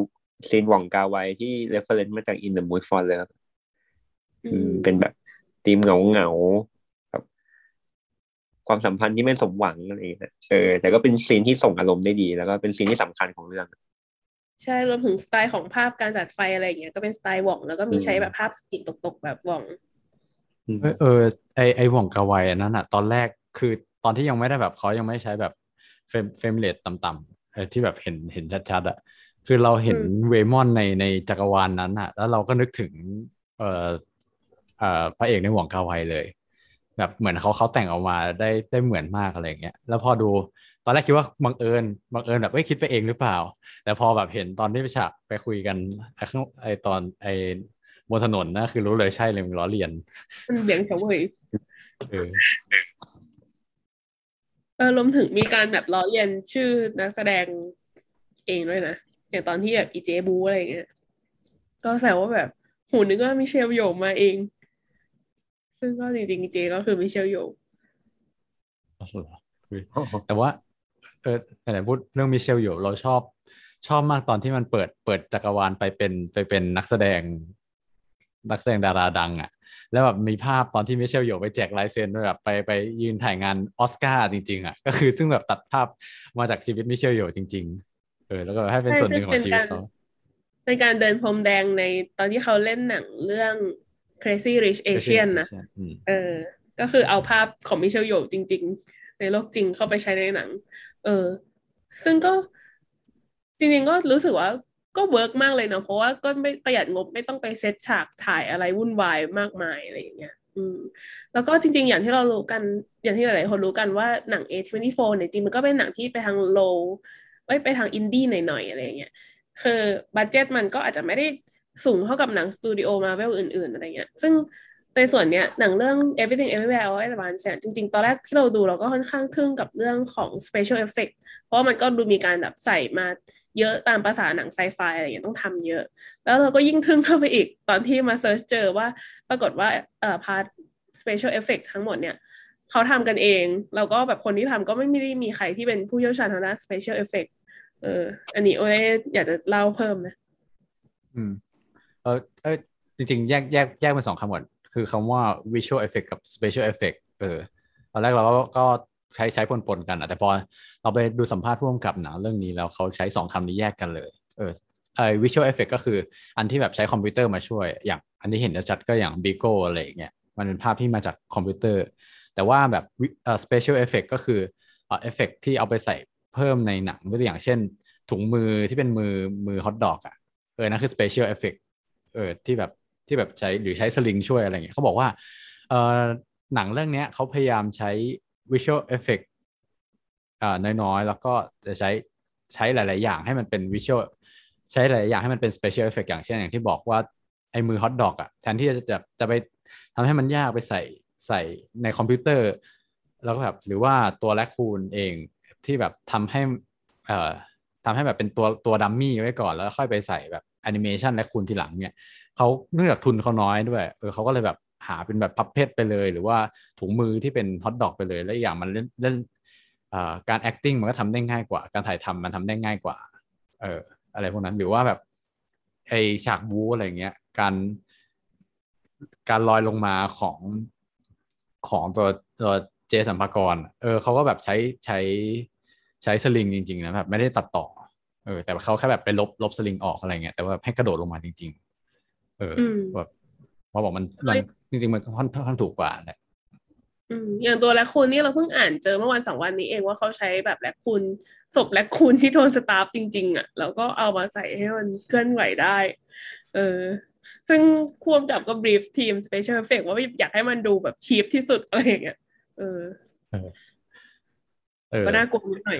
ซีนหว่องกาไวที่ reference มาจาก In the Mood for Love อือืมมเป็นแบบธีมเหงาเหงาๆแบบความสัมพันธ์ที่ไม่สมหวังอะไรอย่างเงี้ยเออแต่ก็เป็นซีนที่ส่งอารมณ์ได้ดี แล้วก็เป็นซีนที่สำคัญของเรื่อง ใช่รวมถึงสไตล์ของภาพการจัดไฟอะไรอย่างเงี้ยก็เป็นสไตล์หว่อง แล้วก็มีอืมใช้แบบภาพสกิดตกๆแบบหว่องอืมเออเออไอไอหว่องกาไวอันนั้นอะตอนแรกคือตอนที่ยังไม่ได้แบบเขายังไม่ใช้แบบ frame frame rate ต่ำๆเออที่แบบเห็นเห็นชัดๆอะคือเราเห็นอืมเวย์มอนด์ในในจักรวาลนั้นอะแล้วเราก็นึกถึง เอ่อเอ่อพระเอกในหว่องกาไวเลย แบบเหมือนเขาเขาแต่งออกมาได้ได้เหมือนมากอะไรอย่างเงี้ยแล้วพอดูต อนแรกคิดว่าบังเอิญบังเอิญแบบเอ้ยคิดไปเองหรือเปล่า แต่พอแบบเห็นตอนที่ไปฉากไปคุยกันไอ้ข้างไอ้ตอนไอ้บนถนนนะคือรู้เลยใช่เลยมึงล้อเลียนมันเบี่ยงเฉยเว้ยเออเออรวมถึงมีการแบบล้อเลียนชื่อนักแสดงเองด้วยนะอย่างตอนที่แบบอีเจบูอะไรอย่างเงี้ยก็แซวว่าแบบหูนึกว่ามิเชลโยมาเอง ซึ่งก็จริงๆอีเจก็คือมิเชลโยแต่ว่า เออไหนๆพูดเรื่องมิเชลอยู่เราชอบชอบมากตอนที่มันเปิดเปิดจักรวาลไปเป็นไปเป็นนักแสดง นักแสดงดาราดังอะ แล้วแบบมีภาพตอนที่มิเชลอยู่ไปแจกลายเซ็นด้วยแบบไปไปยืนถ่ายงานออสการ์จริง ๆอะ ก็คือซึ่งแบบตัดภาพมาจากชีวิตมิเชลอยู่จริง ๆ เออ แล้วก็ให้เป็นใช่ส่วนหนึ่งของซึ่งเป็นชีวิตการเขาเป็นการเดินพรมแดงในตอนที่เขาเล่นหนังเรื่อง Crazy Rich Asian นะอืมเออ ก็คือเอาภาพของมิเชลโยจริง ๆ ในโลกจริงเข้าไปใช้ในหนัง เออ ซึ่งก็จริงๆก็รู้สึกว่าก็ work มากเลยเนาะเพราะว่าก็ไม่ประหยัดงบไม่ต้องไปเซตฉากถ่ายอะไรวุ่นวายมากมายอะไรอย่างเงี้ยอืมแล้วก็จริง ๆ อย่างที่เรารู้กันอย่างที่หลายๆคนรู้กันว่าหนัง A24 เนี่ยจริงมันก็เป็นหนังที่ไปทาง low ไว้ไปทางอินดี้หน่อยๆอะไรอย่างเงี้ยคือ budget มันก็อาจจะไม่ได้สูงเท่ากับหนังสตูดิโอมาเวลอื่น ๆอะไรเงี้ย ซึ่ง ในส่วนเนี้ยหนังเรื่อง Everything Everywhere All at Once เนี่ยจริงๆ ตอนแรกที่เราดูเราก็ค่อนข้างทึ่งกับเรื่องของ Special Effect เพราะว่ามันก็ดูมีการแบบใส่มาเยอะตามภาษาหนังไซไฟอะไรอย่างเงี้ยต้องทำเยอะ แล้วเราก็ยิ่งทึ่งเข้าไปอีกตอนที่มา search เจอว่าปรากฏว่าเอ่อพาร์ท Special Effect ทั้งหมดเนี่ยเขาทำกันเองแล้วก็แบบคนที่ทำก็ไม่ได้มีใครที่เป็นผู้เชี่ยวชาญทางด้าน Special Effect เออ อันนี้โอ้ยอยากจะเล่าเพิ่มนะ อืม เออเออจริงๆ แยกแยกแยกเป็นสองคำก่อน คือคำว่า visual effect กับ special effect เออตอนแรกเราก็กใช้ใช้ปนๆกันอะแต่พอเราไปดูสัมภาษณ์ร่วมกับหนังเรื่องนี้แล้วเขาใช้สองคำนี้แยกกันเลย เออไอ้ visual effect ก็คืออันที่แบบใช้คอมพิวเตอร์มาช่วย อย่างอันที่เห็นชัดก็อย่าง Bigo อะไรอย่างเงี้ยมันเป็นภาพที่มาจากคอมพิวเตอร์ แต่ว่าแบบเอ่อ special effect ก็คือเอ่อ effect ที่เอาไปใส่เพิ่มในหนังตัวอย่างเช่น ถุงมือที่เป็นมือมือฮอทดอกอะเออนั่นคือ special effect เออที่แบบ ที่แบบใช้หรือใช้สลิงช่วยอะไรเงี้ยเขาบอกว่าเออหนังเรื่องเนี้ยเขาพยายามใช้ visual effect อ่าน้อยๆ แล้วก็จะใช้ใช้หลาย ๆ อย่างให้มันเป็น visual ใช้หลายๆอย่างให้มันเป็น special effect อย่างเช่นอย่างที่บอกว่าไอ้มือ hot dog อะแทนที่จะจะจะไปทำให้มันยากไปใส่ใส่ในคอมพิวเตอร์ แล้วก็แบบหรือว่าตัว raccoon เองที่แบบทำให้เอ่อทำให้แบบเป็นตัวตัว dummy ไว้ก่อนแล้วค่อยไปใส่แบบ แอนิเมชัน raccoon ทีหลังเนี่ยเขาเนื่องจากทุนเขาน้อยด้วยเออเขาก็เลยแบบหาเป็นแบบ puppet ไปเลย หรือว่าถุงมือที่เป็นฮอทดอกไปเลย แล้วอย่างมันเล่นเล่นการ acting มันก็ทำได้ง่ายกว่า การถ่ายทำมันทำได้ง่ายกว่าเอออะไรพวกนั้นหรือว่าแบบไอฉากบูอะไรเงี้ยการการลอยลงมาของของตัวตัวเจสัมภากรเออเขาก็แบบใช้ใช้ใช้สลิงจริง ๆ นะแบบไม่ได้ตัดต่อ เออแต่เขาแค่แบบไปลบลบสลิงออกอะไรเงี้ยแต่ว่าให้กระโดดลงมาจริง ๆ เอออมแบบพอบอกมันมันจริงๆมันค่อนค่อนข้างถูกกว่าแหละอืมอย่างตัวแรคคูนนี่เราเพิ่งอ่านเจอเมื่อวันสองวันนี้เองว่าเขาใช้แบบแรคคูนศพแรคคูนที่โดนสตาร์ฟจริง ๆอะแล้วก็เอามาใส่ให้มันเคลื่อนไหวได้ เออ ซึ่งควบกับก็บรีฟทีม Special Effect ว่าอยากให้มันดูแบบชีฟที่สุดอะไรอย่างเงี้ยเออ เออก็น่ากลัวนิดหน่อย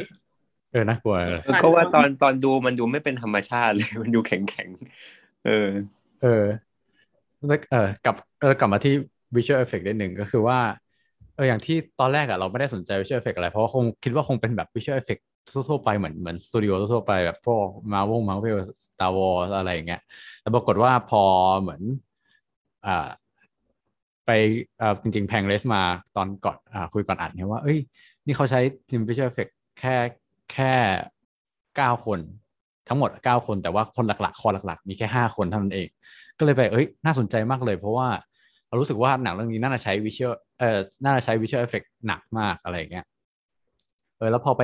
เออน่ากลัวเลยเออก็ว่าตอนตอนดูมันดูไม่เป็นธรรมชาติเลยมันดูแข็งแข็งๆเออ เออแล้วเออกลับเออกลับมาที่ visual effect ได้หนึ่งก็คือว่าเอออย่างที่ตอนแรกอะเราไม่ได้สนใจ visual effect อะไร เพราะว่าคงคิดว่าคงเป็นแบบ visual effect ทั่วๆไปเหมือนเหมือนสตูดิโอทั่วๆไปแบบพวก Marvel Marvel Star Wars อะไรอย่างเงี้ยแต่ปรากฏว่าพอเหมือนอ่าไปอ่าจริง ๆ แพงเลสมาตอนก่อนอ่าคุยก่อนอัดเนี่ยว่า เอ้ย นี่เขาใช้ทีม visual effect แค่ แค่เก้าคนทั้งหมดเก้าคนแต่ว่าคนหลักๆ คอหลักๆ มีแค่ห้าคนเท่านั้นเอง ก็เลยไปเอ้ยน่าสนใจมากเลย เพราะว่าเรารู้สึกว่าหนังเรื่องนี้น่าจะใช้วิชวลเอ่อน่าจะใช้วิชวลเอฟเฟกหนักมากอะไรเงี้ยเออแล้วพอไป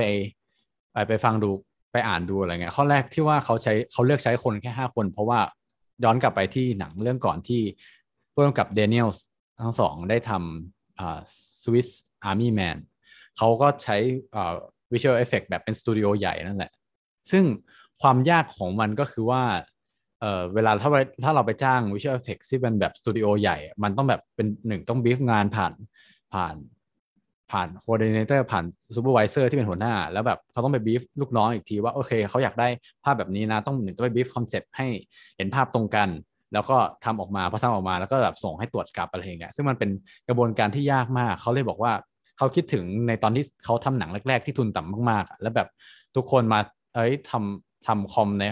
ไปไปฟังดูไปอ่านดูอะไรเงี้ยข้อแรกที่ว่าเขาใช้เขาเลือกใช้คนแค่ห้าคน เพราะว่าย้อนกลับไปที่หนังเรื่องก่อนที่ร่วมกับเดนิเอลทั้งสองได้ทำอ่า Swiss Army Man เขาก็ใช้อ่า visual effect แบบเป็นสตูดิโอใหญ่นั่นแหละ ซึ่งความยากของมันก็คือว่าเออเวลาถ้าไปถ้าเราไปจ้าง Visual Effects ที่เป็นแบบสตูดิโอใหญ่ มันต้องแบบเป็นหนึ่งต้องบีฟงานผ่านผ่านผ่านโคอ r d เ n เตอร์ผ่าน supervisor ที่เป็นหัวหน้า แล้วแบบเขาต้องไปบีฟลูกน้องอีกทีว่าโอเคเขาอยากได้ภาพแบบนี้นะต้องหนึ่งต้องไป brief concept ให้เห็นภาพตรงกัน แล้วก็ทำออกมาพอทำออกมาแล้วก็แบบส่งให้ตรวจกลับอะไรอย่างเงี้ยซึ่งมันเป็นกระบวนการที่ยากมากเขาเลยบอกว่า เขาคิดถึงในตอนที่เขาทำหนังแรก ๆ ที่ทุนต่ำมากๆอะแล้วแบบทุกคนมาเอ้ยทำทำคอมใน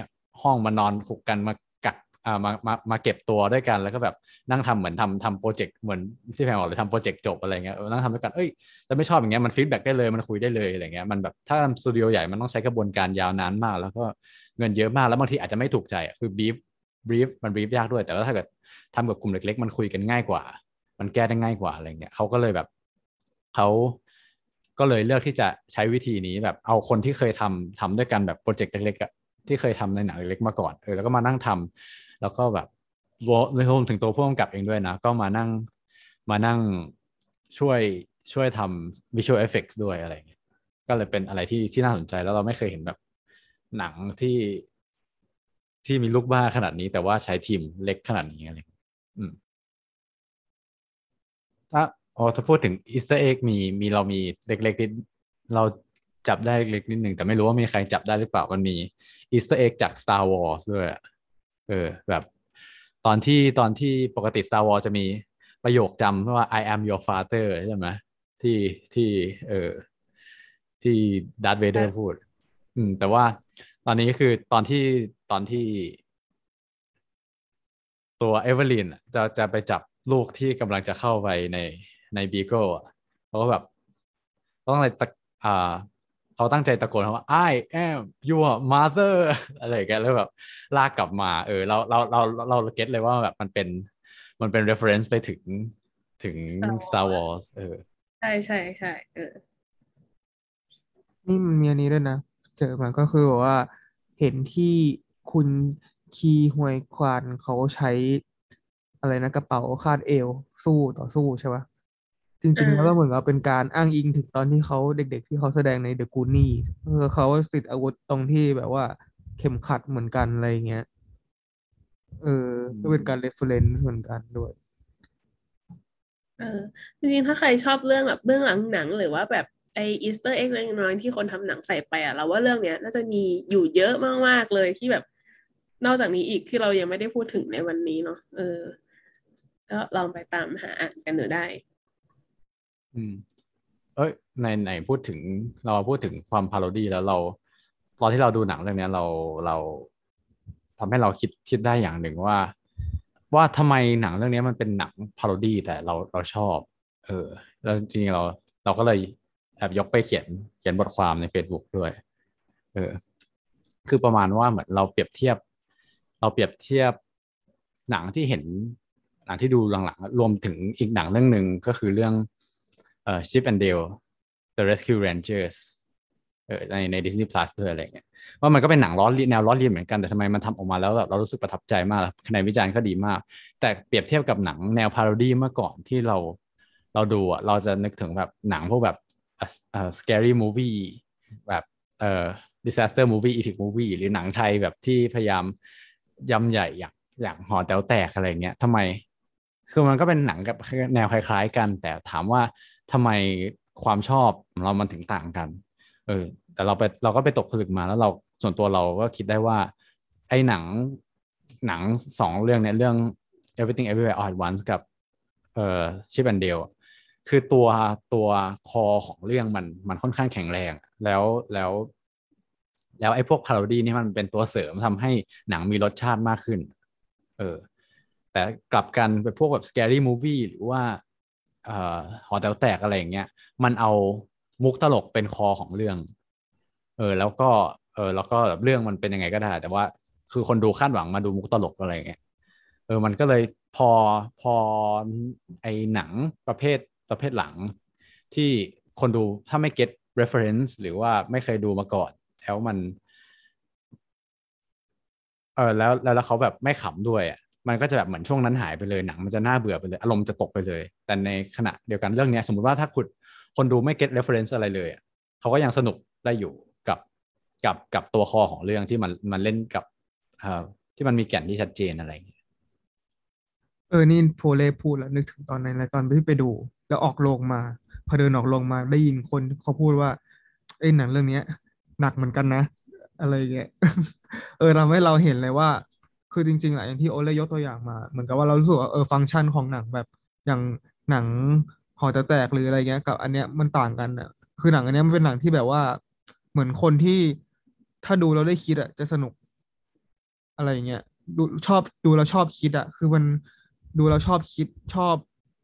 ห้องมานอนคลุกกันมากักอ่ามามามาเก็บตัวด้วยกัน แล้วก็แบบนั่งทำเหมือนทำทำ project เหมือนที่แพงบอกเลยทำ project จบอะไรเงี้ยนั่งทำด้วยกันเอ้ยจะไม่ชอบอย่างเงี้ยมัน feedback ได้เลยมันคุยได้เลยอะไรเงี้ยมันแบบถ้าทำสตูดิโอใหญ่มันต้องใช้กระบวนการยาวนานมาก แล้วก็เงินเยอะมากแล้วบางทีอาจจะไม่ถูกใจคือบีฟบีฟมันบีฟยากด้วย แต่ว่าถ้าเกิดทำกับกลุ่มเล็กๆ มันคุยกันง่ายกว่า มันแก้ได้ง่ายกว่าอะไรเงี้ยเขาก็เลยแบบ เขาก็เลยเลือกที่จะใช้วิธีนี้แบบเอาคนที่เคยทำทำด้วยกันแบบโปรเจกต์เล็กๆที่เคยทำในหนังเล็กๆมาก่อนเออแล้วก็มานั่งทำแล้วก็แบบรวมรวมถึงตัวผู้กำกับเองด้วยนะ ก็มานั่งมานั่งช่วยช่วยทำ visual effects ด้วยอะไรเงี้ยก็เลยเป็นอะไรที่ที่น่าสนใจแล้วเราไม่เคยเห็นแบบหนังที่ที่มีลูกบ้าขนาดนี้ แต่ว่าใช้ทีมเล็กขนาดนี้อะไรอืมถ้า อ๋อถ้าพูดถึง Easter egg มีมีเรามีเล็กๆนิดเราจับได้เล็กๆนิดหนึ่งแต่ไม่รู้ว่ามีใครจับได้หรือเปล่ามันมี Easter egg จาก Star Wars ด้วยอะเออแบบตอนที่ตอนที่ปกติ Star Wars จะมีประโยคจำว่า I am your father ใช่ไหมที่ที่เออที่ดาร์ธเวเดอร์พูด อืม แต่ว่าตอนนี้ก็คือตอนที่ตอนที่ ตัวเอเวอร์ลินอะจะจะไปจับลูกที่กำลังจะเข้าไปใน ในบีโก้เขาก็แบบต้องอะไรตะอ่าเขาตั้งใจตะโกนว่า I am your mother อะไรอย่างเงี้ยแล้วแบบลากกลับมา เออ เราเราเราเรา get เลยว่าแบบมันเป็นมันเป็น reference ไปถึงถึง Star Star Wars Wars เออ ใช่ใช่ใช่เออ นี่มันมีอันนี้ด้วยนะ เจอมาก็คือแบบว่า เห็นที่คุณคีฮวยควานเขาใช้ อะไรนะกระเป๋าคาดเอวสู้ต่อสู้ใช่ปะ จริงๆอ่าแล้วก็เหมือนกับเป็นการอ้างอิงถึงตอนที่เขาเด็กๆ ที่เขาแสดงในเดอะกูนี่เออเขาติดอาวุธตรงที่แบบว่าเข็มขัดเหมือนกันอะไรอย่างเงี้ย เออก็เป็นการ reference เหมือนกันด้วย เออ จริงๆ ถ้าใครชอบเรื่องแบบเบื้องหลังหนังหรือว่าแบบไอ Easter egg เล็กน้อยๆที่คนทำหนังใส่ไปอะเราว่าเรื่องเนี้ย น่าจะมีอยู่เยอะมากๆเลยที่แบบ นอกจากนี้อีกที่เรายังไม่ได้พูดถึงในวันนี้เนาะเออ ก็ลองไปตามหาอ่านกันดูได้ อืม เอ้ยไหนๆพูดถึงเราพูดถึงความ parody แล้วเรา ตอนที่เราดูหนังเรื่องนี้เราเราทำให้เราคิดคิดได้อย่างหนึ่งว่า ว่าทำไมหนังเรื่องนี้มันเป็นหนังพาโรดี้แต่เราเราชอบ เออ แล้วจริงๆเราเราก็เลยแอบยกไปเขียนเขียนบทความใน Facebook ด้วย เออ คือประมาณว่าเหมือนเราเปรียบเทียบ เราเปรียบเทียบหนังที่เห็นหนังที่ดูหลังๆรวมถึงอีกหนังเรื่องหนึ่งก็คือเรื่อง เอ่อ Chip and Dale The Rescue Rangers เออในใน Disney Plus ด้วยอะไรเงี้ยว่ามันก็เป็นหนังล้อเลียนแนวล้อเลียนเหมือนกันแต่ทำไมมันทำออกมาแล้วแบบเรารู้สึกประทับใจมากคะแนนวิจารณ์ก็ดีมาก แต่เปรียบเทียบกับหนังแนวพาโรดี้เมื่อก่อนที่เราเราดูอะเราจะนึกถึงแบบหนังพวกแบบเอ่อ scary movie แบบเอ่อ disaster movie epic movie หรือหนังไทยแบบที่พยายามยำใหญ่อย่างอย่างหอแต๋วแตกอะไรเงี้ยทำไม คือมันก็เป็นหนังกับแนวคล้าย ๆ กัน แต่ถามว่า ทำไมความชอบเรามันถึงต่างกัน เออ แต่เราไปเราก็ไปตกผลึกมาแล้วเราส่วนตัวเราก็คิดได้ว่า ไอ้หนังหนังสองเรื่องเนี่ยเรื่อง Everything Everywhere All at Once กับเอ่อ Chip and Dale คือตัวตัวคอของเรื่องมันมันค่อนข้างแข็งแรง แล้วแล้ว แล้วไอ้พวกพาโรดี้นี่มันเป็นตัวเสริมทำให้หนังมีรสชาติมากขึ้น เออ แต่กลับกันไปพวกแบบ scary movie หรือว่า หอแต๋วแตกอะไรอย่างเงี้ย มันเอามุกตลกเป็นคอของเรื่อง เออ แล้วก็เออแล้วก็แบบเรื่องมันเป็นยังไงก็ได้ แต่ว่าคือคนดูคาดหวังมาดูมุกตลกอะไรเงี้ยเออมันก็เลยพอพอไอหนังประเภทประเภทหลัง ที่คนดูถ้าไม่ get reference หรือว่าไม่เคยดูมาก่อน แล้วมัน เออแล้วแล้วเขาแบบไม่ขำด้วยอะ มันก็จะแบบเหมือนช่วงนั้นหายไปเลยหนังมันจะน่าเบื่อไปเลย อารมณ์จะตกไปเลย แต่ในขณะเดียวกันเรื่องนี้สมมุติว่าถ้าคุณคนดูไม่ get reference อะไรเลยเขาก็ยังสนุกได้อยู่กับกับกับตัวคอของเรื่องที่มันมันเล่นกับเอ่อที่มันมีแก่นที่ชัดเจนอะไรอย่างเงี้ยเออนี่โพเล่พูดแล้วนึกถึงตอนนั้นเลยตอนที่ไปดู แล้วออกโรงมา พอเดินออกโรงมาได้ยินคนเขาพูดว่าไอ้หนังเรื่องเนี้ย หนักเหมือนกันนะ อะไรเงี้ยเออทำให้เราเห็นเลยว่า คือจริงๆอะอย่างที่โอเล่ยกตัวอย่างมา เหมือนกับว่าเรารู้สึกว่าเออฟังก์ชันของหนังแบบอย่างหนังหอจะแตกหรืออะไรเงี้ย กับอันเนี้ยมันต่างกันอะคือหนังอันเนี้ยมันเป็นหนังที่แบบว่า เหมือนคนที่ถ้าดูเราได้คิดอะจะสนุก อะไรเงี้ยดูชอบดูแล้วชอบคิดอะคือมันดูแล้วชอบคิดชอบ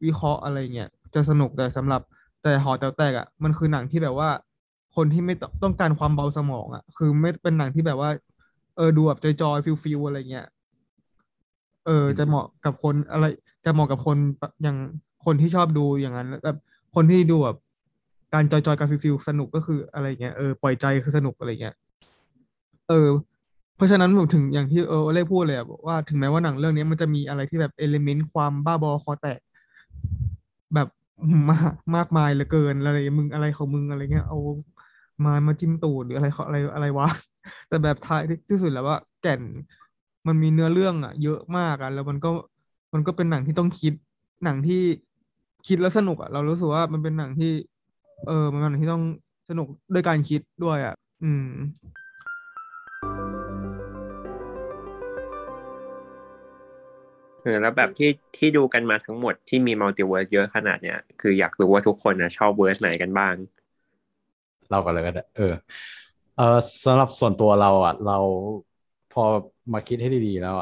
วิเคราะห์อะไรเงี้ยจะสนุกแต่สำหรับแต่หอแต๋วแตกอะมันคือหนังที่แบบว่า คนที่ไม่ต้องต้องการความเบาสมองอะ คือไม่เป็นหนังที่แบบว่า เออดูแบบ joy ๆ feel feel อะไรเงี้ย เออ จะเหมาะกับคนอะไร จะเหมาะกับคนอย่างคนที่ชอบดูอย่างนั้นแบบคนที่ดูแบบการ joy ๆการ feel feel สนุกก็คืออะไรเงี้ยเออปล่อยใจคือสนุกอะไรเงี้ยเออ เพราะฉะนั้นผมถึงอย่างที่เออเล่พูดเลยอะบอกว่าถึงแม้ว่าหนังเรื่องนี้มันจะมีอะไรที่แบบเอลิเมนต์ความบ้าบอคอแตกแบบมากมากมายเหลือเกินอะไรมึงอะไรของมึงอะไรเงี้ยเอามามาจิ้มตูดหรืออะไรเขาอะไรอะไรวะแต่แบบท้ายที่สุดแล้วว่าแก่น มันมีเนื้อเรื่องอะเยอะมากอะแล้วมันก็มันก็เป็นหนังที่ต้องคิดหนังที่คิดแล้วสนุกอะเรารู้สึกว่ามันเป็นหนังที่ เออมันเป็นหนังที่ต้องสนุกด้วยการคิดด้วยอะอืม เออแล้วแบบที่ที่ดูกันมาทั้งหมดที่มี multiverse เยอะขนาดเนี้ยคืออยากรู้ว่าทุกคนนะชอบ verse ไหนกันบ้างเรากันเลยก็ได้เออเออสำหรับส่วนตัวเราอะ เรา พอมาคิดให้ดีๆแล้ว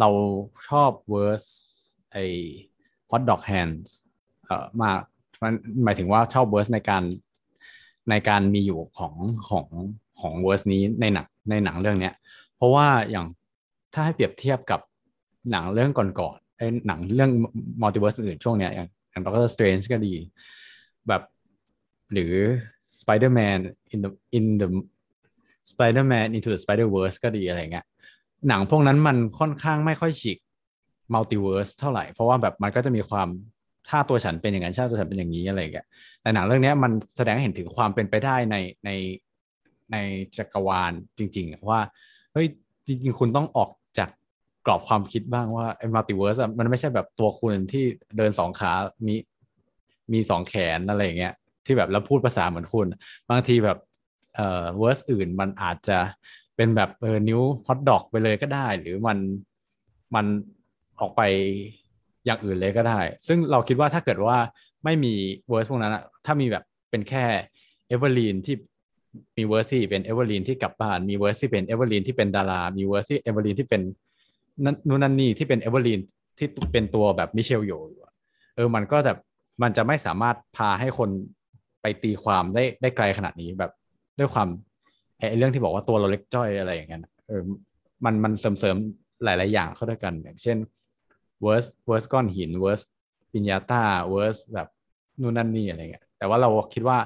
เราชอบ verse ไอ hot dog hands เอ่อมากมันหมายถึงว่าชอบ verse ในการในการมีอยู่ของของของ verse นี้ในหนังในหนังเรื่องเนี้ย เพราะว่าอย่างถ้าให้เปรียบเทียบกับหนังเรื่องก่อนๆไอ้หนังเรื่อง multiverse อื่นช่วงเนี้ยอย่างอย่าง Doctor Strange ก็ดี แบบหรือ Spider-Man in the in the Spider-Man into the Spider-Verse ก็ดีอะไรเงี้ยหนังพวกนั้นมันค่อนข้างไม่ค่อยฉีกmultiverse เท่าไหร่ เพราะว่าแบบมันก็จะมีความถ้าตัวฉันเป็นอย่างนั้นถ้าตัวฉันเป็นอย่างนี้อะไรเงี้ยแต่หนังเรื่องนี้มันแสดงให้เห็นถึงความเป็นไปได้ในในในจักรวาลจริง ๆ ว่าเฮ้ยจริง ๆ คุณต้องออกจากกรอบความคิดบ้างว่าไอ้ multiverse มันไม่ใช่แบบตัวคุณที่เดินสองขามีมีสองแขนอะไรเงี้ยที่แบบแล้วพูดภาษาเหมือนคุณ บางทีแบบ เอ่อ verse อื่นมันอาจจะเป็นแบบเออนิ้วฮอทดอกไปเลยก็ได้ หรือมันมันออกไปอย่างอื่นเลยก็ได้ ซึ่งเราคิดว่าถ้าเกิดว่าไม่มี verse พวกนั้นอะถ้ามีแบบเป็นแค่เอเวอร์ลีนที่มี verse ที่เป็นเอเวอร์ลีนที่กลับบ้าน มี verse ที่เป็นเอเวอร์ลีนที่เป็นดารา มี verse ที่เอเวอร์ลีนที่เป็นนั่นนู่นนั่นนี่ที่เป็นเอเวอร์ลีนที่เป็นตัวแบบมิเชลโยออเออมันก็แบบมันจะไม่สามารถพาให้คนไปตีความได้ได้ไกลขนาดนี้แบบ ด้วยความไอ้เรื่องที่บอกว่าตัวเราเล็กจ้อยอะไรอย่างเงี้ยเออมันมันเสริมเสริมหลาย ๆ อย่างเข้าด้วยกัน อย่างเช่น verse verse ก้อนหิน verse ปิญญาตา verse แบบนู่นนั่นนี่อะไรเงี้ยแต่ว่าเราคิดว่า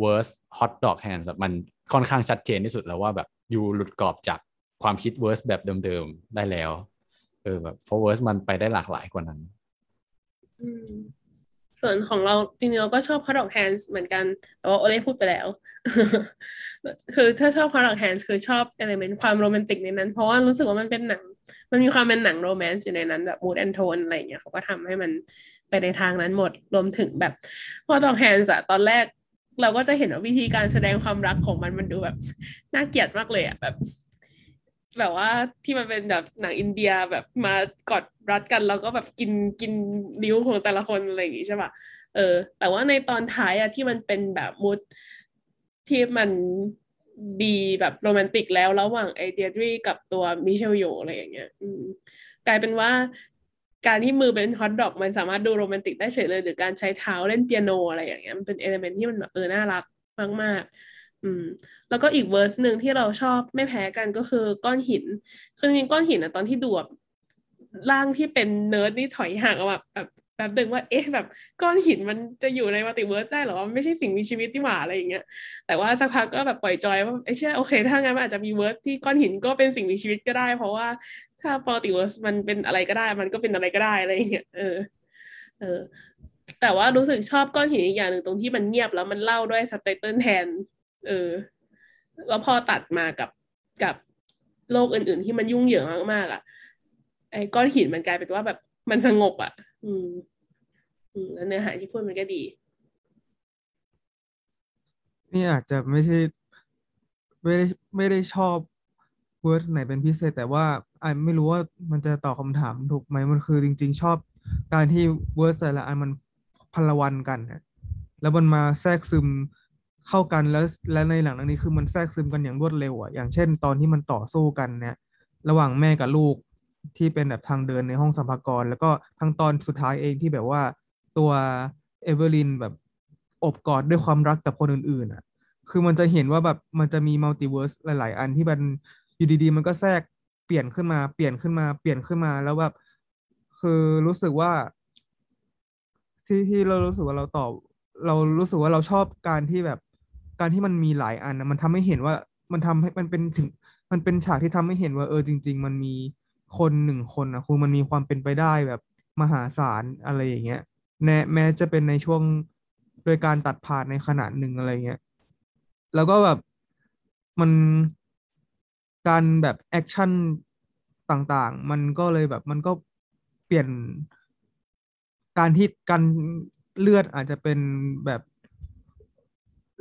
verse hot dog hand มันค่อนข้างชัดเจนที่สุดแล้วว่าแบบอยู่หลุดกรอบจากความคิด verse แบบเดิม ๆ ได้แล้ว เออแบบเพราะ verse มันไปได้หลากหลายกว่านั้นอืม ส่วนของเราจริงๆเราก็ชอบ Hot Dog Hands เหมือนกัน แต่ว่าโอเล่พูดไปแล้ว คือถ้าชอบ Hot Dog Hands คือชอบเอลเมนต์ความโรแมนติกในนั้น เพราะว่ารู้สึกว่ามันเป็นหนัง มันมีความเป็นหนังโรแมนต์อยู่ในนั้นแบบ mood and tone อะไรอย่างเงี้ยเขาก็ทำให้มันไปในทางนั้นหมดรวมถึงแบบ Hot Dog Hands อะตอนแรกเราก็จะเห็นว่าวิธีการแสดงความรักของมันมันดูแบบน่าเกลียดมากเลยอะแบบ แบบว่าที่มันเป็นแบบหนังอินเดียแบบมากอดรัดกันแล้วก็แบบกินกินนิ้วของแต่ละคนอะไรอย่างงี้ใช่ปะเออ แต่ว่าในตอนท้ายอะที่มันเป็นแบบ mood ที่มันดีแบบโรแมนติกแล้วระหว่างไอ้เดียร์ดรีกับตัวมิเชลโยอะไรอย่างเงี้ยกลายเป็นว่าการที่มือเป็นฮอตดอกมันสามารถดูโรแมนติกได้เฉยเลย หรือการใช้เท้าเล่นเปียโนอะไรอย่างเงี้ยมันเป็น element ที่มันแบบเออน่ารักมาก ๆ อืม แล้วก็อีก verse หนึ่งที่เราชอบไม่แพ้กันก็คือก้อนหิน คือจริงๆก้อนหินอะตอนที่ดูแบบร่างที่เป็นเนิร์ดนี่ถอยห่างออกมาแบบแบบดึงว่าเอ๊ะแบบก้อนหินมันจะอยู่ใน multiverse ได้เหรอไม่ใช่สิ่งมีชีวิตนี่หว่าอะไรอย่างเงี้ยแต่ว่าสักพักก็แบบปล่อยจอยว่าไอ้เชี่ยโอเค ถ้างั้นมันอาจจะมี verse ที่ก้อนหินก็เป็นสิ่งมีชีวิตก็ได้ เพราะว่าถ้า multiverse มันเป็นอะไรก็ได้ มันก็เป็นอะไรก็ได้อะไรอย่างเงี้ยเออเออแต่ว่ารู้สึกชอบก้อนหินอีกอย่างหนึ่งตรงที่มันเงียบแล้วมันเล่าด้วยสเตเติลแทน เออ แล้วพอตัดมากับกับโลกอื่น ๆ ที่มันยุ่งเหยิงมากๆอะ ไอ้ก้อนหินมันกลายเป็นว่าแบบมันสงบอะ อืม อืมแล้วเนื้อหาที่พูดมันก็ดี นี่อาจจะไม่ใช่ไม่ได้ไม่ได้ชอบเวิร์ดไหนเป็นพิเศษ แต่ว่าอ่าไม่รู้ว่ามันจะตอบคำถามถูกไหมมันคือจริง ๆ ชอบการที่ verse แต่ละอันมันพัลวันกันแล้วมันมาแทรกซึม เข้ากันแล้วและในหนังเรื่องนี้คือมันแทรกซึมกันอย่างรวดเร็วอะอย่างเช่น ตอนที่มันต่อสู้กันเนี่ย ระหว่างแม่กับลูกที่เป็นแบบทางเดินในห้องสรรพากรแล้วก็ทั้งตอนสุดท้ายเองที่แบบว่าตัวเอเวอร์ลินแบบโอบกอดด้วยความรักกับคนอื่นๆอะ คือมันจะเห็นว่าแบบมันจะมี multiverse หลาย ๆ อันที่มันอยู่ดีๆ มันก็แทรกเปลี่ยนขึ้นมาเปลี่ยนขึ้นมาเปลี่ยนขึ้นมาแล้วแบบคือรู้สึกว่า ที่ที่เรารู้สึกว่าเราตอบ เรารู้สึกว่าเราชอบการที่แบบ การที่มันมีหลายอันนะมันทำให้เห็นว่ามันทำให้มันเป็นถึง มันเป็นฉากที่ทำให้เห็นว่าเออจริง ๆ มันมีคนหนึ่งคนนะคือมันมีความเป็นไปได้แบบมหาศาลอะไรอย่างเงี้ยแม้แม้จะเป็นในช่วงโดยการตัดผ่านในขนาดหนึ่งอะไรเงี้ยแล้วก็แบบมันการแบบ action ต่างๆ มันก็เลยแบบมันก็เปลี่ยนการที่การเลือดอาจจะเป็นแบบ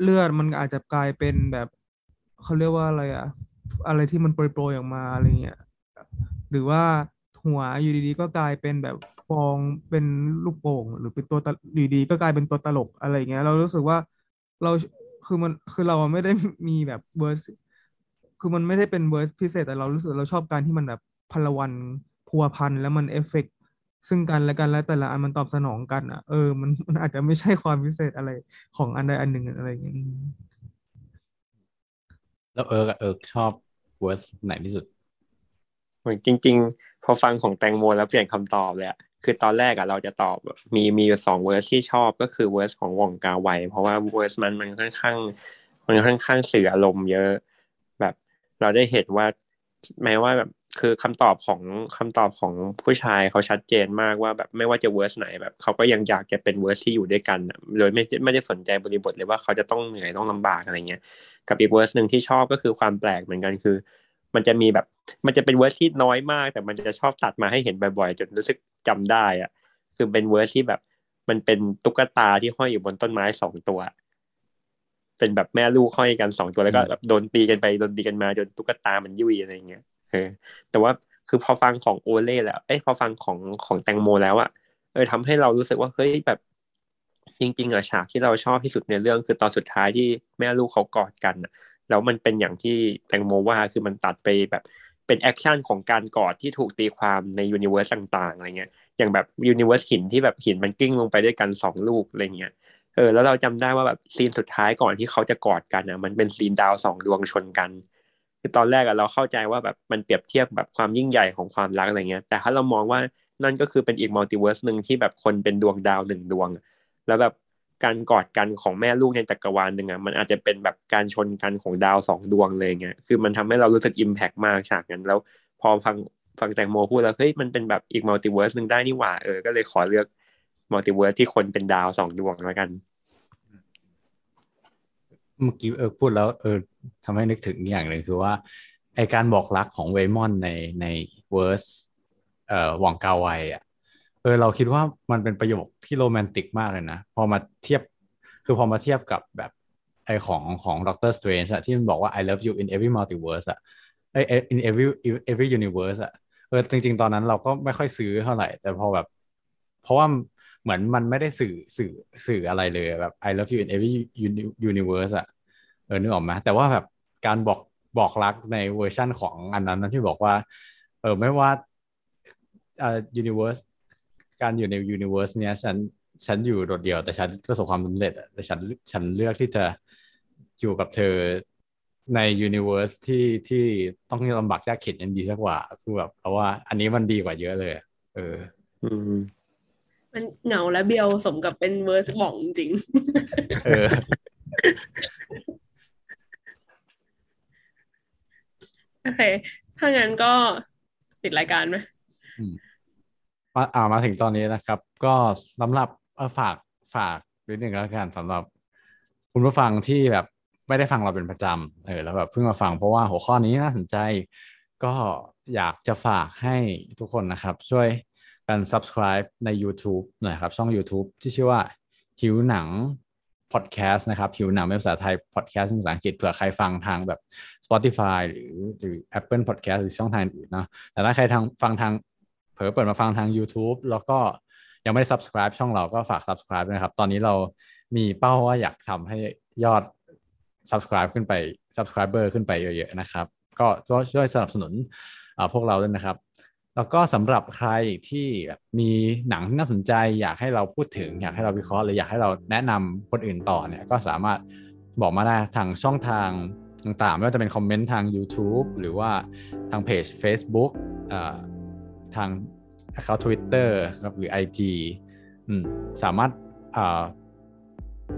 เลือดมันอาจจะกลายเป็นแบบเขาเรียกว่าอะไรอะอะไรที่มันโปรยๆออกมาอะไรเงี้ยหรือว่าหัวอยู่ดีๆก็กลายเป็นแบบฟองเป็นลูกโป่ง หรือเป็นตัวตลอยู่ดีๆก็กลายเป็นตัวตลกอะไรเงี้ย เรารู้สึกว่าเราคือมันคือเราไม่ได้มีแบบ verse คือมันไม่ได้เป็น verse พิเศษแต่เรารู้สึกเราชอบการที่มันแบบพัลวันพัวพันแล้วมันเอฟเฟกต์ ซึ่งกันและกันและแต่ละอันมันตอบสนองกันอะเออมันมันอาจจะไม่ใช่ความพิเศษอะไรของอันใดอันหนึ่งอะไรอย่างเงี้ยแล้วเอิร์กอะเอิร์กชอบเวอร์สไหนที่สุดเหมือนจริง ๆ พอฟังของแตงโมแล้วเปลี่ยนคำตอบเลยอะคือตอนแรกอะเราจะตอบแบบมีมีอยู่สอง verse ที่ชอบก็คือ verse ของหว่องกาไวเพราะว่า verse มันมันค่อนข้างมันค่อนข้างสื่ออารมณ์เยอะ แบบ เราได้เห็นว่าแม้ว่าแบบ คือคำตอบของคำตอบของผู้ชายเขาชัดเจนมากว่าแบบไม่ว่าจะ verse ไหนแบบเขาก็ยังอยากจะเป็น verse ที่อยู่ด้วยกันโดยไม่ไม่ได้สนใจบริบทเลยว่าเขาจะต้องเหนื่อยต้องลำบากอะไรเงี้ยกับอีก verse หนึ่งที่ชอบก็คือความแปลกเหมือนกันคือ มันจะมีแบบมันจะเป็น verse ที่น้อยมาก แต่มันจะชอบตัดมาให้เห็นบ่อยๆจนรู้สึกจำได้อะคือเป็น verse ที่แบบมันเป็นตุ๊กตาที่ห้อยอยู่บนต้นไม้สองตัว เป็นแบบแม่ลูกห้อยกันสองตัวแล้วก็แบบโดนตีกันไปโดนตีกันมาจนตุ๊กตามันยุ่ยอะไรเงี้ย เออแต่ว่าคือพอฟังของโอเล่แล้ว เอ้ยพอฟังของของแตงโมแล้วอะเออทำให้เรารู้สึกว่าเฮ้ยแบบ จริงๆอะฉากที่เราชอบที่สุดในเรื่องคือตอนสุดท้ายที่แม่ลูกเขากอดกันอะแล้วมันเป็นอย่างที่แตงโมว่าคือมันตัดไปแบบเป็น action ของการกอดที่ถูกตีความใน universe ต่างๆอะไรเงี้ยอย่างแบบ universe หินที่แบบหินมันกลิ้งลงไปด้วยกันสองลูกอะไรเงี้ยเออแล้วเราจำได้ว่าแบบ scene สุดท้ายก่อนที่เขาจะกอดกันอะ มันเป็น scene ดาวสองดวงชนกัน คือตอนแรกอะเราเข้าใจว่าแบบมันเปรียบเทียบแบบความยิ่งใหญ่ของความรักอะไรเงี้ย แต่ถ้าเรามองว่านั่นก็คือเป็นอีก multiverse หนึ่งที่แบบคนเป็นดวงดาวหนึ่งดวง แล้วแบบการกอดกันของแม่ลูกในจักรวาลหนึ่งอะมันอาจจะเป็นแบบการชนกันของดาวสองดวงเลยเงี้ยคือมันทำให้เรารู้สึก impact มากฉากนั้นแล้วพอฟังฟังแตงโมพูดแล้วเฮ้ยมันเป็นแบบอีก multiverse หนึ่งได้นี่หว่าเออก็เลยขอเลือก multiverse ที่คนเป็นดาวสองดวงแล้วกัน เมื่อกี้เออพูดแล้วเออทำให้นึกถึงอย่างหนึ่งคือว่าไอ้การบอกรักของเวย์มอนด์ในใน verse เอ่อหว่องกาไวอะเออเราคิดว่ามันเป็นประโยคที่โรแมนติกมากเลยนะ พอมาเทียบคือพอมาเทียบกับแบบไอ้ของของด็อกเตอร์สเตรนจ์อะที่มันบอกว่า I love you in every multiverse อะไอ้ in every every universe อะเออจริง ๆ ตอนนั้นเราก็ไม่ค่อยซื้อเท่าไหร่ แต่พอแบบ เพราะว่า เหมือนมันไม่ได้สื่อสื่อสื่ออะไรเลยแบบ I love you in every universe อะเออนึกออกไหมแต่ว่าแบบการบอกบอกรักในเวอร์ชั่นของอันนั้นนะที่บอกว่า เออไม่ว่าเอ่อ universe การอยู่ใน universe เนี้ยฉันฉันอยู่โดดเดี่ยว แต่ฉันประสบความสำเร็จอะแต่ฉันฉันเลือกที่จะอยู่กับเธอใน universe ที่ที่ต้องลำบากยากเข็ญยังดีสักกว่าคือแบบเพราะว่าอันนี้มันดีกว่าเยอะเลย เออ อืม มันเหงาและเบียวสมกับเป็นเวอร์สหม่องจริงเออโอเค ถ้างั้นก็ปิดรายการไหมมาอ่ามาถึงตอนนี้นะครับ ก็สำหรับเออฝากฝากนิดหนึ่งแล้วกันสำหรับคุณผู้ฟังที่แบบไม่ได้ฟังเราเป็นประจำเออแล้วแบบเพิ่งมาฟังเพราะว่าหัวข้อนี้น่าสนใจ ก็อยากจะฝากให้ทุกคนนะครับ ช่วย กัน subscribe ใน YouTube หน่อยครับ ช่อง YouTube ที่ชื่อว่า หิวหนัง podcast นะครับ หิวหนังเป็นภาษาไทย podcast เป็นภาษาอังกฤษเผื่อใครฟังทางแบบ Spotify หรือหรือ Apple Podcast หรือช่องทางอื่นเนอะแต่ถ้าใครทางฟังทางเผลอเปิดมาฟังทาง YouTube แล้วก็ยังไม่ได้ subscribe ช่องเราก็ฝาก subscribe นะครับ ตอนนี้เรามีเป้าว่าอยากทำให้ยอด subscribe ขึ้นไป subscriber ขึ้นไปเยอะๆนะครับ ก็ช่วยสนับสนุนพวกเราด้วยนะครับ แล้วก็สำหรับใครที่มีหนังที่น่าสนใจ อยากให้เราพูดถึง อยากให้เราวิเคราะห์หรืออยากให้เราแนะนำคนอื่นต่อเนี่ยก็สามารถบอกมาได้ทางช่องทางต่างๆ ไม่ว่าจะเป็นคอมเมนต์ทาง YouTube หรือว่าทางเพจ Facebook ทาง account Twitter ครับหรือ IG อืมสามารถ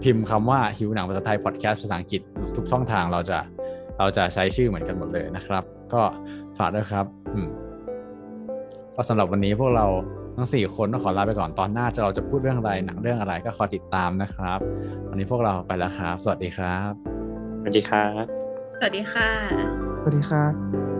พิมพ์คำว่าหิวหนังภาษาไทยพอดแคสต์ภาษาอังกฤษทุกช่องทางเราจะเราจะใช้ชื่อเหมือนกันหมดเลยนะครับ ก็ฝากด้วยครับอืม ก็สำหรับวันนี้พวกเราทั้งสี่คนต้องขอลาไปก่อนตอนหน้าจะเราจะพูดเรื่องอะไรหนังเรื่องอะไรก็ขอติดตามนะครับ วันนี้พวกเราไปแล้วครับ สวัสดีครับ สวัสดีครับ สวัสดีค่ะ สวัสดีครับ